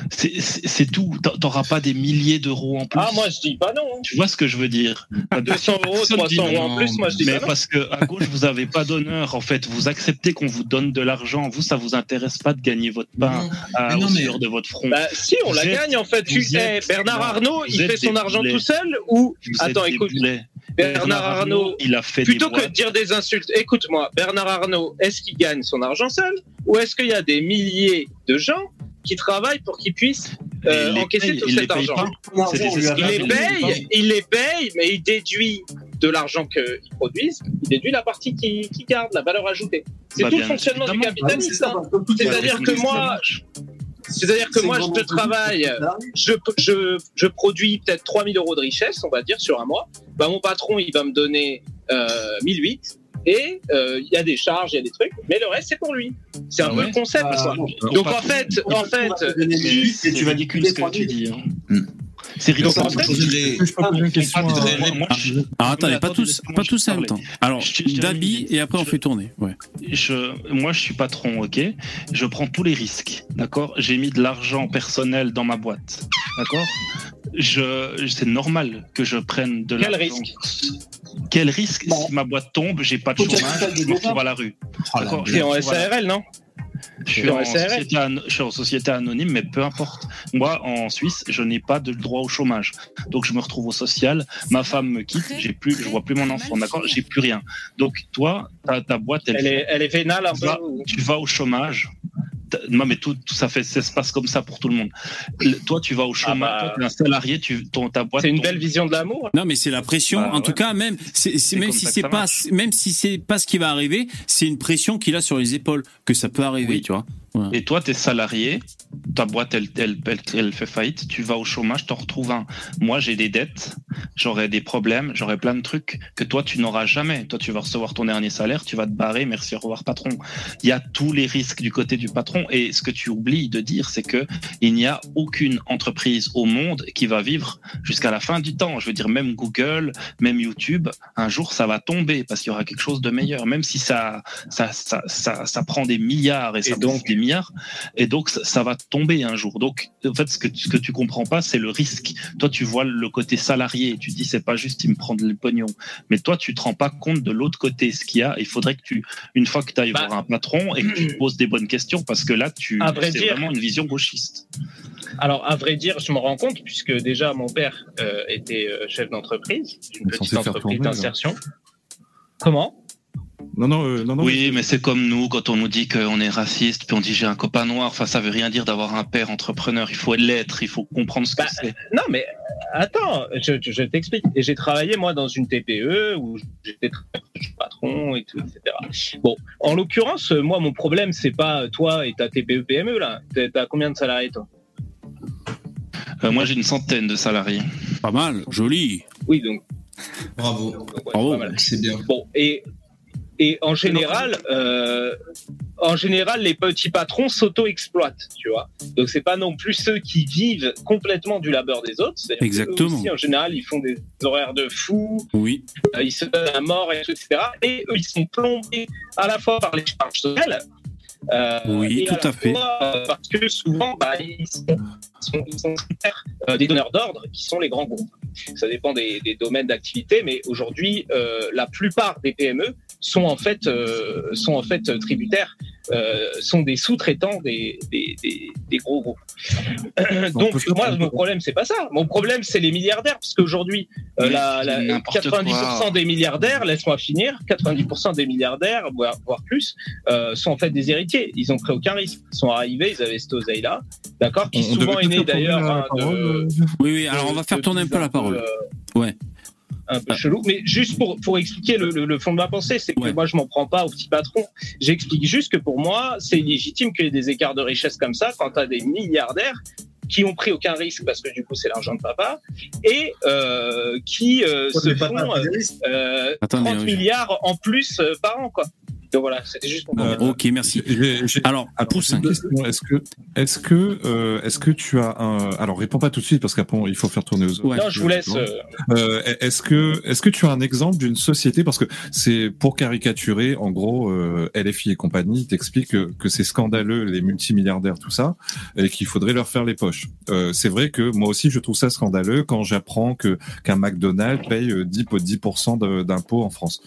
C'est- C'est c'est tout. T'a- T'auras pas des milliers d'euros en plus. Ah, moi, je dis pas non. Tu vois ce que je veux dire? 200 euros, Personne dit 300 euros en plus, moi, je dis Mais pas non. parce que à gauche, vous avez pas d'honneur. En fait, vous acceptez qu'on vous donne de l'argent. Vous, ça vous intéresse pas de gagner votre pain Non, à, mais non, au mais- de votre front. Bah, si, on Vous la êtes- gagne, en fait. Tu, êtes- Bernard Arnault, il fait son argent boulets. tout seul ou. Vous Attends, écoute. boulets. Bernard Arnault, il a fait plutôt des que de dire des insultes, écoute-moi, Bernard Arnault, est-ce qu'il gagne son argent seul ou est-ce qu'il y a des milliers de gens qui travaillent pour qu'ils puissent euh, il les encaisser paye, tout cet argent pas. Il les paye, il les paye, mais il déduit de l'argent qu'ils produisent, il déduit la partie qui, qui garde, la valeur ajoutée. C'est Bah, tout le fonctionnement du. Ah capitalisme. ça, hein. bah, C'est-à-dire Ouais, que c'est moi, c'est-à-dire que moi, je travaille, je, je, je produis peut-être 3000 euros de richesse, on va dire, sur un mois. Bah, mon patron, il va me donner euh, 1008 et euh, il y a des charges, il y a des trucs, mais le reste, c'est pour lui. C'est un Ah peu ouais le concept. Ah. Donc en fait, en fait, c'est tu vas ridicule liquider ce que tu 3000. dis. hein. C'est en fait, Je je- Alors attendez, pas tous, pas tous en même temps. Alors, Dabi et après on fait tourner. Ouais. je, moi, je suis patron, ok? Je prends tous les risques, d'accord? J'ai mis de l'argent personnel dans ma boîte, d'accord? Je, C'est normal que je prenne de Quel l'argent. risque? Quel risque Bon. Si ma boîte tombe, j'ai pas de chômage, je me retrouve à la rue. Oh t'es en. SARL, non? Je suis, en SARL. société je suis en société anonyme, mais peu importe. Moi, en Suisse, je n'ai pas de droit au chômage. Donc, je me retrouve au social. Ma femme me quitte. J'ai plus, je vois plus mon enfant. D'accord? J'ai plus rien. Donc, toi, ta, ta boîte, elle, Elle est, elle est vénale un tu peu. vas, ou- tu vas au chômage. Non, mais tout, tout ça fait, ça se passe comme ça pour tout le monde. Le- toi, tu vas au chômage. bah. Toi, t'es un salarié. Tu, ton, ta boîte. C'est une belle vision de l'amour. Non, mais c'est la pression. Bah, en ouais. tout cas, même, c'est, même si c'est pas, même si c'est pas ce qui va arriver, c'est une pression qu'il a sur les épaules que ça peut arriver, Oui. tu vois. Et toi, tu es salarié, ta boîte, elle, elle, elle, elle fait faillite, tu vas au chômage, t'en retrouves un. Moi, j'ai des dettes, j'aurai des problèmes, j'aurai plein de trucs que toi, tu n'auras jamais. Toi, tu vas recevoir ton dernier salaire, tu vas te barrer, merci, au revoir, patron. Il y a tous les risques du côté du patron. Et ce que tu oublies de dire, c'est que il n'y a aucune entreprise au monde qui va vivre jusqu'à la fin du temps. Je veux dire, même Google, même YouTube, un jour, ça va tomber parce qu'il y aura quelque chose de meilleur, même si ça, ça, ça, ça, ça prend des milliards et, ça donc- des milliards. Et donc, ça, ça va tomber un jour. Donc, en fait, ce que, tu- ce que tu comprends pas, c'est le risque. Toi, tu vois le côté salarié. Tu dis, c'est pas juste, il me prend le pognon. Mais toi, tu te rends pas compte de l'autre côté, ce qu'il y a. Il faudrait que tu, une fois que tu ailles Bah. voir un patron et que tu te poses des bonnes questions, parce que là, tu, c'est vraiment une vision gauchiste. Alors, à vrai dire, je me rends compte, puisque déjà mon père euh, était euh, chef d'entreprise, d'une petite entreprise là. d'insertion. Comment? Non, non, euh, non, non. Oui, mais c'est comme nous quand on nous dit qu'on est raciste, puis on dit j'ai un copain noir. Enfin, ça veut rien dire d'avoir un père entrepreneur. Il faut l'être, il faut comprendre ce que Bah, c'est. Non, mais attends, je, je- je t'explique. Et j'ai travaillé, moi, dans une TPE où j'étais patron et tout, etc. Bon, en l'occurrence, moi, mon problème, c'est pas toi et ta TPE PME, là. T'as combien de salariés, toi? Euh, moi, j'ai une centaine de salariés. Pas mal, joli. Oui, donc, Bravo. ouais, Bravo. C'est bien. Bon, et, et en général, euh, en général, les petits patrons s'auto-exploitent, tu vois. Donc, c'est pas non plus ceux qui vivent complètement du labeur des autres. Exactement. aussi, en général, ils font des horaires de fous, Oui. euh, ils se donnent à mort, etc. Et eux, ils sont plombés à la fois par les charges sociales. euh, Oui, tout à fait. fois, parce que souvent, bah, ils sont, ils sont, ils sont tributaires, des donneurs d'ordre qui sont les grands groupes. Ça dépend des, des domaines d'activité, mais aujourd'hui, la plupart des PME sont en fait, euh, sont en fait tributaires, euh, sont des sous-traitants des, des, des, des gros groupes. Donc, moi, mon problème, c'est pas ça. Mon problème, c'est les milliardaires, parce qu'aujourd'hui, euh, Mais la, c'est la- n'importe 90% quoi. des milliardaires, laisse-moi finir, 90% des milliardaires, voire, voire plus, euh, sont en fait des héritiers. Ils ont pris aucun risque. Ils sont arrivés, ils avaient cette oseille-là, d'accord, qui On- souvent est né d'ailleurs hein, de- euh, Oui, oui. Alors, on va faire de tourner un peu la parole. euh, Ouais. Un peu chelou, mais juste pour, pour expliquer le, le- le fond de ma pensée, c'est que Ouais. moi je m'en prends pas aux petits patrons. J'explique juste que pour moi, c'est légitime qu'il y ait des écarts de richesse comme ça quand tu as des milliardaires qui ont pris aucun risque parce que du coup c'est l'argent de papa et euh, qui euh, se font euh, des risques. euh, Attendez, 30 oui. milliards en plus euh, par an quoi. Donc voilà, c'était juste pour Euh, Ok, merci. j'ai- j'ai- Alors, Alors, pouce j'ai une 5. question. Est-ce que, est-ce que, euh, est-ce que tu as un, alors réponds pas tout de suite parce qu'après il faut faire tourner aux autres. Ouais. Non, je vous laisse. euh, Euh, est-ce que, est-ce que tu as un exemple d'une société parce que c'est pour caricaturer, en gros, euh, LFI et compagnie t'explique que, que c'est scandaleux les multimilliardaires tout ça et qu'il faudrait leur faire les poches. Euh, c'est vrai que moi aussi je trouve ça scandaleux quand j'apprends que qu'un McDonald's paye euh, 10 pour 10% de- d'impôts en France.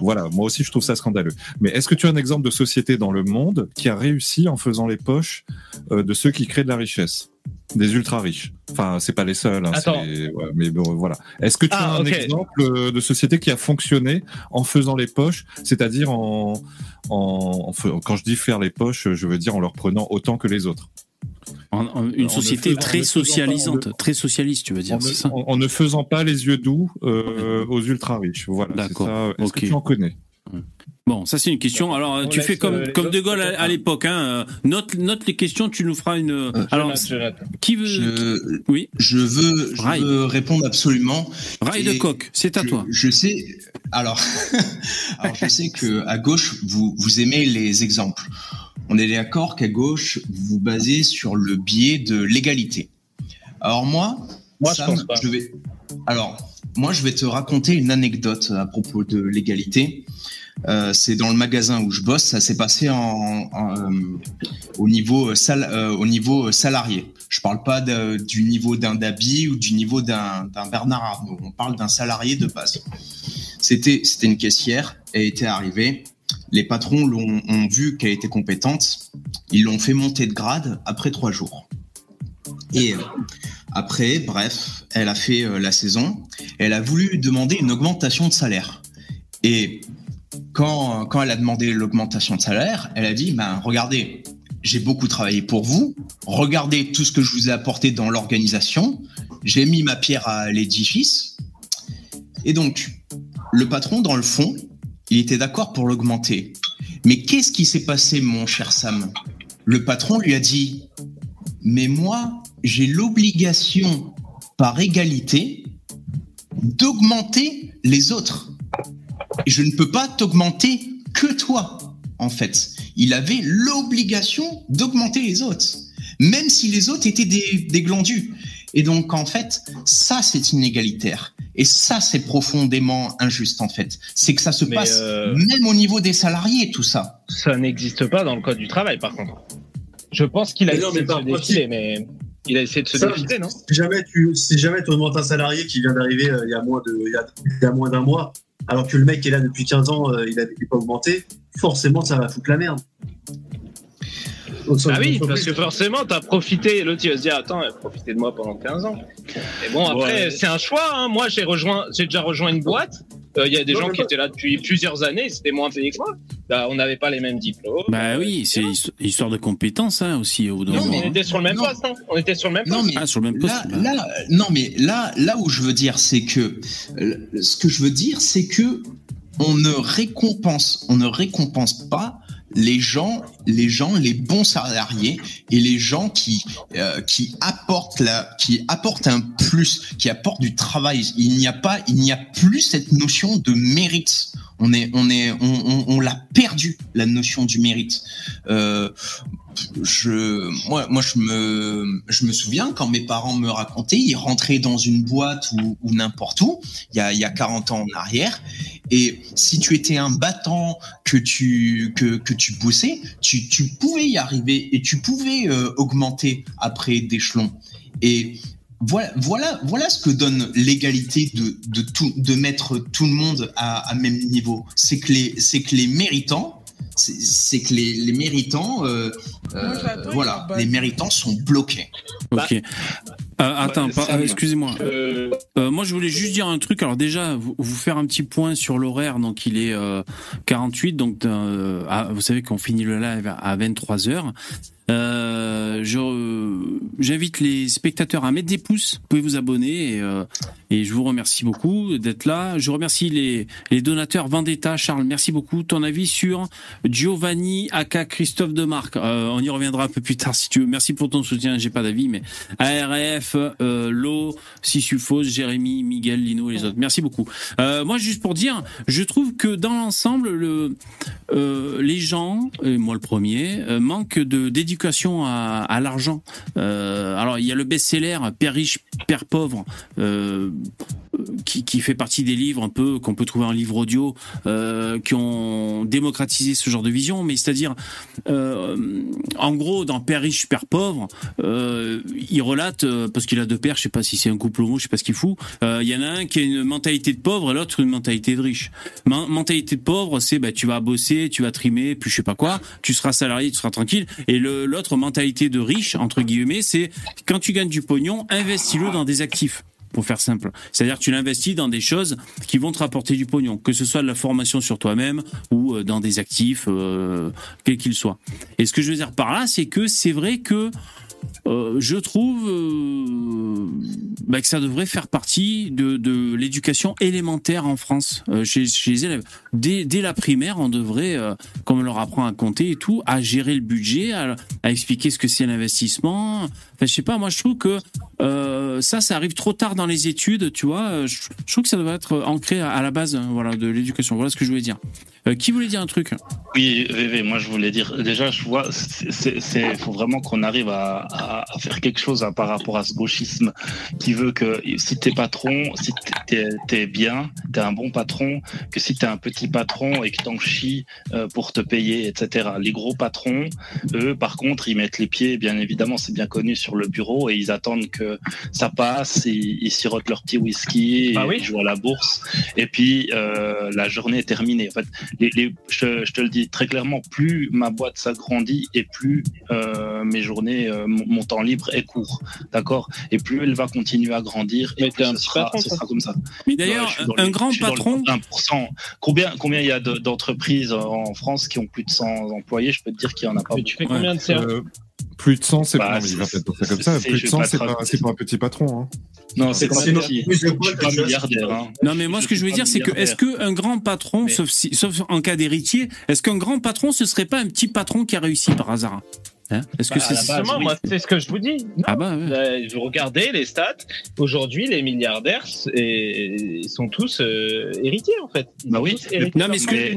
Voilà, moi aussi je trouve ça scandaleux. Mais est-ce que tu as un exemple de société dans le monde qui a réussi en faisant les poches euh, de ceux qui créent de la richesse? Des ultra riches. Enfin, c'est pas les seuls. Hein, Attends. c'est- ouais, mais bon, voilà. Est-ce que tu Ah, as un exemple euh, de société qui a fonctionné en faisant les poches, c'est-à-dire en, en, quand je dis faire les poches, je veux dire en leur prenant autant que les autres? En- en- une ne société faisant- très socialisante, très socialiste, tu veux dire, En c'est ne, ça? en- en ne faisant pas les yeux doux euh, aux ultra riches. Voilà. D'accord. Est-ce que tu en connais? Bon, ça c'est une question. Alors, On tu fais comme, euh, comme De Gaulle à, l'époque. Hein. Note, note les questions, tu nous feras une. Euh, Alors, qui veut. Je, Oui, je veux, je veux répondre absolument. Rail de coq, c'est à je, toi. Je sais. Alors, alors je sais que à gauche vous vous aimez les exemples. On est d'accord qu'à gauche vous vous basez sur le biais de l'égalité. Alors moi, Moi, je pense pas. je vais. Alors moi je vais te raconter une anecdote à propos de l'égalité. Euh, c'est dans le magasin où je bosse, ça s'est passé euh, au niveau sal, euh, au niveau salarié. Je parle pas du niveau d'un Dabi ou du niveau d'un Bernard Arnault. On parle d'un salarié de base. C'était c'était une caissière. Elle était arrivée. Les patrons l'ont ont vu qu'elle était compétente. Ils l'ont fait monter de grade après trois jours. Et après, bref, elle a fait la saison. Elle a voulu demander une augmentation de salaire. Et quand, quand elle a demandé l'augmentation de salaire, elle a dit, ben, regardez, j'ai beaucoup travaillé pour vous. Regardez tout ce que je vous ai apporté dans l'organisation. J'ai mis ma pierre à l'édifice. Et donc, le patron, dans le fond, il était d'accord pour l'augmenter. Mais qu'est-ce qui s'est passé, mon cher Sam? Le patron lui a dit, mais moi, j'ai l'obligation, par égalité, d'augmenter les autres. Et je ne peux pas t'augmenter que toi, en fait. Il avait l'obligation d'augmenter les autres, même si les autres étaient des, des glandus. Et donc, en fait, ça, c'est inégalitaire. Et ça, c'est profondément injuste, en fait. C'est que ça se Mais, passe euh, même au niveau des salariés, tout ça. Ça n'existe pas dans le code du travail, par contre. Je pense qu'il a Mais non, essayé mais de se défiler, mais il a essayé de se Ça, défiler, non? Si jamais tu, si jamais tu augmentes un salarié qui vient d'arriver euh, il y a moins de, il y a, il y a moins d'un mois, alors que le mec est là depuis 15 ans, euh, il n'a pas augmenté, forcément ça va foutre la merde. Ah oui, parce que forcément, t'as profité. L'autre, il va se dire Attends, elle a profité de moi pendant 15 ans. Et bon, après, Ouais. c'est un choix. hein. Moi, j'ai rejoint, j'ai déjà rejoint une boîte. Euh, Il y a des Non, gens qui pas- étaient là depuis plusieurs années, c'était moins payé que moi. Bah, on n'avait pas les mêmes diplômes. Bah oui, c'est his- histoire de compétences hein, aussi au Non, on moment. était sur le même Non. poste. hein. On était sur le même Non, poste. mais Ah, sur le même poste. Là, bah. là, non, mais là, là où je veux dire, c'est que euh, ce que je veux dire, c'est que on ne récompense, on ne récompense pas les gens, les gens, les bons salariés et les gens qui euh, qui apportent la, qui apportent un plus, qui apportent du travail. Il n'y a pas, il n'y a plus cette notion de mérite On est, on est, on, on, on l'a perdu la notion du mérite. Euh, je, moi, moi, je me, je me souviens quand mes parents me racontaient, ils rentraient dans une boîte ou, ou n'importe où, il y a, il y a 40 ans en arrière, et si tu étais un battant, que tu, que, que tu bossais, tu, tu pouvais y arriver et tu pouvais euh, augmenter après d'échelon. Et voilà, voilà, voilà ce que donne l'égalité de, de, tout, de mettre tout le monde à, à même niveau. C'est que les, c'est que les méritants, c'est- c'est que les, les méritants, euh, euh, voilà, les méritants sont bloqués. Ok. Euh, attends, Bah, pas- euh, excusez-moi. euh, Euh, moi, je voulais juste dire un truc. Alors déjà, vous, vous faire un petit point sur l'horaire. Donc, il est euh, 48. Donc, vous savez qu'on finit le live à 23 heures. Euh, euh, j'invite les spectateurs à mettre des pouces. Vous pouvez vous abonner et, euh, et je vous remercie beaucoup d'être là. Je remercie les, les donateurs Vendetta, Charles. Merci beaucoup. Ton avis sur Giovanni aka Christophe. Euh, on y reviendra un peu plus tard si tu veux. Merci pour ton soutien. J'ai pas d'avis, mais ARF, euh, Lo, Sissufos, Jérémy, Miguel, Lino et les autres. Merci beaucoup. Moi, juste pour dire, je trouve que dans l'ensemble, le, les gens, et moi le premier, manquent de à, à l'argent. Euh, alors, il y a le best-seller Père riche, Père pauvre. Qui, fait partie des livres un peu qu'on peut trouver en livre audio euh, qui ont démocratisé ce genre de vision. Mais c'est-à-dire euh, en gros dans Père riche Père pauvre euh, il relate parce qu'il a deux pères je sais pas si c'est un couple homo je sais pas ce qu'il fout il y en a un qui a une mentalité de pauvre et l'autre une mentalité de riche. Men- mentalité de pauvre c'est bah tu vas bosser tu vas trimer puis je sais pas quoi tu seras salarié tu seras tranquille. Et l'autre mentalité de riche entre guillemets c'est quand tu gagnes du pognon investis-le dans des actifs pour faire simple. C'est-à-dire tu l'investis dans des choses qui vont te rapporter du pognon, que ce soit de la formation sur toi-même ou euh, dans des actifs, euh, quels qu'ils soient. Et ce que je veux dire par là, c'est que c'est vrai que euh, je trouve euh, bah, que ça devrait faire partie de, l'éducation élémentaire en France chez, les élèves. Dès, la primaire, on devrait, comme on leur apprend à compter et tout, à gérer le budget, à, à expliquer ce que c'est l'investissement. Enfin, je sais pas, moi je trouve que euh, ça, ça arrive trop tard dans les études, tu vois. Euh, Je, trouve que ça devrait être ancré à, la base, euh, voilà, de l'éducation. Voilà ce que je voulais dire. Qui voulait dire un truc? Oui, VV, moi je voulais dire, déjà, je vois, c'est faut vraiment qu'on arrive à, faire quelque chose hein, par rapport à ce gauchisme qui veut que si t'es patron, si t'es es bien, t'es un bon patron, que si t'es un petit patron et que t'en chies pour te payer, etc. Les gros patrons, eux, par contre, ils mettent les pieds, bien évidemment, c'est bien connu le bureau et ils attendent que ça passe, ils, ils sirotent leur petit whisky, Ah et oui ils jouent à la bourse et puis euh, la journée est terminée. En fait, les, les, je, je te le dis très clairement, plus ma boîte s'agrandit et plus euh, mes journées, euh, mon, mon temps libre est court, d'accord? Et plus elle va continuer à grandir, et Mais plus ce sera, patron, ce toi. sera comme ça. D'ailleurs, un les- grand patron, 1%. Combien, combien il y a de- d'entreprises en France qui ont plus de 100 employés? Je peux te dire qu'il y en a pas Mais tu fais combien de Euh, plus de 100, c'est Bah, comme ça. Plus de vais 100, pas c'est pas, c'est pas un petit patron. Hein. Non, c'est pas petit. pas milliardaire. Hein. Non, mais moi, ce que je veux dire, c'est que est-ce qu'un grand patron, Mais- sauf, si, sauf en cas d'héritier, est-ce qu'un grand patron, ce serait pas un petit patron qui a réussi par hasard Hein? Est-ce que Bah, c'est Justement, moi, c'est ce que je vous dis. Non. Ah bah ouais. Là, vous regardez les stats. Aujourd'hui, les milliardaires sont tous euh, héritiers, en fait. Ils Bah oui. Non, mais ce que-.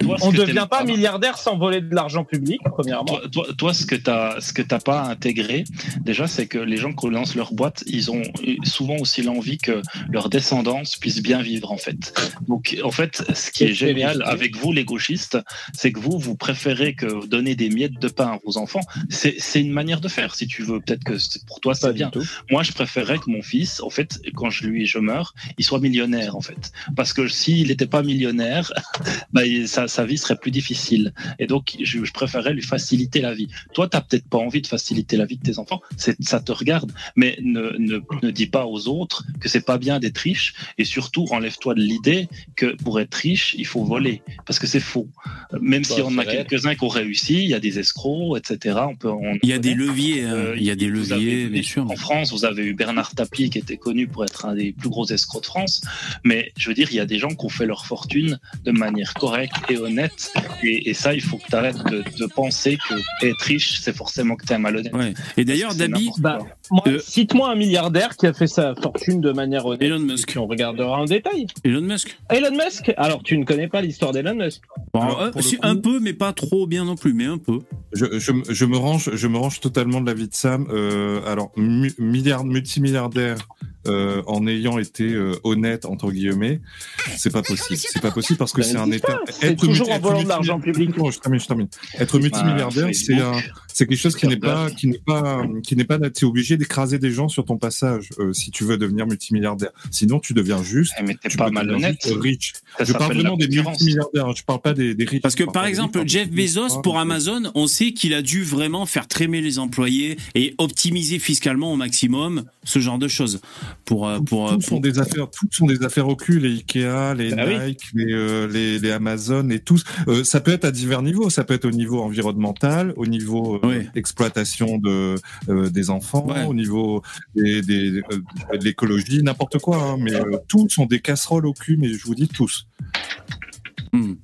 Toi, On ne devient pas milliardaire sans voler de l'argent public, premièrement. Toi, toi, toi, ce que t'as, ce que t'as pas intégré, déjà, c'est que les gens qui lancent leur boîte, ils ont souvent aussi l'envie que leur descendance puisse bien vivre, en fait. Donc, en fait, ce qui est génial avec vous, les gauchistes, c'est que vous, vous préférez que donner des miettes de pain à vos enfants. C'est, c'est une manière de faire, si tu veux. Peut-être que pour toi, c'est bien. tout. Moi, je préférerais que mon fils, en fait, quand je lui je meurs, il soit millionnaire, en fait. Parce que s'il n'était pas millionnaire, bah, il- sa, sa vie serait plus difficile. Et donc, je, je préférerais lui faciliter la vie. Toi, t'as peut-être pas envie de faciliter la vie de tes enfants, c'est, ça te regarde. Mais ne, ne, ne dis pas aux autres que c'est pas bien d'être riche. Et surtout, enlève-toi de l'idée que pour être riche, il faut voler. Parce que c'est faux. Même Bah, si on a quelques-uns qui ont réussi, il y a des escrocs, etc. On peut, on Il y a des leviers, hein. Euh, il y a des leviers, avez- bien sûr. En France, vous avez eu Bernard Tapie qui était connu pour être un des plus gros escrocs de France. Mais je veux dire, il y a des gens qui ont fait leur fortune de manière correcte et honnête. Et, et ça, il faut que tu arrêtes de, de penser que être riche, c'est forcément que tu es malhonnête. Ouais. Et d'ailleurs, Dabi, Bah, Euh, cite-moi un milliardaire qui a fait sa fortune de manière honnête. Elon Musk. On regardera en détail. Elon Musk. Elon Musk Alors, tu ne connais pas l'histoire d'Elon Musk Bon, Alors, euh, si, coup- un peu, mais pas trop bien non plus, mais un peu. Je, je, je me range, je me range totalement de l'avis de Sam. Euh, alors, mu- milliard, multimilliardaire euh, en ayant été euh, honnête entre guillemets, c'est pas possible. C'est pas possible parce que Ça c'est un état. C'est toujours multi- en volant de multi- l'argent public. Non, je termine, je termine. Être multimilliardaire, Ah, c'est un. C'est quelque chose qui n'est pas, qui n'est pas, qui n'est pas. T'es obligé d'écraser des gens sur ton passage euh, si tu veux devenir multimilliardaire. Sinon, tu deviens juste. Eh, Mais t'es pas malhonnête. juste riche. Ça je parle vraiment des multimilliardaires. Je parle pas des, des riches. Parce que par exemple, riches, Jeff Bezos pour hein. Amazon, on sait qu'il a dû vraiment faire trémer les employés et optimiser fiscalement au maximum ce genre de choses. Pour, euh, pour, euh, sont des affaires, tous sont des affaires au cul, les Ikea, les Bah oui. Nike, les, euh, les, les Amazon et tous. Euh, ça peut être à divers niveaux. Ça peut être au niveau environnemental, au niveau euh, Oui. exploitation de euh, des enfants, Ouais. au niveau des, des, euh, de l'écologie, n'importe quoi. hein. mais euh, tous sont des casseroles au cul. Mais je vous dis tous. Hmm.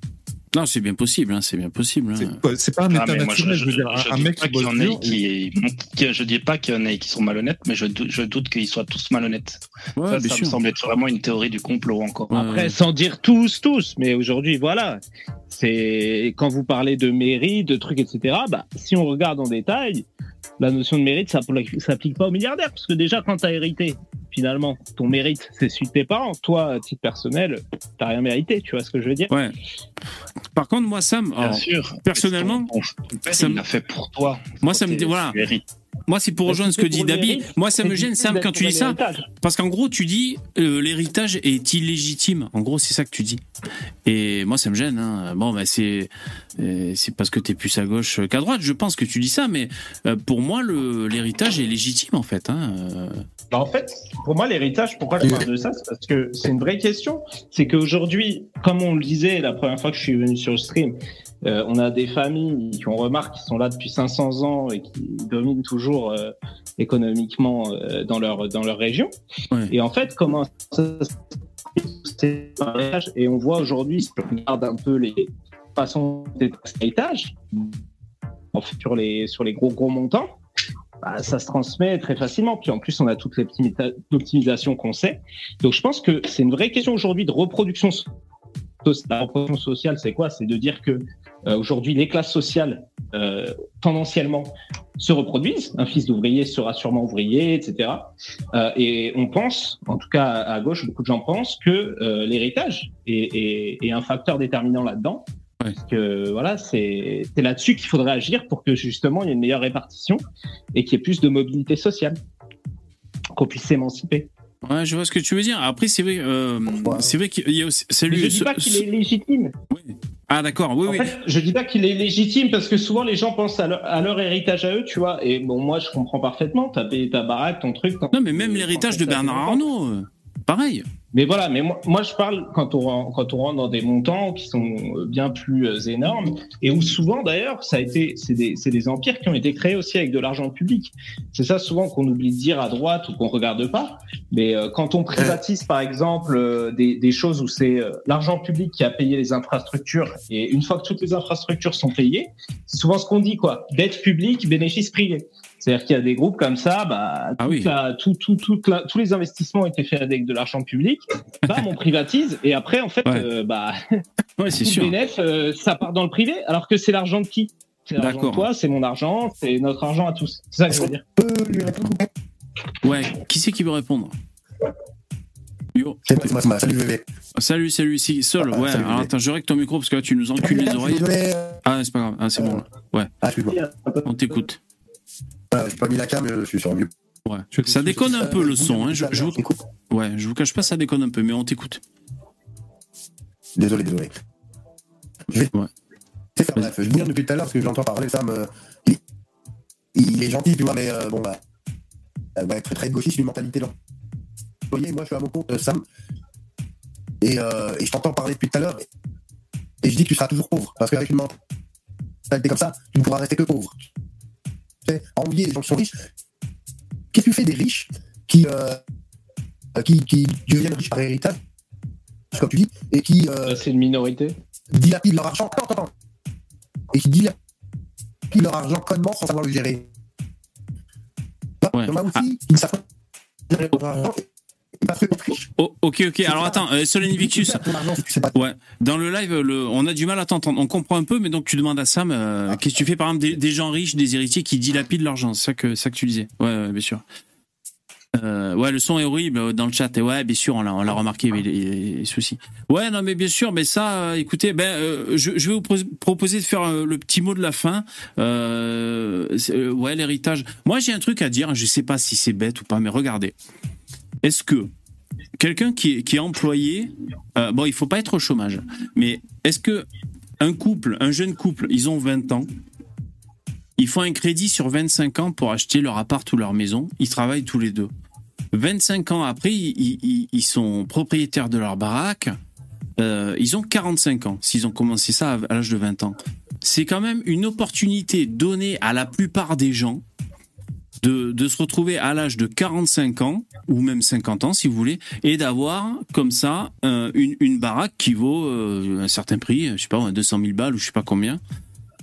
Non, c'est bien possible, hein, c'est bien possible. hein. C'est pas- un Ah, état mais moi, je, naturel. je, Je veux dire, je un, mec pas qui bosse dur, qui, qui- je dis pas qu'il y en ait qui sont malhonnêtes, mais je, je doute qu'ils soient tous malhonnêtes. Ouais, ça, me semble être vraiment une théorie du complot encore. Ouais, Après, sans dire tous, tous, mais aujourd'hui, voilà. C'est quand vous parlez de mérite, de trucs, etc. Bah, si on regarde en détail, la notion de mérite, ça ne s'applique pas aux milliardaires, parce que déjà, quand t'as hérité, finalement, ton mérite, c'est celui de tes parents. Toi, à titre personnel, t'as rien mérité. Tu vois ce que je veux dire? Ouais. Par contre, moi, Sam, Bien alors, sûr. personnellement, ton, ton père, ça me- fait pour toi. moi, ça me dit, voilà, tu moi, c'est pour rejoindre ce que dit Dabi. Moi, ça me gêne, Sam, quand tu dis ça, parce qu'en gros, tu dis, euh, l'héritage est illégitime. En gros, c'est ça que tu dis. Et moi, ça me gêne. Hein. Bon, bah, c'est, c'est parce que t'es plus à gauche qu'à droite. Je pense que tu dis ça, mais euh, pour moi, le, l'héritage est légitime, en fait. Hein. Euh, Bah, en fait, pour moi, l'héritage, pourquoi je parle de ça C'est parce que c'est une vraie question. C'est qu'aujourd'hui, comme on le disait la première fois que je suis venu sur le stream, euh, on a des familles qui ont remarqué qui sont là depuis 500 ans et qui dominent toujours euh, économiquement euh, dans leur dans leur région. Ouais. Et en fait, comment ça héritage Et on voit aujourd'hui, si on regarde un peu les d'héritage, en fait, sur les sur les gros gros montants bah, ça se transmet très facilement. Puis en plus, on a toutes les optimita- optimisations qu'on sait. Donc je pense que c'est une vraie question aujourd'hui de reproduction La reproduction sociale, c'est quoi? C'est de dire que euh, aujourd'hui, les classes sociales, euh, tendanciellement, se reproduisent. Un fils d'ouvrier sera sûrement ouvrier, etc. Euh, et on pense, en tout cas à gauche, beaucoup de gens pensent que l'héritage est- est un facteur déterminant là-dedans. Ouais. Parce que voilà, c'est là-dessus qu'il faudrait agir pour que justement il y ait une meilleure répartition et qu'il y ait plus de mobilité sociale, qu'on puisse s'émanciper. Ouais, je vois ce que tu veux dire. Après, c'est vrai, euh, c'est vrai qu'il y a aussi. Salut. je dis pas qu'il est légitime. Oui. Ah, d'accord. Oui, En oui. fait, je dis pas qu'il est légitime parce que souvent les gens pensent à leur, à leur héritage à eux, tu vois. Et bon, moi, je comprends parfaitement. T'as payé ta baraque, ton truc. Non, mais même l'héritage de Bernard Arnault, euh, pareil. Mais voilà, mais moi, moi je parle quand on, quand on rentre dans des montants qui sont euh, bien plus euh, énormes et où souvent d'ailleurs, ça a été, c'est des, des empires qui ont été créés aussi avec de l'argent public. C'est ça souvent qu'on oublie de dire à droite ou qu'on regarde pas. Mais euh, quand on privatise par exemple euh, des, des choses où c'est euh, l'argent public qui a payé les infrastructures et une fois que toutes les infrastructures sont payées, c'est souvent ce qu'on dit quoi, dette publique, bénéfice privé. C'est-à-dire qu'il y a des groupes comme ça, bah, Ah oui. la- tout, tout, toute la- tous les investissements ont été faits avec de l'argent public. Bam, on privatise et après, en fait, Ouais. euh, bah, Ouais, c'est tout sûr. le bénéf, euh, ça part dans le privé, alors que c'est l'argent de qui? C'est l'argent de D'accord. toi, c'est mon argent, c'est notre argent à tous. C'est ça que je veux dire. Ouais. Qui c'est qui veut répondre? Yo. Salut, VV. Salut, salut, si, Sol. Ah, Ouais, salut, alors attends, je règle ton micro parce que là, tu nous encules les suis oreilles. Désolé. Ah, c'est pas grave. Ah, c'est bon. là. Ouais, Ah, on t'écoute. Ouais, J'ai pas mis la cam, je suis sur mute. Ouais. Ça déconne un peu le son. Hein. Je, je vous... Ouais, je vous cache pas, ça déconne un peu, mais on t'écoute. Désolé, désolé. Je vais Ouais. c'est faire bref. Je dis depuis tout à l'heure parce que j'entends parler Sam. euh, il, il est gentil, tu vois, mais euh, bon, bah. euh, ouais, très très gauchiste, une mentalité d'employé. Moi, je suis à mon compte, euh, Sam. Et, euh, et je t'entends parler depuis tout à l'heure. Et, et je dis que tu seras toujours pauvre. Parce qu'avec une mentalité comme ça, tu ne pourras rester que pauvre. Envier les gens qui sont riches. Qu'est-ce que tu fais des riches qui, euh, qui, qui deviennent riches par héritage, comme tu dis, et qui, euh, Euh, C'est une minorité. dilapident leur argent. Attends, attends, attends. Et qui dilapident leur argent connement sans savoir le gérer. Ouais. Il y en a aussi qui ne savent pas gérer leur argent. Oh, ok, ok. Alors attends, euh, Solène Victus. Ouais. Dans le live, le, on a du mal à t'entendre. On comprend un peu, mais donc tu demandes à Sam, euh, qu'est-ce que tu fais par exemple des, des gens riches, des héritiers qui dilapident l'argent. C'est ça que, ça que tu disais. Ouais, ouais, bien sûr. Euh, ouais, le son est horrible euh, dans le chat. Et ouais, bien sûr, on l'a, remarqué, mais les, soucis. Ouais, non, mais bien sûr, mais ça, écoutez, ben, euh, je, je vais vous pro- proposer de faire euh, le petit mot de la fin. Ouais, l'héritage. Moi, j'ai un truc à dire. Je sais pas si c'est bête ou pas, mais regardez. Est-ce que quelqu'un qui est, employé, euh, bon, il faut pas être au chômage, mais est-ce que un couple, un jeune couple, ils ont 20 ans, ils font un crédit sur 25 ans pour acheter leur appart ou leur maison, ils travaillent tous les deux. 25 ans après, ils, sont propriétaires de leur baraque, euh, ils ont 45 ans, s'ils ont commencé ça à l'âge de 20 ans. C'est quand même une opportunité donnée à la plupart des gens de, de se retrouver à l'âge de 45 ans, ou même 50 ans si vous voulez, et d'avoir comme ça euh, une, une baraque qui vaut euh, un certain prix, je sais pas, 200 000 balles ou je sais pas combien.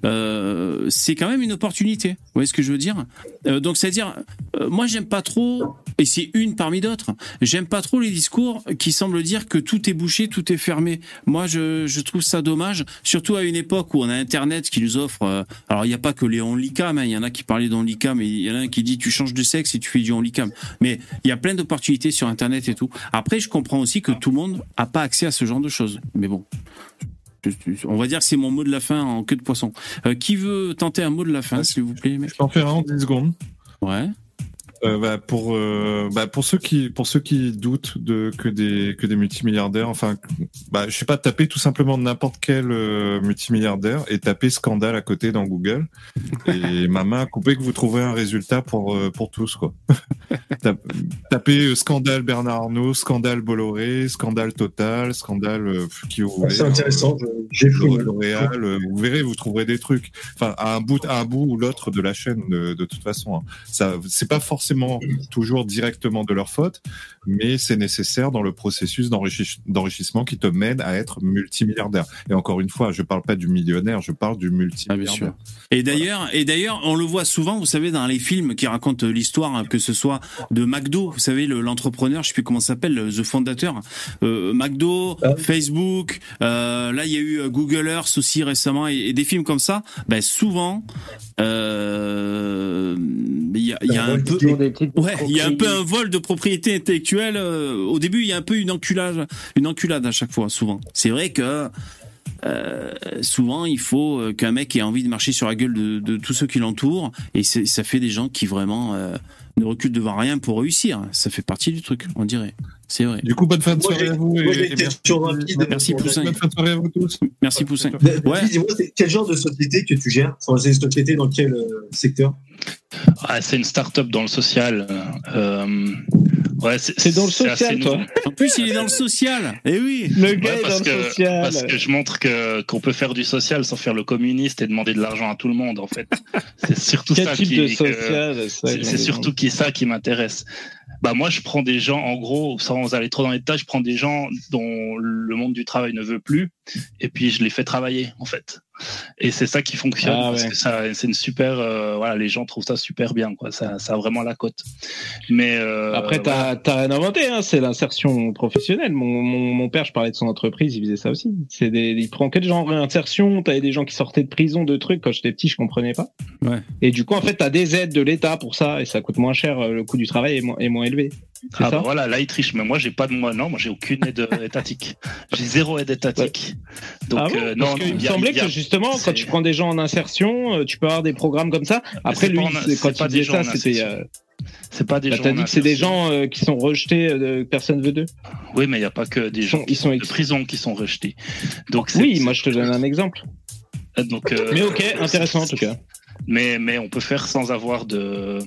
Euh, c'est quand même une opportunité. Vous voyez ce que je veux dire? Euh, Donc c'est-à-dire, euh, moi j'aime pas trop, et c'est une parmi d'autres, j'aime pas trop les discours qui semblent dire que tout est bouché, tout est fermé. Moi je, trouve ça dommage, surtout à une époque où on a Internet qui nous offre. alors il n'y a pas que les onlycam, hein, il y en a qui parlaient d'onlycam, et il y en a un qui dit tu changes de sexe et tu fais du onlycam. Mais il y a plein d'opportunités sur Internet et tout. Après je comprends aussi que tout le monde a pas accès à ce genre de choses. Mais bon. On va dire que c'est mon mot de la fin en queue de poisson. Euh, qui veut tenter un mot de la fin, s'il vous plaît mec Je t'en fais un en 10 secondes. Ouais. Euh, bah, pour euh, bah, pour ceux qui pour ceux qui doutent de que des que des multimilliardaires enfin bah je sais pas taper tout simplement n'importe quel euh, multimilliardaire et taper scandale à côté dans Google et ma main a coupé que vous trouverez un résultat pour pour tous quoi Tap- tapez euh, scandale Bernard Arnault scandale Bolloré scandale Total scandale qui voulez C'est intéressant, j'ai L'Oréal, vous verrez, vous trouverez des trucs. Enfin, à un bout, à un bout ou l'autre de la chaîne, de, de toute façon. hein. Ça, c'est pas forcément toujours directement de leur faute, mais c'est nécessaire dans le processus d'enrichis- d'enrichissement qui te mène à être multimilliardaire. Et encore une fois, je parle pas du millionnaire, je parle du multimilliardaire. Et d'ailleurs, et d'ailleurs, on le voit souvent, vous savez, dans les films qui racontent l'histoire, hein, que ce soit de McDo, vous savez, le- l'entrepreneur, je sais plus comment ça s'appelle, le- the fondateur, euh, McDo, Facebook, euh, là il y a eu euh, Google Earth aussi récemment, et, et des films comme ça. Ben souvent, euh, il y a, il y a un peu, ouais, il y a un peu un vol de propriété intellectuelle. euh, au début, il y a un peu une enculade, une enculade à chaque fois, souvent. C'est vrai que euh, souvent il faut euh, qu'un mec ait envie de marcher sur la gueule de, de tous ceux qui l'entourent et ça fait des gens qui vraiment euh, ne reculent devant rien pour réussir. Ça fait partie du truc on dirait. C'est vrai. Du coup, bonne fin de soirée à vous. moi, et- merci- rapide merci pour Poussin. Bonne fin de soirée à vous tous. merci Poussin. ouais. Dis-moi, c'est quel genre de société que tu gères? Enfin, C'est une société dans quel euh, secteur? Ah, c'est une start-up dans le social. euh, ouais, C'est dans le social, toi. nouveau. en plus il est dans le social eh oui Le Ouais, gars est parce, dans le que, social. parce que je montre que qu'on peut faire du social sans faire le communiste et demander de l'argent à tout le monde en fait. C'est surtout Quel ça type qui c'est surtout qui ça qui m'intéresse. Bah moi je prends des gens en gros sans aller trop dans les détails, je prends des gens dont le monde du travail ne veut plus et puis je les fais travailler en fait. Et c'est ça qui fonctionne Ah parce ouais. que ça c'est une super euh, voilà les gens trouvent ça super bien quoi ça ça a vraiment la cote. Mais euh, Après, t'as rien inventé, hein, c'est l'insertion professionnelle. Mon, mon, mon père, je parlais de son entreprise, il faisait ça aussi. C'est des, il prend quel genre d'insertion T'avais des gens qui sortaient de prison, de trucs. Quand j'étais petit, je comprenais pas. Ouais. Et du coup, en fait, t'as des aides de l'État pour ça, et ça coûte moins cher. euh, Le coût du travail est moins, est moins élevé. Ah bah voilà, là il triche, mais moi j'ai pas de moi, non, moi j'ai aucune aide euh, étatique. J'ai zéro aide étatique. Donc ah bon euh, Parce non, qu'il non, me semblait que justement, quand tu prends des gens en insertion, euh, tu peux avoir des programmes comme ça. Après, c'est lui, en- quand il disait gens ça, c'était. c'est pas des bah, gens. T'as dit que c'est des gens euh, qui sont rejetés, euh, personne veut d'eux. Oui, mais il n'y a pas que des gens sont- qui ils sont sont de prison qui sont rejetés. Donc Oui, moi je te donne un exemple. Donc, euh, Mais ok, intéressant en tout cas. Mais, mais on peut faire sans avoir de.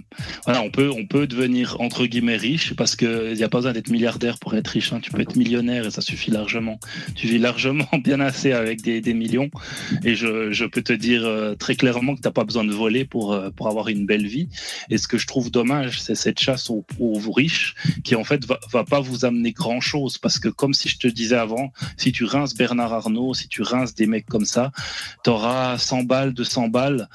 Voilà, on peut, on peut devenir entre guillemets riche parce qu'il n'y a pas besoin d'être milliardaire pour être riche. hein. Tu peux être millionnaire et ça suffit largement. Tu vis largement bien assez avec des, des millions. Et je, je peux te dire euh, très clairement que tu n'as pas besoin de voler pour, euh, pour avoir une belle vie. Et ce que je trouve dommage, c'est cette chasse aux, riches qui en fait va, va pas vous amener grand chose parce que comme si je te disais avant, si tu rinces Bernard Arnault, si tu rinces des mecs comme ça, tu auras 100 balles, 200 balles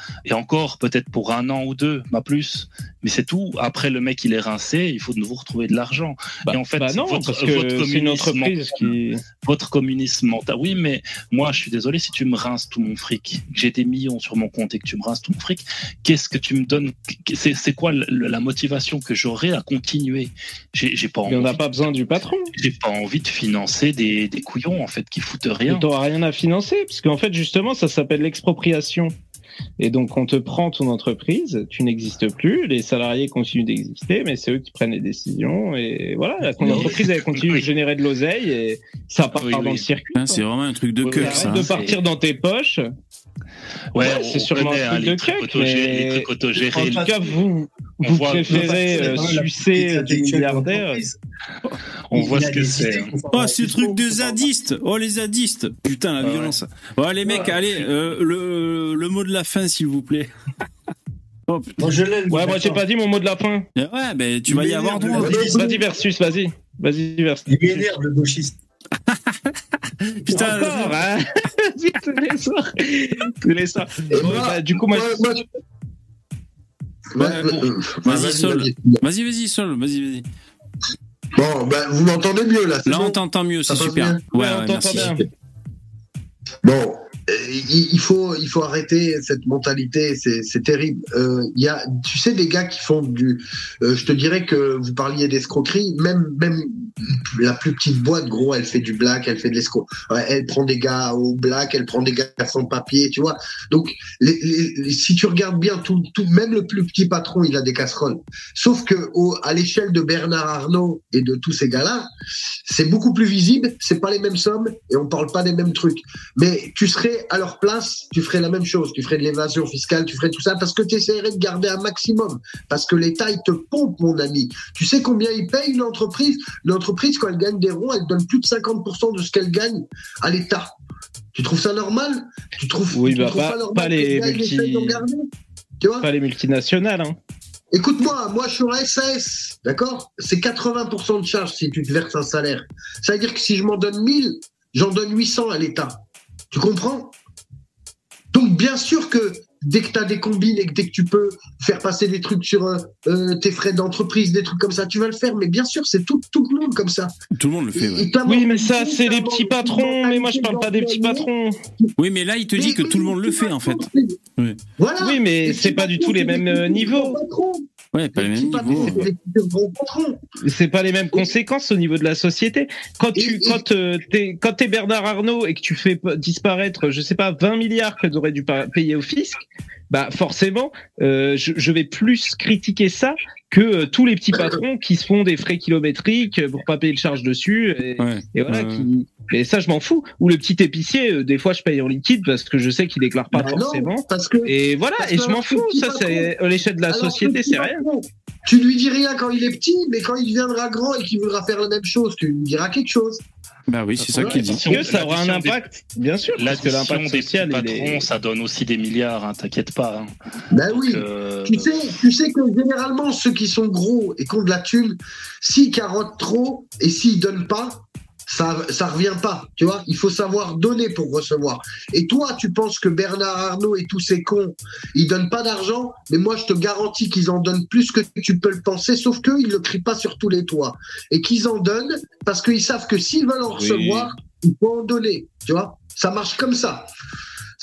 encore peut-être pour un an ou deux, pas plus. Mais c'est tout. Après le mec il est rincé, il faut de nouveau retrouver de l'argent. et en fait, bah non, votre, parce que votre c'est une communisme qui- votre communisme mental. Oui, mais moi, je suis désolé si tu me rinces tout mon fric, que j'ai des millions sur mon compte et que tu me rinces tout mon fric, qu'est-ce que tu me donnes? C'est quoi la motivation que j'aurai à continuer? J'ai pas envie. On n'a pas besoin du patron. J'ai pas envie de financer des, des couillons en fait qui foutent rien. Tu n'auras rien à financer, parce qu'en fait, justement, ça s'appelle l'expropriation. Et donc, on te prend ton entreprise, tu n'existes plus, les salariés continuent d'exister, mais c'est eux qui prennent les décisions. Et voilà, ton entreprise, elle continue de générer de l'oseille et ça part Oui, dans oui. le circuit. Hein, c'est vraiment un truc de arrête ça. de hein. partir dans tes poches. Ouais, Ouais, c'est sûrement connaît, un hein, truc les de trucs cuck, autogérés, mais les trucs autogérés. en tout cas, vous, vous préférez euh, sucer petite du intellectuelle milliardaire. d'entreprise. On voit a ce que des c'est. hein. Oh, ce truc de zadistes Oh, les zadistes Putain, la Ouais, violence. Bon, les mecs, allez, euh, le, le mot de la fin, s'il vous plaît. oh. Moi, je l'ai. Ouais, moi, j'ai pas dit mon mot de la fin. Ouais, ben, tu vas y avoir droit. Vas-y, versus, vas-y. Vas-y, versus. Il m'énerve, le gauchiste. Putain, Encore, hein Vas-y, tous les soirs. Tous les soirs. Bon, moi- bah, du coup, moi, moi- moi, je- bon. euh, Vas-y, vas-y, Sol. vas-y. Vas-y, vas-y, Sol, vas-y, vas-y. Bon, bah, vous m'entendez mieux là. c'est Là, on t'entend mieux, c'est super. bien Ouais, Ouais, on merci. bien. Bon, euh, il faut, il faut arrêter cette mentalité, c'est terrible. Euh, y a, tu sais, des gars qui font du. euh, je te dirais que vous parliez d'escroquerie, même, même la plus petite boîte, gros, elle fait du black, elle fait de l'escroc. Elle prend des gars au black, elle prend des gars sans papier, tu vois. Donc, si tu regardes bien, tout, tout, même le plus petit patron, il a des casseroles. Sauf que au, à l'échelle de Bernard Arnault et de tous ces gars-là, c'est beaucoup plus visible, c'est pas les mêmes sommes et on parle pas des mêmes trucs. Mais tu serais à leur place, tu ferais la même chose, tu ferais de l'évasion fiscale, tu ferais tout ça parce que tu essaierais de garder un maximum. Parce que l'État, il te pompe, mon ami. Tu sais combien il paye une Une entreprise, quand elle gagne des ronds, elle donne plus de 50% de ce qu'elle gagne à l'État. Tu trouves ça normal? Tu trouves, Oui, tu bah, trouves normal pas les multi- Tu vois? pas les multinationales, hein. Écoute-moi, moi je suis en SAS, d'accord? C'est 80% de charge si tu te verses un salaire. Ça veut dire que si je m'en donne 1000, j'en donne 800 à l'État. Tu comprends? Donc bien sûr que dès que tu as des combines et que dès que tu peux faire passer des trucs sur euh, euh, tes frais d'entreprise, des trucs comme ça, tu vas le faire. Mais bien sûr, c'est tout, tout le monde comme ça. Tout le monde le fait, ouais. Oui, mais ça, c'est les petits patrons. Mais moi, je parle pas des petits patrons. Oui, mais là, il te dit que tout le monde le fait, en fait. Oui, Voilà. Oui, mais c'est pas du tout les c'est des mêmes, euh, petits niveaux. Ouais pas les mêmes c'est pas les mêmes conséquences au niveau de la société. Quand tu, Et- quand euh, t'es, quand t'es Bernard Arnault et que tu fais disparaître, je sais pas, 20 milliards que t'aurais dû pa- payer au fisc, bah forcément, euh, je, je vais plus critiquer ça que euh, tous les petits patrons qui se font des frais kilométriques pour pas payer de charge dessus. Et, Ouais. et voilà, qui. Ça, je m'en fous. Ou le petit épicier, euh, des fois, je paye en liquide parce que je sais qu'il déclare pas Bah non, forcément. parce que Et voilà, Parce et je m'en fous. Ça, c'est à l'échelle de la Alors, société, c'est rien. Tu lui dis rien quand il est petit, mais quand il deviendra grand et qu'il voudra faire la même chose, tu lui diras quelque chose. Bah oui, c'est ça qu'il dit. Parce que ça aura un des- impact, bien sûr, parce que l'impact des social, il patrons, est... ça donne aussi des milliards, hein, t'inquiète pas. hein. Ben Donc, oui. euh, Tu sais, tu sais que généralement, ceux qui sont gros et qui ont de la thune, s'ils carottent trop et s'ils donnent pas, ça, ça revient pas. Tu vois, il faut savoir donner pour recevoir. Et toi, tu penses que Bernard Arnault et tous ces cons, ils donnent pas d'argent, mais moi, je te garantis qu'ils en donnent plus que tu peux le penser, sauf qu'eux, ils le crient pas sur tous les toits. Et qu'ils en donnent parce qu'ils savent que s'ils veulent en Oui. recevoir, il faut en donner. Tu vois, ça marche comme ça.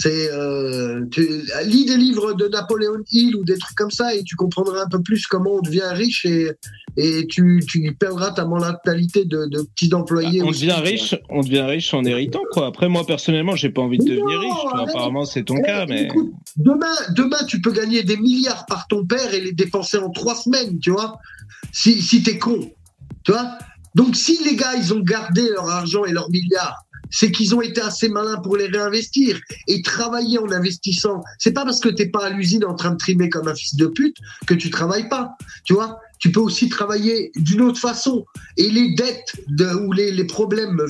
C'est euh, tu lis des livres de Napoléon Hill ou des trucs comme ça et tu comprendras un peu plus comment on devient riche et et tu tu perdras ta mentalité de, de petit employé. On aussi, devient riche, on devient riche en héritant, quoi. Après, moi, personnellement, j'ai pas envie de Mais devenir non, riche. Toi, apparemment, c'est ton Eh, cas, mais... écoute, demain, demain, tu peux gagner des milliards par ton père et les dépenser en trois semaines, tu vois. Si, si t'es con, tu vois. Donc, si les gars, ils ont gardé leur argent et leurs milliards c'est qu'ils ont été assez malins pour les réinvestir et travailler en investissant. C'est pas parce que t'es pas à l'usine en train de trimer comme un fils de pute que tu travailles pas. Tu vois, tu peux aussi travailler d'une autre façon. Et les dettes de, ou les, les problèmes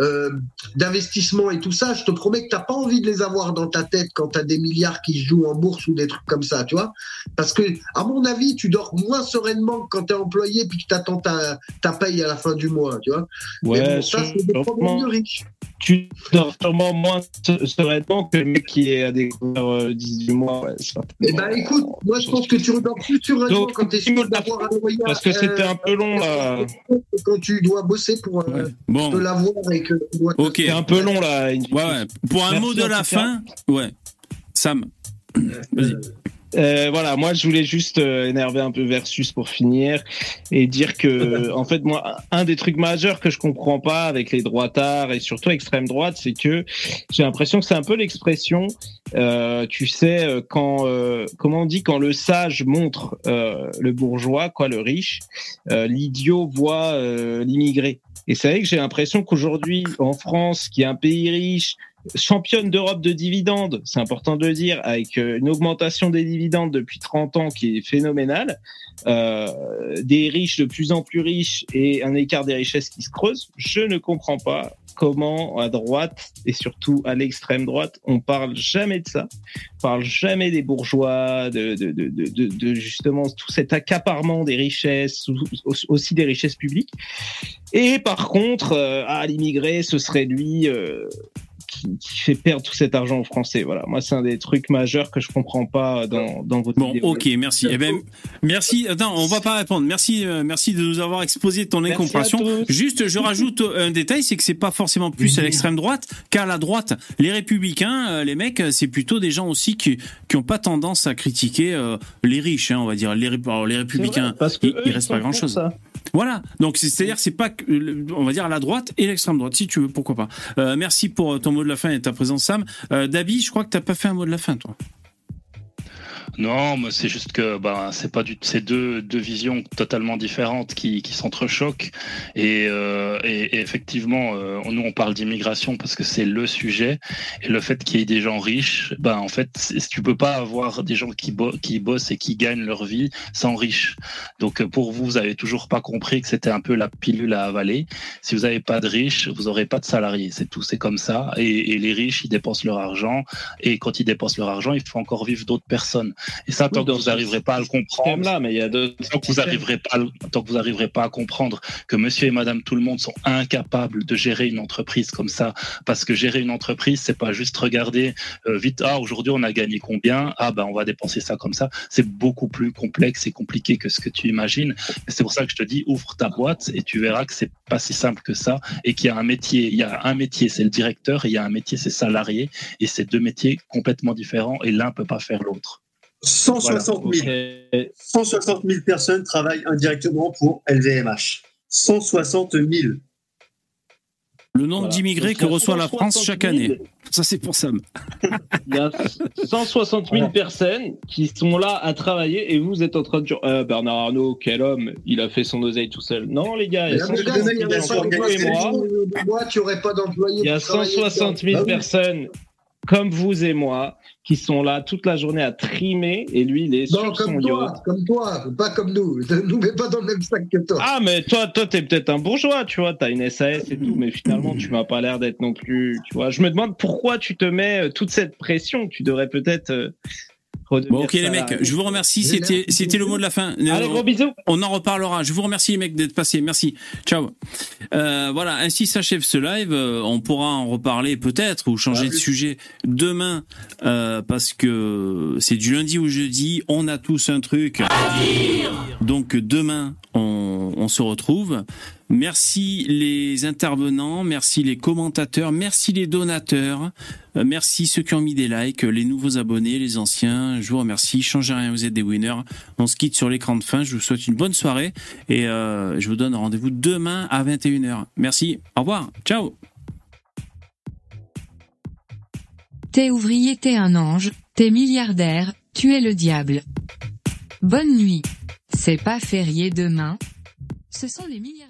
euh, d'investissement et tout ça, je te promets que t'as pas envie de les avoir dans ta tête quand t'as des milliards qui se jouent en bourse ou des trucs comme ça, tu vois. Parce que, à mon avis, tu dors moins sereinement que quand t'es employé puis que t'attends ta, ta paye à la fin du mois, tu vois. Ouais, Mais bon, ça, c'est des problèmes de riches. Tu dors sûrement moins se- sereinement que le mec qui est à découvert euh, 18 mois. Ouais, c'est Eh ben écoute, moi je pense que tu dors plus sereinement Donc, quand t'es sûr d'avoir un loyer. Parce que c'était euh, un peu long là. Quand tu dois bosser pour euh, Bon. te l'avoir et que tu dois te- Ok. Un peu long là. Ouais, ouais. Pour un Merci, mot de la fin, ouais. Sam. Vas-y. Euh, voilà, moi je voulais juste euh, énerver un peu Versus pour finir et dire que en fait moi un des trucs majeurs que je comprends pas avec les droitards et surtout extrême droite, c'est que j'ai l'impression que c'est un peu l'expression, euh, tu sais euh, quand euh, comment on dit quand le sage montre euh, le bourgeois quoi le riche, euh, l'idiot voit euh, l'immigré. Et c'est vrai que j'ai l'impression qu'aujourd'hui en France, qui est un pays riche championne d'Europe de dividendes, c'est important de le dire, avec euh, une augmentation des dividendes depuis 30 ans qui est phénoménale, euh, des riches de plus en plus riches et un écart des richesses qui se creuse, je ne comprends pas comment à droite et surtout à l'extrême droite, on parle jamais de ça, on parle jamais des bourgeois, de, justement tout cet accaparement des richesses, aussi des richesses publiques. Et par contre, euh, ah, l'immigré, ce serait lui qui, qui fait perdre tout cet argent aux Français. Voilà, moi, c'est un des trucs majeurs que je comprends pas dans, dans votre Bon, ok, merci. Eh ben, merci. Attends, on va pas répondre. Merci, euh, merci de nous avoir exposé ton Merci incompréhension. Juste, je rajoute un détail, c'est que c'est pas forcément plus à l'extrême droite qu'à la droite. Les républicains, euh, les mecs, euh, c'est plutôt des gens aussi qui qui ont pas tendance à critiquer euh, les riches, hein, on va dire. Les, alors, les républicains, parce que eux, ils pas grand chose. ça. Voilà. Donc c'est- c'est-à-dire c'est pas on va dire à la droite et l'extrême droite si tu veux pourquoi pas. Euh, merci pour ton mot de la fin et ta présence Sam. Euh, je crois que t'as pas fait un mot de la fin toi. Non, mais c'est juste que bah, c'est pas du c'est deux, deux visions totalement différentes qui, qui s'entrechoquent et, euh, et, effectivement euh, nous on parle d'immigration parce que c'est le sujet et le fait qu'il y ait des gens riches, bah en fait tu peux pas avoir des gens qui, qui bossent et qui gagnent leur vie sans riches. Donc euh, pour vous vous avez toujours pas compris que c'était un peu la pilule à avaler. Si vous avez pas de riches, vous aurez pas de salariés, c'est tout, c'est comme ça et, et les riches ils dépensent leur argent et quand ils dépensent leur argent il faut encore vivre d'autres personnes. Et ça, tant Oui, que vous n'arriverez pas à le comprendre, là, mais il y a d'autres tant que vous n'arriverez pas, tant que vous arriverez pas à comprendre que Monsieur et Madame tout le monde sont incapables de gérer une entreprise comme ça, parce que gérer une entreprise, c'est pas juste regarder euh, vite. Ah, aujourd'hui on a gagné combien Ah ben on va dépenser ça comme ça. C'est beaucoup plus complexe et compliqué que ce que tu imagines. C'est pour ça que je te dis ouvre ta boîte et tu verras que c'est pas si simple que ça et qu'il y a un métier. Il y a un métier, c'est le directeur, et il y a un métier, c'est salarié, et c'est deux métiers complètement différents et l'un peut pas faire l'autre. 160 000. 160 000 personnes travaillent indirectement pour LVMH. 160 000. Le nombre Voilà. d'immigrés que reçoit la 160 France chaque 000. année. Ça c'est pour Sam. Il y a 160 000 personnes qui sont là à travailler et vous êtes en train de dire euh, Bernard Arnault, quel homme, il a fait son oseille tout seul. Non, les gars, il y a Le gars, 160 s'il y 000 avait pas personnes. Il y a pour travailler 160 000 dedans. personnes comme vous et moi qui sont là toute la journée à trimer et lui, il est Non, sur son comme yacht. toi, comme toi, pas comme nous. Ne nous mets pas dans le même sac que toi. Ah, mais toi, toi, t'es peut-être un bourgeois, tu vois, t'as une SAS et tout, mais finalement, tu m'as pas l'air d'être non plus, tu vois. Je me demande pourquoi tu te mets euh, toute cette pression. Tu devrais peut-être. euh, Bon ok les mecs, je vous remercie. C'était c'était le mot de la fin. Allez, Euh, gros bisous. On en reparlera. Je vous remercie les mecs d'être passés. Merci. Ciao. Euh, voilà, ainsi s'achève ce live. Euh, on pourra en reparler peut-être ou changer de sujet demain euh, parce que c'est du lundi au jeudi. On a tous un truc. Donc demain, on, on se retrouve. Merci les intervenants, merci les commentateurs, merci les donateurs, euh, merci ceux qui ont mis des likes, les nouveaux abonnés, les anciens. Je vous remercie. Changez rien, vous êtes des winners. On se quitte sur l'écran de fin. Je vous souhaite une bonne soirée et euh, je vous donne rendez-vous demain à 21h. Merci. Au revoir. Ciao. T'es ouvrier, t'es un ange, t'es milliardaire, tu es le diable. Bonne nuit. C'est pas férié demain Ce sont les milliardaires.